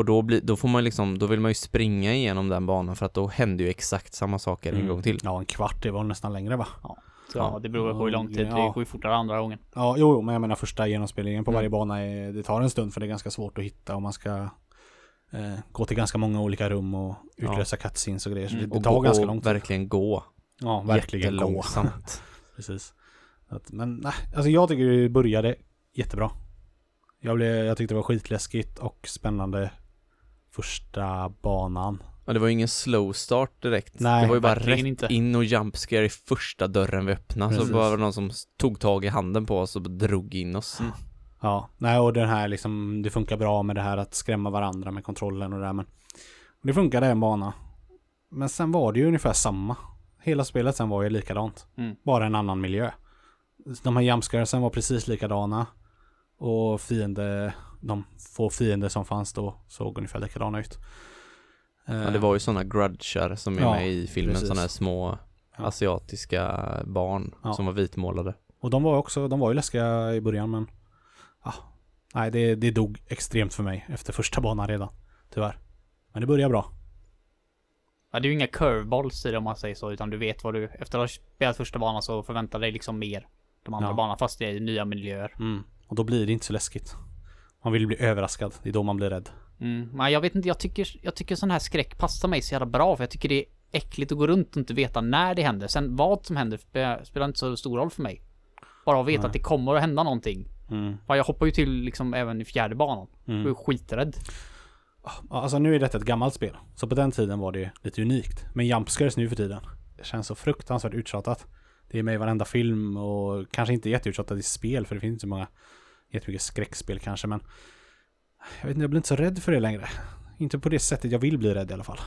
Speaker 2: Och då, blir, då får man liksom, då vill man ju springa igenom den banan för att då händer ju exakt samma saker en
Speaker 1: Mm.
Speaker 2: gång till.
Speaker 1: Ja en kvart, det var nästan längre va?
Speaker 3: Så, ja, det beror på hur lång tid. Det
Speaker 1: Ja.
Speaker 3: går ju fortare andra gången.
Speaker 1: Ja, jo, jo, men jag menar första genomspelningen på
Speaker 2: Mm.
Speaker 1: varje bana, är, det tar en stund för det är ganska svårt att hitta och man ska eh, gå till ganska många olika rum och
Speaker 2: Ja.
Speaker 1: utlösa cutscenes och grejer. Så
Speaker 3: Mm.
Speaker 1: det, det
Speaker 2: Och
Speaker 1: tar
Speaker 2: gå-
Speaker 1: ganska
Speaker 2: och
Speaker 1: lång tid.
Speaker 2: verkligen gå.
Speaker 1: Ja, verkligen gå. Precis. Att, men nej, alltså jag tycker det började jättebra. Jag, blev, jag tyckte det var skitläskigt och spännande första banan.
Speaker 2: Ja, det var ju ingen slow start direkt.
Speaker 1: Nej,
Speaker 2: det var ju bara rätt
Speaker 3: inte.
Speaker 2: in och jump scare i första dörren vi öppnade.
Speaker 1: Precis.
Speaker 2: Så bara var det någon som tog tag i handen på oss och drog in oss.
Speaker 3: Mm.
Speaker 1: Ja, nej och den här liksom, det funkar bra med det här att skrämma varandra med kontrollen och det där men det funkade en bana. Men sen var det ju ungefär samma. Hela spelet sen var ju likadant.
Speaker 3: Mm.
Speaker 1: Bara en annan miljö. De här jumpscaresen var precis likadana. Och fiende de få fiender som fanns då såg ungefär likadana ut.
Speaker 2: Ja, det var ju sådana grudgar som är
Speaker 1: Ja,
Speaker 2: med i filmen, sådana här små
Speaker 1: Ja.
Speaker 2: asiatiska barn
Speaker 1: Ja.
Speaker 2: som var vitmålade.
Speaker 1: Och de var också, de var ju läskiga i början men ja, nej det, det dog extremt för mig efter första banan redan. Tyvärr. Men det börjar bra.
Speaker 3: Ja, det är ju inga curveballs i det om man säger så, utan du vet vad du, efter att ha spelat första banan så förväntar dig liksom mer de andra
Speaker 1: Ja.
Speaker 3: banorna, fast det är i nya miljöer.
Speaker 1: Och då blir det inte så läskigt. Man vill bli överraskad. Det är då man blir rädd.
Speaker 3: Mm. Men jag vet inte, jag tycker, jag tycker sån här skräck passar mig så jävla bra, för jag tycker det är äckligt att gå runt och inte veta när det händer. Sen vad som händer spe- spelar inte så stor roll för mig. Bara att veta
Speaker 1: Nej.
Speaker 3: att det kommer att hända någonting.
Speaker 1: Mm.
Speaker 3: Jag hoppar ju till liksom även i fjärde banan. Jag är
Speaker 1: Mm.
Speaker 3: skiträdd.
Speaker 1: Ja, Alltså nu är detta ett gammalt spel. Så på den tiden var det lite unikt. Men jumpscares nu för tiden. Det känns så fruktansvärt uttjatat. Det är med i varenda film och kanske inte jätteuttjatat i spel för det finns inte så många jättemycket skräckspel kanske men jag vet inte, jag blir inte så rädd för det längre. Inte på det sättet jag vill bli rädd i alla fall.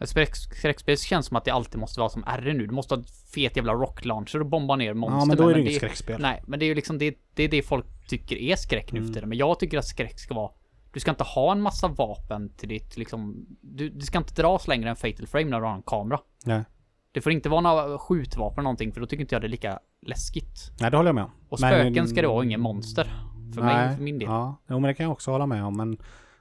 Speaker 3: Skräck- skräckspel känns som att det alltid måste vara som R nu. Du måste ha fet jävla rock launcher och bomba ner monster
Speaker 1: Ja men då är det inget skräckspel.
Speaker 3: Nej, men det är ju liksom det, det är det folk tycker är skräck nu för
Speaker 1: Mm.
Speaker 3: tiden. Men jag tycker att skräck ska vara du ska inte ha en massa vapen till ditt liksom du, det ska inte dras längre än fatal frame när du har en kamera.
Speaker 1: Nej.
Speaker 3: Det får inte vara några skjutvapen eller någonting för då tycker inte jag det är lika läskigt.
Speaker 1: Nej det håller jag med om.
Speaker 3: Och
Speaker 1: Men-
Speaker 3: spöken ska det vara, ingen monster. För mig, för min del.
Speaker 1: Ja, jo, men det kan jag också hålla med om men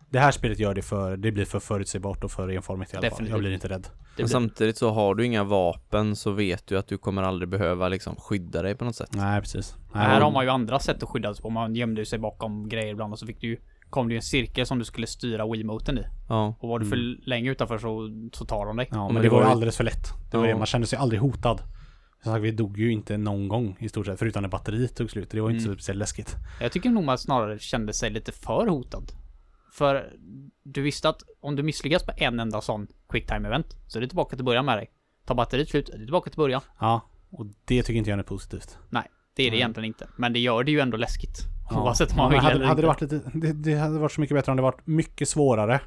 Speaker 1: det här spelet gör det för, det blir för förutsägbart och för enformigt i alla fall.
Speaker 3: Definitivt.
Speaker 1: Jag blir inte rädd.
Speaker 3: Det
Speaker 2: Men
Speaker 3: blir,
Speaker 2: samtidigt så har du inga vapen så vet du att du kommer aldrig behöva liksom skydda dig på något sätt.
Speaker 1: Nej precis. Nej,
Speaker 3: här har man ju andra sätt att skydda sig på. Man gömde sig bakom grejer ibland och så fick du ju kom det ju en cirkel som du skulle styra Wiimoten i.
Speaker 2: Ja.
Speaker 3: Och var du för länge utanför så, så tar de dig.
Speaker 1: Ja, men,
Speaker 2: men
Speaker 1: det
Speaker 2: det
Speaker 1: var ju alldeles för lätt. Det var
Speaker 2: Ja.
Speaker 1: det, man kände sig aldrig hotad. Som sagt, vi dog ju inte någon gång i stort sett, förutom när batteriet tog slut. Det var ju inte
Speaker 3: Mm.
Speaker 1: så speciellt läskigt.
Speaker 3: Jag tycker nog man snarare kände sig lite för hotad. För du visste att om du misslyckas på en enda sån quick time event så är det tillbaka till början med dig. Tar batteriet slut, är det tillbaka till början.
Speaker 1: Ja, och det tycker inte jag är positivt.
Speaker 3: Nej, det är det
Speaker 1: Nej.
Speaker 3: egentligen inte. Men det gör det ju ändå läskigt.
Speaker 1: Ja.
Speaker 3: Oavsett om man vill
Speaker 1: hade,
Speaker 3: eller
Speaker 1: hade det varit lite, det, det hade varit så mycket bättre om det varit mycket svårare.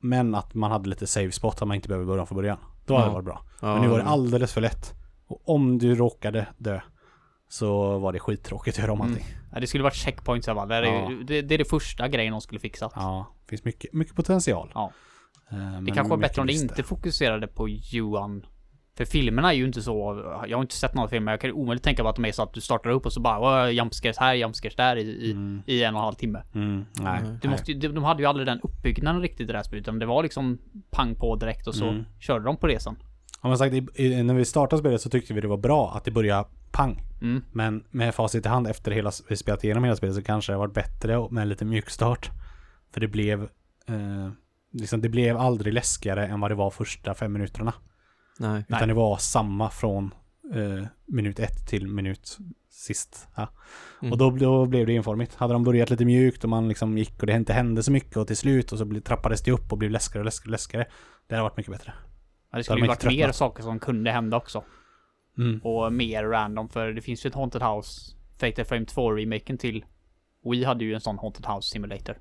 Speaker 1: Men att man hade lite save spot att man inte behöver börja från början. Då hade
Speaker 2: Ja.
Speaker 1: det varit bra.
Speaker 2: ja.
Speaker 1: Men nu var det alldeles för lätt. Och om du råkade dö så var det skittråkigt att göra om
Speaker 3: Mm.
Speaker 1: allting.
Speaker 3: Ja, det skulle varit checkpoints i alla
Speaker 1: Ja.
Speaker 3: det, det är det första grejen de skulle fixat.
Speaker 1: Ja, det finns mycket, mycket potential.
Speaker 3: Ja.
Speaker 1: Eh, men
Speaker 3: Det kanske var bättre om det inte fokuserade på Johan. För filmerna är ju inte så, jag har inte sett några filmer, jag kan omöjligt tänka mig att de är så att du startar upp och så bara "Åh, jumpscares här, jumpscares där i, i,
Speaker 1: Mm.
Speaker 3: i en och en halv timme.
Speaker 1: Mm, nej.
Speaker 2: Mm.
Speaker 3: Du måste, de, de hade ju aldrig den uppbyggnaden riktigt i det här spelet, utan det var liksom pang på direkt och så
Speaker 1: Mm.
Speaker 3: körde de på resan.
Speaker 1: Om man sagt, i, i, när vi startade spelet så tyckte vi det var bra att det började pang.
Speaker 3: Mm.
Speaker 1: Men med facit i hand efter hela, vi spelat igenom hela spelet så kanske det har varit bättre med lite mjukstart. För det blev, eh, liksom det blev aldrig läskigare än vad det var första fem minuterna.
Speaker 2: Nej.
Speaker 3: Nej.
Speaker 1: Utan det var samma från eh, minut ett till minut sist. Ja.
Speaker 2: Mm.
Speaker 1: Och då, då blev det enformigt. Hade de börjat lite mjukt och man liksom gick och det inte hände så mycket och till slut och så blev, trappades det upp och blev läskigare och läskigare och läskigare. Det hade varit mycket bättre.
Speaker 3: Ja, det skulle ju varit
Speaker 1: inte
Speaker 3: mer saker som kunde hända också.
Speaker 1: Mm.
Speaker 3: Och mer random, för det finns ju ett Haunted House, Fatal Frame 2-remaken till We hade ju en sån Haunted House Simulator.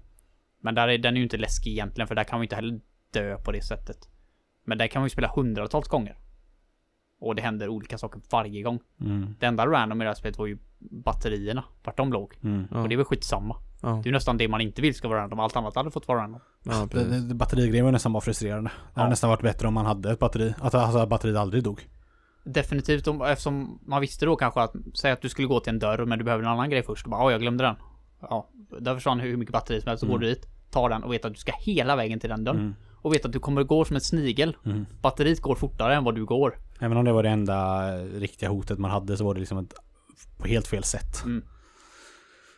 Speaker 3: Men där är den är ju inte läskig egentligen, för där kan man ju inte heller dö på det sättet. Men där kan man ju spela hundratals gånger. Och det händer olika saker varje gång.
Speaker 1: Mm.
Speaker 3: Det enda random i det här spelet var ju batterierna, vart de låg.
Speaker 1: Mm.
Speaker 2: Ja.
Speaker 3: Och det är väl skitsamma.
Speaker 2: Ja.
Speaker 3: Det är nästan det man inte vill ska vara random, allt annat hade fått vara random.
Speaker 2: Ja,
Speaker 1: batterigrejen var nästan bara frustrerande. Det hade
Speaker 3: Ja.
Speaker 1: nästan varit bättre om man hade ett batteri. Att alltså, batteriet aldrig dog.
Speaker 3: Definitivt, om, eftersom man visste då kanske att, säg att du skulle gå till en dörr men du behöver en annan grej först. Och bara, "Oj, jag glömde den. Ja, där försvann hur mycket batteri som helst. Så
Speaker 1: Mm.
Speaker 3: går du dit, tar den och vet att du ska hela vägen till den dörren.
Speaker 1: Mm.
Speaker 3: Och vet att du kommer gå som ett snigel.
Speaker 1: Mm.
Speaker 3: Batteriet går fortare än vad du går.
Speaker 1: Även om det var det enda riktiga hotet man hade så var det liksom ett, på helt fel sätt.
Speaker 3: Mm.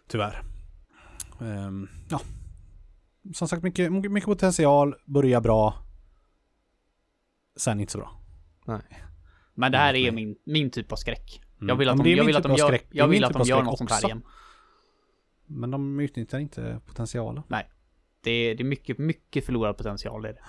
Speaker 1: Tyvärr. Ehm, ja. Som sagt, mycket, mycket potential. Börja bra. Sen inte så bra.
Speaker 3: Men det här
Speaker 1: Mm,
Speaker 3: är
Speaker 1: nej.
Speaker 3: min, min typ av skräck.
Speaker 1: Mm.
Speaker 3: Jag vill att de, jag vill att
Speaker 1: typ
Speaker 3: de
Speaker 1: av
Speaker 3: gör, jag vill att
Speaker 1: typ
Speaker 3: de gör något
Speaker 1: också.
Speaker 3: igen.
Speaker 1: Men de utnyttjar inte potentialen.
Speaker 3: Det är, det är mycket, mycket förlorad potential i det.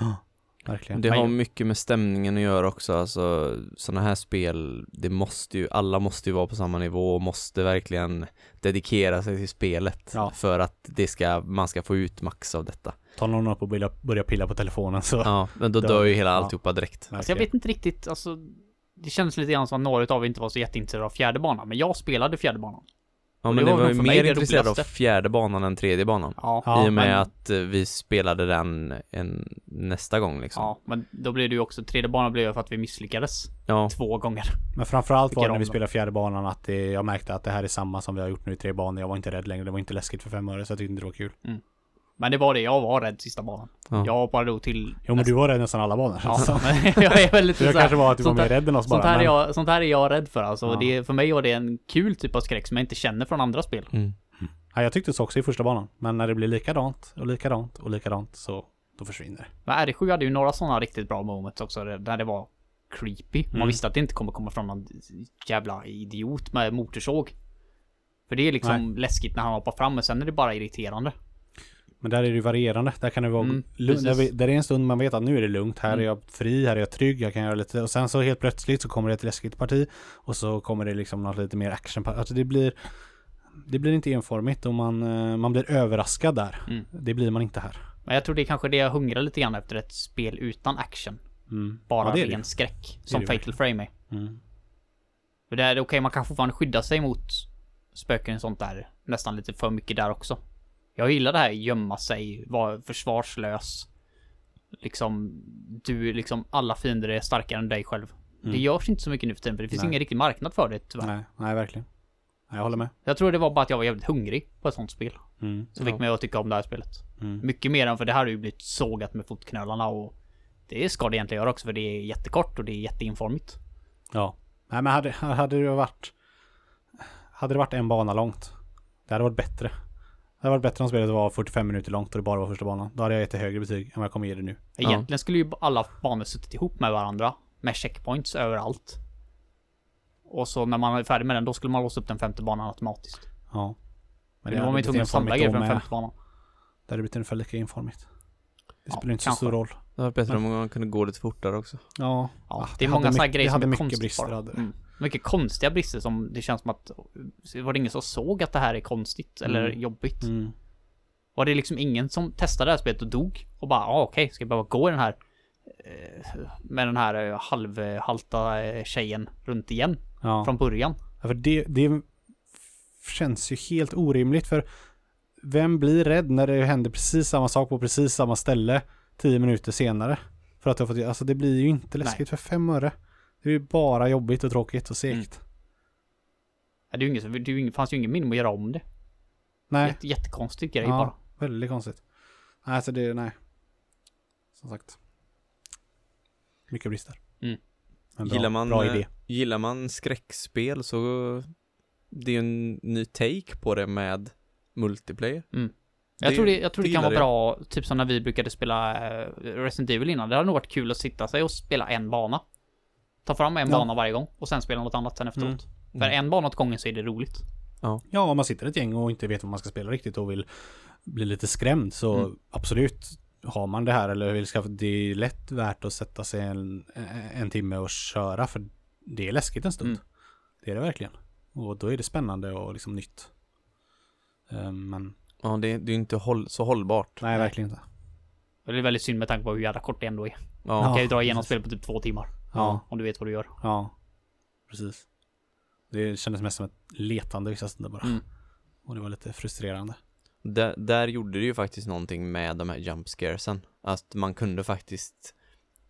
Speaker 1: Verkligen.
Speaker 2: Det har mycket med stämningen att göra också, alltså sådana här spel, det måste ju, alla måste ju vara på samma nivå och måste verkligen dedikera sig till spelet
Speaker 1: Ja.
Speaker 2: för att det ska, man ska få ut max av detta.
Speaker 1: Tar någon upp och börjar, börjar pilla på telefonen så...
Speaker 2: Ja, men då
Speaker 1: Dör.
Speaker 2: dör ju hela
Speaker 1: Ja.
Speaker 2: alltihopa direkt.
Speaker 3: Alltså jag vet inte riktigt, alltså Det känns lite grann som att några av er inte var så jätteintresserade av fjärde banan, men jag spelade fjärde banan.
Speaker 2: Ja men
Speaker 3: det var
Speaker 2: var ju mer intresserad av fjärde banan än tredje banan.
Speaker 3: Ja,
Speaker 2: I och med
Speaker 3: men-
Speaker 2: att eh, vi spelade den en, nästa gång liksom.
Speaker 3: Ja, men då blev det ju också, tredje banan blev det för att vi misslyckades
Speaker 2: Ja.
Speaker 3: två gånger.
Speaker 1: Men framförallt var det när
Speaker 3: om
Speaker 1: vi spelade fjärde banan att det, jag märkte att det här är samma som vi har gjort nu i tre banor. Jag var inte rädd längre. Det var inte läskigt för fem öre så jag tyckte inte det var kul.
Speaker 3: Men det var det, jag var rädd sista banan.
Speaker 2: Ja.
Speaker 3: Jag hoppade då till...
Speaker 1: Jo men du var rädd nästan alla banor.
Speaker 3: Ja,
Speaker 1: Så.
Speaker 3: men jag är väldigt
Speaker 1: Så jag kanske var att du var mer rädd än oss bara.
Speaker 3: Sånt här, är
Speaker 1: men-
Speaker 3: jag, sånt här är jag rädd för alltså.
Speaker 1: Ja.
Speaker 3: Det, för mig var det en kul typ av skräck som jag inte känner från andra spel.
Speaker 2: Mm.
Speaker 1: Ja, jag tyckte så också i första banan. Men när det blir likadant och likadant och likadant så då försvinner det.
Speaker 3: Men RD7 hade ju några sådana riktigt bra moments också där det var creepy. Man
Speaker 1: Mm.
Speaker 3: visste att det inte kommer komma från någon jävla idiot med motorsåg. För det är liksom läskigt när han hoppar fram men sen är det bara irriterande.
Speaker 1: Men där är det ju varierande. Där kan det vara
Speaker 3: Mm.
Speaker 1: Där, där är en stund man vet att nu är det lugnt. Här
Speaker 3: Mm.
Speaker 1: är jag fri, här är jag trygg, jag kan göra lite. Och sen så helt plötsligt så kommer det ett läskigt parti. Och så kommer det liksom något lite mer action. Alltså det blir det blir inte enformigt och man, eh, man blir överraskad där.
Speaker 3: Mm.
Speaker 1: Det blir man inte här.
Speaker 3: Men jag tror det är kanske det jag hungrar lite grann efter ett spel utan action.
Speaker 1: Mm.
Speaker 3: Bara
Speaker 1: Ja,
Speaker 3: ren skräck. Som Fatal Frame är.
Speaker 1: Mm.
Speaker 3: För det är okej, man kan fortfarande skydda sig mot spöken och sånt där. Nästan lite för mycket där också. Jag gillar det här gömma sig, vara försvarslös. Liksom, du liksom, alla fiender är starkare än dig själv. Det
Speaker 1: Mm.
Speaker 3: görs inte så mycket nu för tiden, för det finns
Speaker 1: Nej.
Speaker 3: ingen riktig marknad för det tyvärr.
Speaker 1: Nej, nej, verkligen. Nej, jag håller med.
Speaker 3: Jag tror det var bara att jag var jävligt hungrig på ett sånt spel.
Speaker 1: Mm.
Speaker 3: Som fick mig att tycka om det här spelet.
Speaker 1: Mm.
Speaker 3: Mycket mer än för det här har ju blivit sågat med fotknölarna och det ska det egentligen göra också för det är jättekort och det är jätteinformigt.
Speaker 1: Ja. Nej men hade, hade det varit Hade det varit en bana långt Det hade varit bättre Det hade varit bättre om spelet var 45 minuter långt och det bara var första banan Då hade jag gett det högre betyg än vad jag kommer ge det nu
Speaker 2: Ja.
Speaker 3: Egentligen skulle ju alla banor suttit ihop med varandra. Med checkpoints överallt. Och så när man är färdig med den, då skulle man låsa upp den femte banan automatiskt.
Speaker 1: Ja
Speaker 3: Men nu var
Speaker 1: hade
Speaker 3: man ju tvungen att samla grejer för den femte banan.
Speaker 1: Det hade blivit ungefär lika enformigt Det
Speaker 3: Ja,
Speaker 1: spelar inte så
Speaker 3: kanske.
Speaker 1: stor roll
Speaker 2: Det var bättre om man kunde gå lite fortare också.
Speaker 1: Ja
Speaker 3: Ja,
Speaker 1: Ah,
Speaker 3: det är
Speaker 1: hade
Speaker 3: många sådana här
Speaker 1: mycket-
Speaker 3: grejer
Speaker 1: det
Speaker 3: som
Speaker 1: hade
Speaker 3: är
Speaker 1: mycket
Speaker 3: konstigt
Speaker 1: brister, hade det.
Speaker 3: Mm. Mycket konstiga brister som det känns som att var det ingen som såg att det här är konstigt eller
Speaker 1: Mm.
Speaker 3: jobbigt?
Speaker 1: mm.
Speaker 3: Var det liksom ingen som testade det här spelet och dog? Och bara, ah, okej, ska jag behöva gå i den här eh, med den här eh, halvhalta eh, tjejen runt igen
Speaker 1: Ja.
Speaker 3: från början?
Speaker 1: Ja, för det, det känns ju helt orimligt för vem blir rädd när det händer precis samma sak på precis samma ställe tio minuter senare? För att har fått, alltså det blir ju inte läskigt för fem öre. Det är ju bara jobbigt och tråkigt och segt.
Speaker 3: Ja, Det, är ju ingen, som- det är ju fanns ju ingen minne att göra om det.
Speaker 1: Nej,
Speaker 3: Jätte, jättekonstig grej
Speaker 1: Ja.
Speaker 3: bara.
Speaker 1: väldigt konstigt. Nej, så det, nej. Som sagt. Mycket brister.
Speaker 3: Mm.
Speaker 1: Men bra,
Speaker 2: Gillar man,
Speaker 1: bra
Speaker 2: eh,
Speaker 1: idé.
Speaker 2: Gillar man skräckspel så det är en ny take på det med multiplayer.
Speaker 3: Jag
Speaker 2: Det-
Speaker 3: tror det, jag tror det kan
Speaker 2: gillar
Speaker 3: vara bra, typ som när vi brukade spela eh, Resident Evil innan. Det hade nog varit kul att sitta sig och spela en bana. Ta fram en
Speaker 1: Ja.
Speaker 3: bana varje gång och sen spela något annat sen efteråt.
Speaker 2: Mm.
Speaker 3: För en bana åt gången så är det roligt.
Speaker 1: Ja, om man sitter ett gäng och inte vet vad man ska spela riktigt och vill bli lite skrämd så
Speaker 3: Mm.
Speaker 1: absolut har man det här eller vill skaffa det är lätt värt att sätta sig en, en timme och köra för det är läskigt en stund.
Speaker 3: Mm.
Speaker 1: Det är det verkligen. Och då är det spännande och liksom nytt. Eh, Men
Speaker 2: Ja, det, det är ju inte håll, så hållbart.
Speaker 1: nej, verkligen inte.
Speaker 3: Det är väldigt synd med tanke på hur jävla kort det ändå är.
Speaker 2: Ja.
Speaker 3: Du kan ju dra igenom spelet på typ två timmar.
Speaker 1: Ja,
Speaker 3: Om du vet vad du gör.
Speaker 1: ja. Precis. Det kändes mest som ett letande vissa stunder bara.
Speaker 3: Mm.
Speaker 1: Och det var lite frustrerande.
Speaker 2: Där, där gjorde det ju faktiskt någonting med de här jump scaresen. Att man kunde faktiskt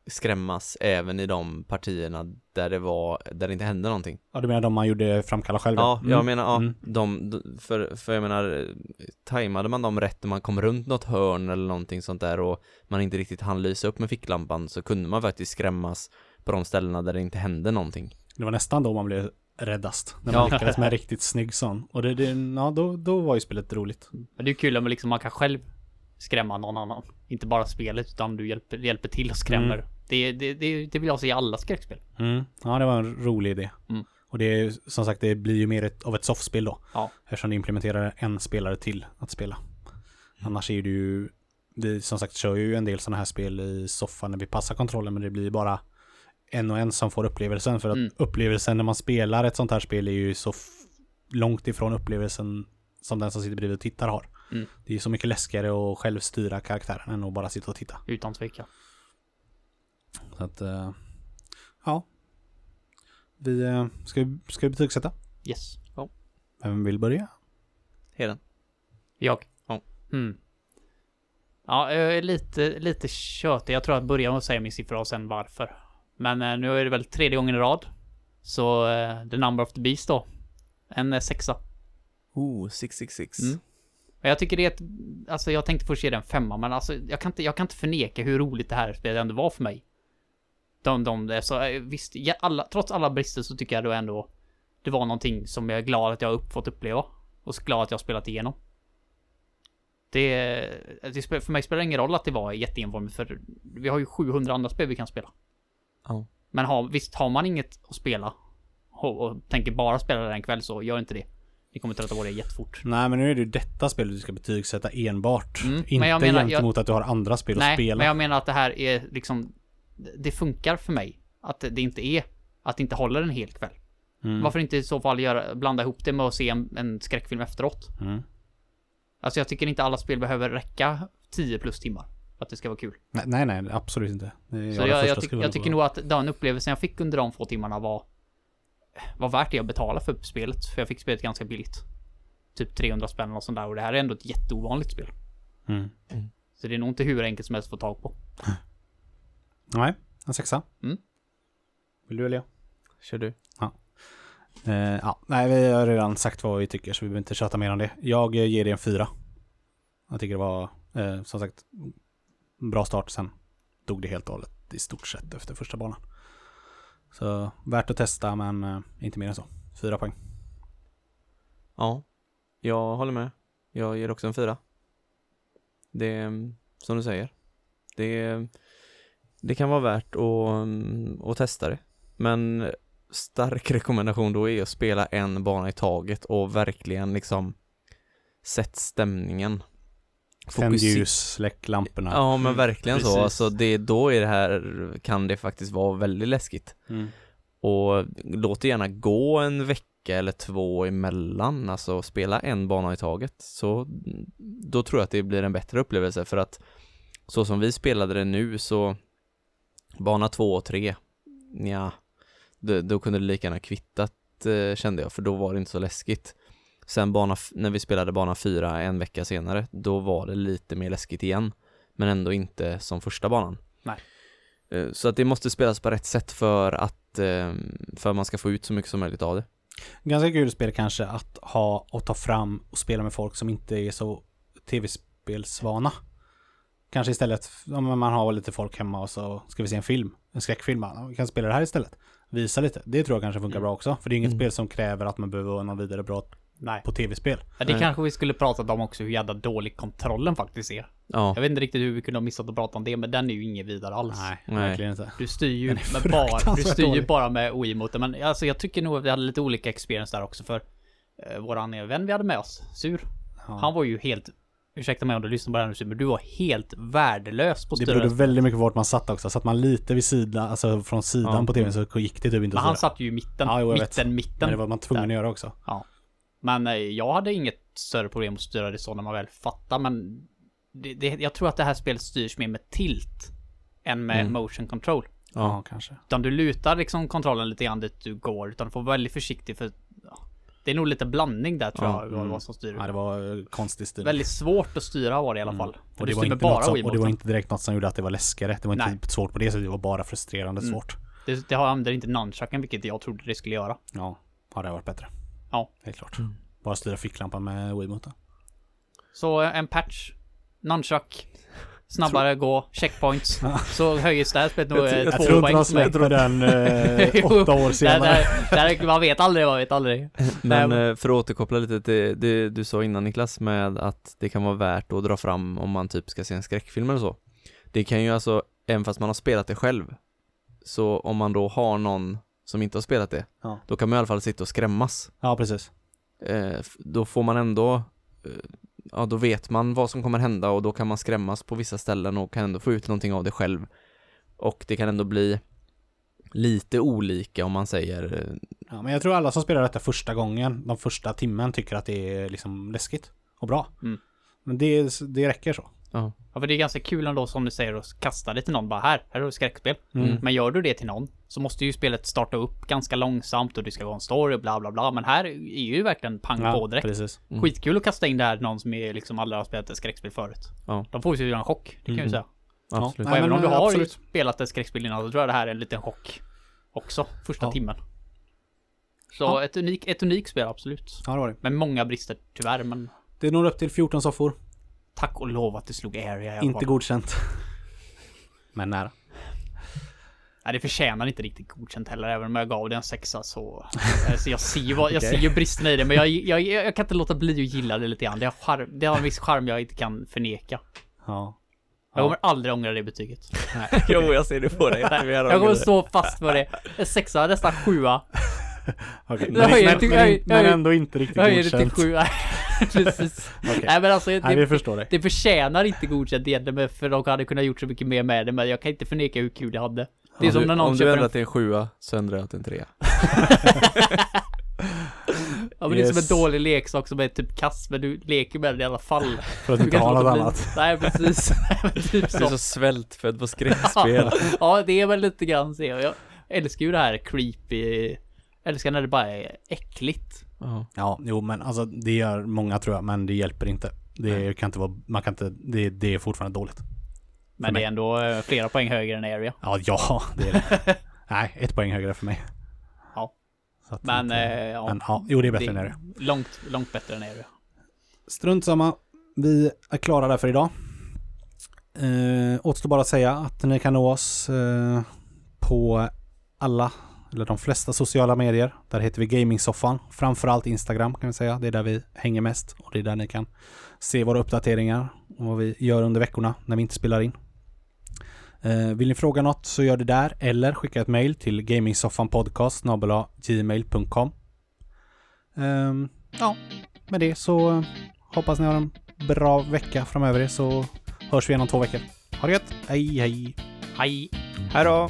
Speaker 2: skrämmas även i de partierna där det var, där det inte hände någonting.
Speaker 1: Ja, du menar de man gjorde framkalla själv?
Speaker 2: Ja, jag
Speaker 1: Mm.
Speaker 2: menar, ja,
Speaker 1: Mm.
Speaker 2: de, för, för jag menar, tajmade man dem rätt när man kom runt något hörn eller någonting sånt där och man inte riktigt hann lysa upp med ficklampan så kunde man faktiskt skrämmas på de ställena där det inte hände någonting.
Speaker 1: Det var nästan då man blev räddast. När
Speaker 2: Ja.
Speaker 1: man lyckades med en riktigt snygg sån. Och det, det, ja, då, då var ju spelet roligt.
Speaker 3: Men det är kul om liksom man kan själv skrämma någon annan. Inte bara spelet utan du hjälper, hjälper till och skrämmer.
Speaker 1: Mm.
Speaker 3: Det, det, det, det vill jag se i alla skräckspel.
Speaker 1: Ja, det var en rolig idé.
Speaker 3: Mm.
Speaker 1: Och det är som sagt, det blir ju mer ett, av ett soffspel då.
Speaker 3: Ja.
Speaker 1: Eftersom det implementerar en spelare till att spela. Annars är det ju, vi som sagt kör ju en del sådana här spel i soffan när vi passar kontrollen, men det blir bara en och en som får upplevelsen. För att
Speaker 3: Mm.
Speaker 1: upplevelsen när man spelar ett sånt här spel är ju så långt ifrån upplevelsen som den som sitter bredvid och tittar har.
Speaker 3: Mm.
Speaker 1: Det är så mycket läskigare att själv styra karaktären än att bara sitta och titta.
Speaker 3: Utan tvekan.
Speaker 1: Så att, eh, ja. Vi, eh, ska, vi- ska vi betygsätta?
Speaker 3: Yes.
Speaker 1: Vem vill börja?
Speaker 2: Heden.
Speaker 3: Jag?
Speaker 2: Ja.
Speaker 3: Mm. Ja, jag är lite, lite tjötig. Jag tror att börja med att säga min siffra och sen varför. Men eh, nu är det väl tredje gången i rad. Så eh, The Number of the Beast då. En eh, sexa.
Speaker 2: Oh, 666.
Speaker 3: Mm. Jag tycker det är ett... Alltså jag tänkte först ge den femma, men alltså jag kan inte, jag kan inte förneka hur roligt det här spelet ändå var för mig. De, de, så visst, alla, trots alla brister så tycker jag då ändå det var någonting som jag är glad att jag har upp, fått uppleva. Och så glad att jag har spelat igenom. Det, det, för mig spelar det ingen roll att det var jätteenformigt, för vi har ju 700 andra spel vi kan spela.
Speaker 2: Ja.
Speaker 3: Men har, visst, har man inget att spela och, och tänker bara spela det en kväll så gör inte det. Ni kommer trötta på det jättefort.
Speaker 1: Nej men nu är det ju detta spel du ska betygsätta enbart.
Speaker 3: Mm,
Speaker 1: Inte
Speaker 3: men jag menar- jag-
Speaker 1: gentemot att du har andra spel att
Speaker 3: Nej,
Speaker 1: spela.
Speaker 3: men jag menar att det här är liksom... Det funkar för mig. Att det inte är... Att det inte håller en hel kväll.
Speaker 1: Mm.
Speaker 3: Varför inte i så fall göra, blanda ihop det med att se en, en skräckfilm efteråt?
Speaker 1: Mm.
Speaker 3: Alltså jag tycker inte alla spel behöver räcka 10 plus timmar. Att det ska vara kul.
Speaker 1: Nej, nej, nej, absolut inte. Är
Speaker 3: Så jag, jag, tyck, jag tycker nog att den upplevelsen jag fick under de få timmarna var... Var värt det jag betalade för spelet. För jag fick spelet ganska billigt. Typ 300 spänn och sånt där. Och det här är ändå ett jätteovanligt spel.
Speaker 1: Mm.
Speaker 3: Så det är nog inte hur enkelt som helst att få tag på.
Speaker 1: Nej, en sexa.
Speaker 3: Mm.
Speaker 1: Vill du eller jag?
Speaker 2: Kör du.
Speaker 1: Eh, ja, nej, vi har redan sagt vad vi tycker så vi behöver inte tjata mer om det. Jag ger det en fyra. Jag tycker det var, eh, som sagt, bra start. Sen dog det helt och hållet i stort sett efter första banan. Så värt att testa men eh, inte mer än så. Fyra poäng.
Speaker 2: Ja, jag håller med. Jag ger också en fyra. Det är som du säger. Det, det kan vara värt att, mm, att testa det. Men stark rekommendation då är att spela en bana i taget och verkligen liksom sätt stämningen.
Speaker 1: Tänd ljus, släck lamporna.
Speaker 2: Ja men verkligen
Speaker 3: precis.
Speaker 2: så. Alltså det, då är det här, kan det faktiskt vara väldigt läskigt.
Speaker 1: Mm.
Speaker 2: Och låt det gärna gå en vecka eller två emellan, alltså spela en bana i taget. Så då tror jag att det blir en bättre upplevelse för att så som vi spelade det nu så bana två och tre, ja, då, då kunde det lika gärna kvittat eh, kände jag för då var det inte så läskigt. Sen bana, när vi spelade bana fyra en vecka senare, då var det lite mer läskigt igen. Men ändå inte som första banan.
Speaker 3: Nej.
Speaker 2: Eh, Så att det måste spelas på rätt sätt för att, eh, för att man ska få ut så mycket som möjligt av det.
Speaker 1: Ganska kul spel kanske att ha och ta fram och spela med folk som inte är så tv-spelsvana. Kanske istället, om man har lite folk hemma och så ska vi se en film, en skräckfilm, vi kan spela det här istället. Visa lite, det tror jag kanske funkar bra också. För det är inget
Speaker 2: Mm.
Speaker 1: spel som kräver att man behöver vara någon vidare bra
Speaker 3: Nej.
Speaker 1: på tv-spel.
Speaker 3: Ja, det
Speaker 2: Nej.
Speaker 3: kanske vi skulle pratat om också, hur jävla dålig kontrollen faktiskt är.
Speaker 2: Ja,
Speaker 3: Jag vet inte riktigt hur vi kunde ha missat att prata om det, men den är ju inget vidare alls.
Speaker 1: Nej,
Speaker 2: Nej.
Speaker 1: verkligen inte.
Speaker 3: Du styr ju med bara, du styr ju
Speaker 1: dålig.
Speaker 3: bara med Wiimoten, men alltså jag tycker nog att vi hade lite olika experience där också för eh, våran vän vi hade med oss, Sur,
Speaker 1: Ja.
Speaker 3: han var ju helt, ursäkta mig om du lyssnar på det här nu men du var helt värdelös på att
Speaker 1: Det berodde väldigt mycket på vart man satt också. Satt man lite vid sidan, alltså från sidan
Speaker 2: Ja.
Speaker 1: på tvn så gick det typ inte
Speaker 3: Men han satt ju i mitten,
Speaker 1: Ja, jo, jag vet.
Speaker 3: mitten, mitten.
Speaker 1: Men det var man tvungen
Speaker 3: där.
Speaker 1: att göra också.
Speaker 3: Men eh, jag hade inget större problem att styra det så när man väl fattar, men det, det, jag tror att det här spelet styrs mer med tilt än med
Speaker 2: Mm.
Speaker 3: motion control.
Speaker 1: Ja,
Speaker 2: ja,
Speaker 1: kanske.
Speaker 3: Utan du lutar liksom kontrollen lite grann dit du går, utan du får vara väldigt försiktig för ja, det är nog lite blandning där tror
Speaker 2: Ja,
Speaker 3: jag, vad-
Speaker 1: mm.
Speaker 3: vad som styr.
Speaker 1: Ja, det var eh, konstig stil.
Speaker 3: Väldigt svårt att styra var det i alla fall. För
Speaker 1: Mm. Och det, var inte något som, och det var inte direkt något som gjorde att det var läskigare. Det var inte
Speaker 3: Nej.
Speaker 1: svårt på det sättet, det var bara frustrerande
Speaker 3: Mm.
Speaker 1: svårt.
Speaker 3: Det, det har använder inte nunchucken, vilket jag trodde det skulle göra.
Speaker 1: Ja, ja det varit bättre.
Speaker 3: Ja.
Speaker 1: Helt klart.
Speaker 2: Mm.
Speaker 1: Bara styra ficklampan med Wiimoten.
Speaker 3: Så eh, en patch, nunchuck, snabbare gå, checkpoints. Så höjs det här spelet nog eh, två poäng för mig.
Speaker 1: släpper den eh, åtta år
Speaker 3: Där,
Speaker 1: senare.
Speaker 3: där, där, man vet aldrig, man vet aldrig.
Speaker 2: Men
Speaker 3: Nej,
Speaker 2: eh, för att återkoppla lite till det du sa innan Niklas med att det kan vara värt att dra fram om man typ ska se en skräckfilm eller så. Det kan ju alltså, även fast man har spelat det själv, så om man då har någon som inte har spelat det,
Speaker 1: Ja.
Speaker 2: då kan man i alla fall sitta och skrämmas.
Speaker 1: Ja, precis.
Speaker 2: Eh, då får man ändå, eh, ja då vet man vad som kommer hända och då kan man skrämmas på vissa ställen och kan ändå få ut någonting av det själv. Och det kan ändå bli lite olika om man säger, eh,
Speaker 1: Ja, men jag tror alla som spelar detta första gången, de första timmen, tycker att det är liksom läskigt och bra.
Speaker 3: Mm.
Speaker 1: Men det, det räcker så.
Speaker 3: Ja, för det är ganska kul ändå som du säger att kasta det till någon bara här, här har du skräckspel.
Speaker 1: Mm.
Speaker 3: Men gör du det till någon så måste ju spelet starta upp ganska långsamt och det ska vara en story och bla bla bla. Men här är ju verkligen pang på
Speaker 1: Ja,
Speaker 3: direkt.
Speaker 1: precis.
Speaker 2: Mm.
Speaker 3: Skitkul att kasta in det här någon som är liksom aldrig har spelat ett skräckspel förut.
Speaker 2: Ja.
Speaker 3: De får ju en chock, det kan jag ju
Speaker 2: Mm.
Speaker 3: säga.
Speaker 2: Absolut.
Speaker 1: Nej,
Speaker 3: och även
Speaker 1: men,
Speaker 3: om du
Speaker 1: eh,
Speaker 3: har
Speaker 1: absolut.
Speaker 3: spelat ett skräckspel innan så tror jag det här är en liten chock. Också, första
Speaker 1: Ja.
Speaker 3: timmen. Så
Speaker 1: Ja.
Speaker 3: ett, unik, ett unikt spel, absolut.
Speaker 1: Ja, det var det.
Speaker 3: Men många brister, tyvärr. Men
Speaker 1: Det når upp till 14 soffor.
Speaker 3: tack och lov att det slog Area
Speaker 1: Inte godkänt. Men nära.
Speaker 3: Nej, det förtjänar inte riktigt godkänt heller, även om jag gav det en sexa så... alltså, jag ser ju, vad, jag ser ju bristerna i det, men jag, jag, jag kan inte låta bli att gilla det lite grann. Det har, charm, det har en viss charm jag inte kan förneka.
Speaker 1: Ja.
Speaker 3: Jag kommer aldrig ångra det betyget.
Speaker 2: jo, jag ser det på dig.
Speaker 3: Jag kommer stå fast för det. En sexa, nästan sjua. Jag höjer
Speaker 1: men,
Speaker 3: till-
Speaker 1: men,
Speaker 3: jag
Speaker 1: men,
Speaker 3: jag
Speaker 1: ändå inte riktigt
Speaker 3: Jag höjer det till
Speaker 1: godkänt.
Speaker 3: sju. Nej, Precis.
Speaker 1: Okej.
Speaker 3: Nej men alltså,
Speaker 1: Nej, vi
Speaker 3: det,
Speaker 1: förstår dig.
Speaker 3: det förtjänar inte godkänt egentligen, men för de hade kunnat gjort så mycket mer med det, men jag kan inte förneka hur kul jag hade. Det är som när någon
Speaker 2: Om du ändrar
Speaker 3: en...
Speaker 2: till en sjua så ändrar jag till en trea.
Speaker 3: Ja men det är
Speaker 1: Yes.
Speaker 3: som en dålig leksak som är typ kass, men du leker med den i alla fall.
Speaker 1: För att
Speaker 3: Du
Speaker 1: inte
Speaker 3: kan
Speaker 1: ha något
Speaker 3: bli.
Speaker 1: annat.
Speaker 3: Nej precis. Typ
Speaker 2: Du är
Speaker 3: så.
Speaker 2: så svältfödd på skräckspel.
Speaker 3: Ja det är väl lite grann så. Jag älskar ju det här creepy. Jag älskar när det bara är äckligt.
Speaker 2: Ja.
Speaker 1: Ja, jo men alltså det gör många tror jag, men det hjälper inte. Det kan inte vara, man kan inte, det, det är fortfarande dåligt.
Speaker 3: Men det är ändå eh, flera poäng högre än Area.
Speaker 1: Ja, ja, det är det. Nej, ett poäng högre för mig.
Speaker 3: Ja.
Speaker 1: Så att
Speaker 3: Men,
Speaker 1: inte-
Speaker 3: eh, ja.
Speaker 1: men ja, jo det är bättre än det.
Speaker 3: Långt, långt bättre än Area.
Speaker 1: Strunt samma. Vi är klara där för idag. Eh, återstår bara att säga att ni kan nå oss eh, på alla, eller de flesta sociala medier. Där heter vi Gamingsoffan. Framförallt Instagram kan vi säga. Det är där vi hänger mest och det är där ni kan se våra uppdateringar och vad vi gör under veckorna när vi inte spelar in. Eh, vill ni fråga något så gör det där eller skicka ett mail till gamingsoffanpodcast gmail.com. Ehm, ja, med det så eh, hoppas ni har en bra vecka framöver er så hörs vi igen om två veckor. Ha det gött! Hej hej!
Speaker 3: Hej!
Speaker 2: Hej då!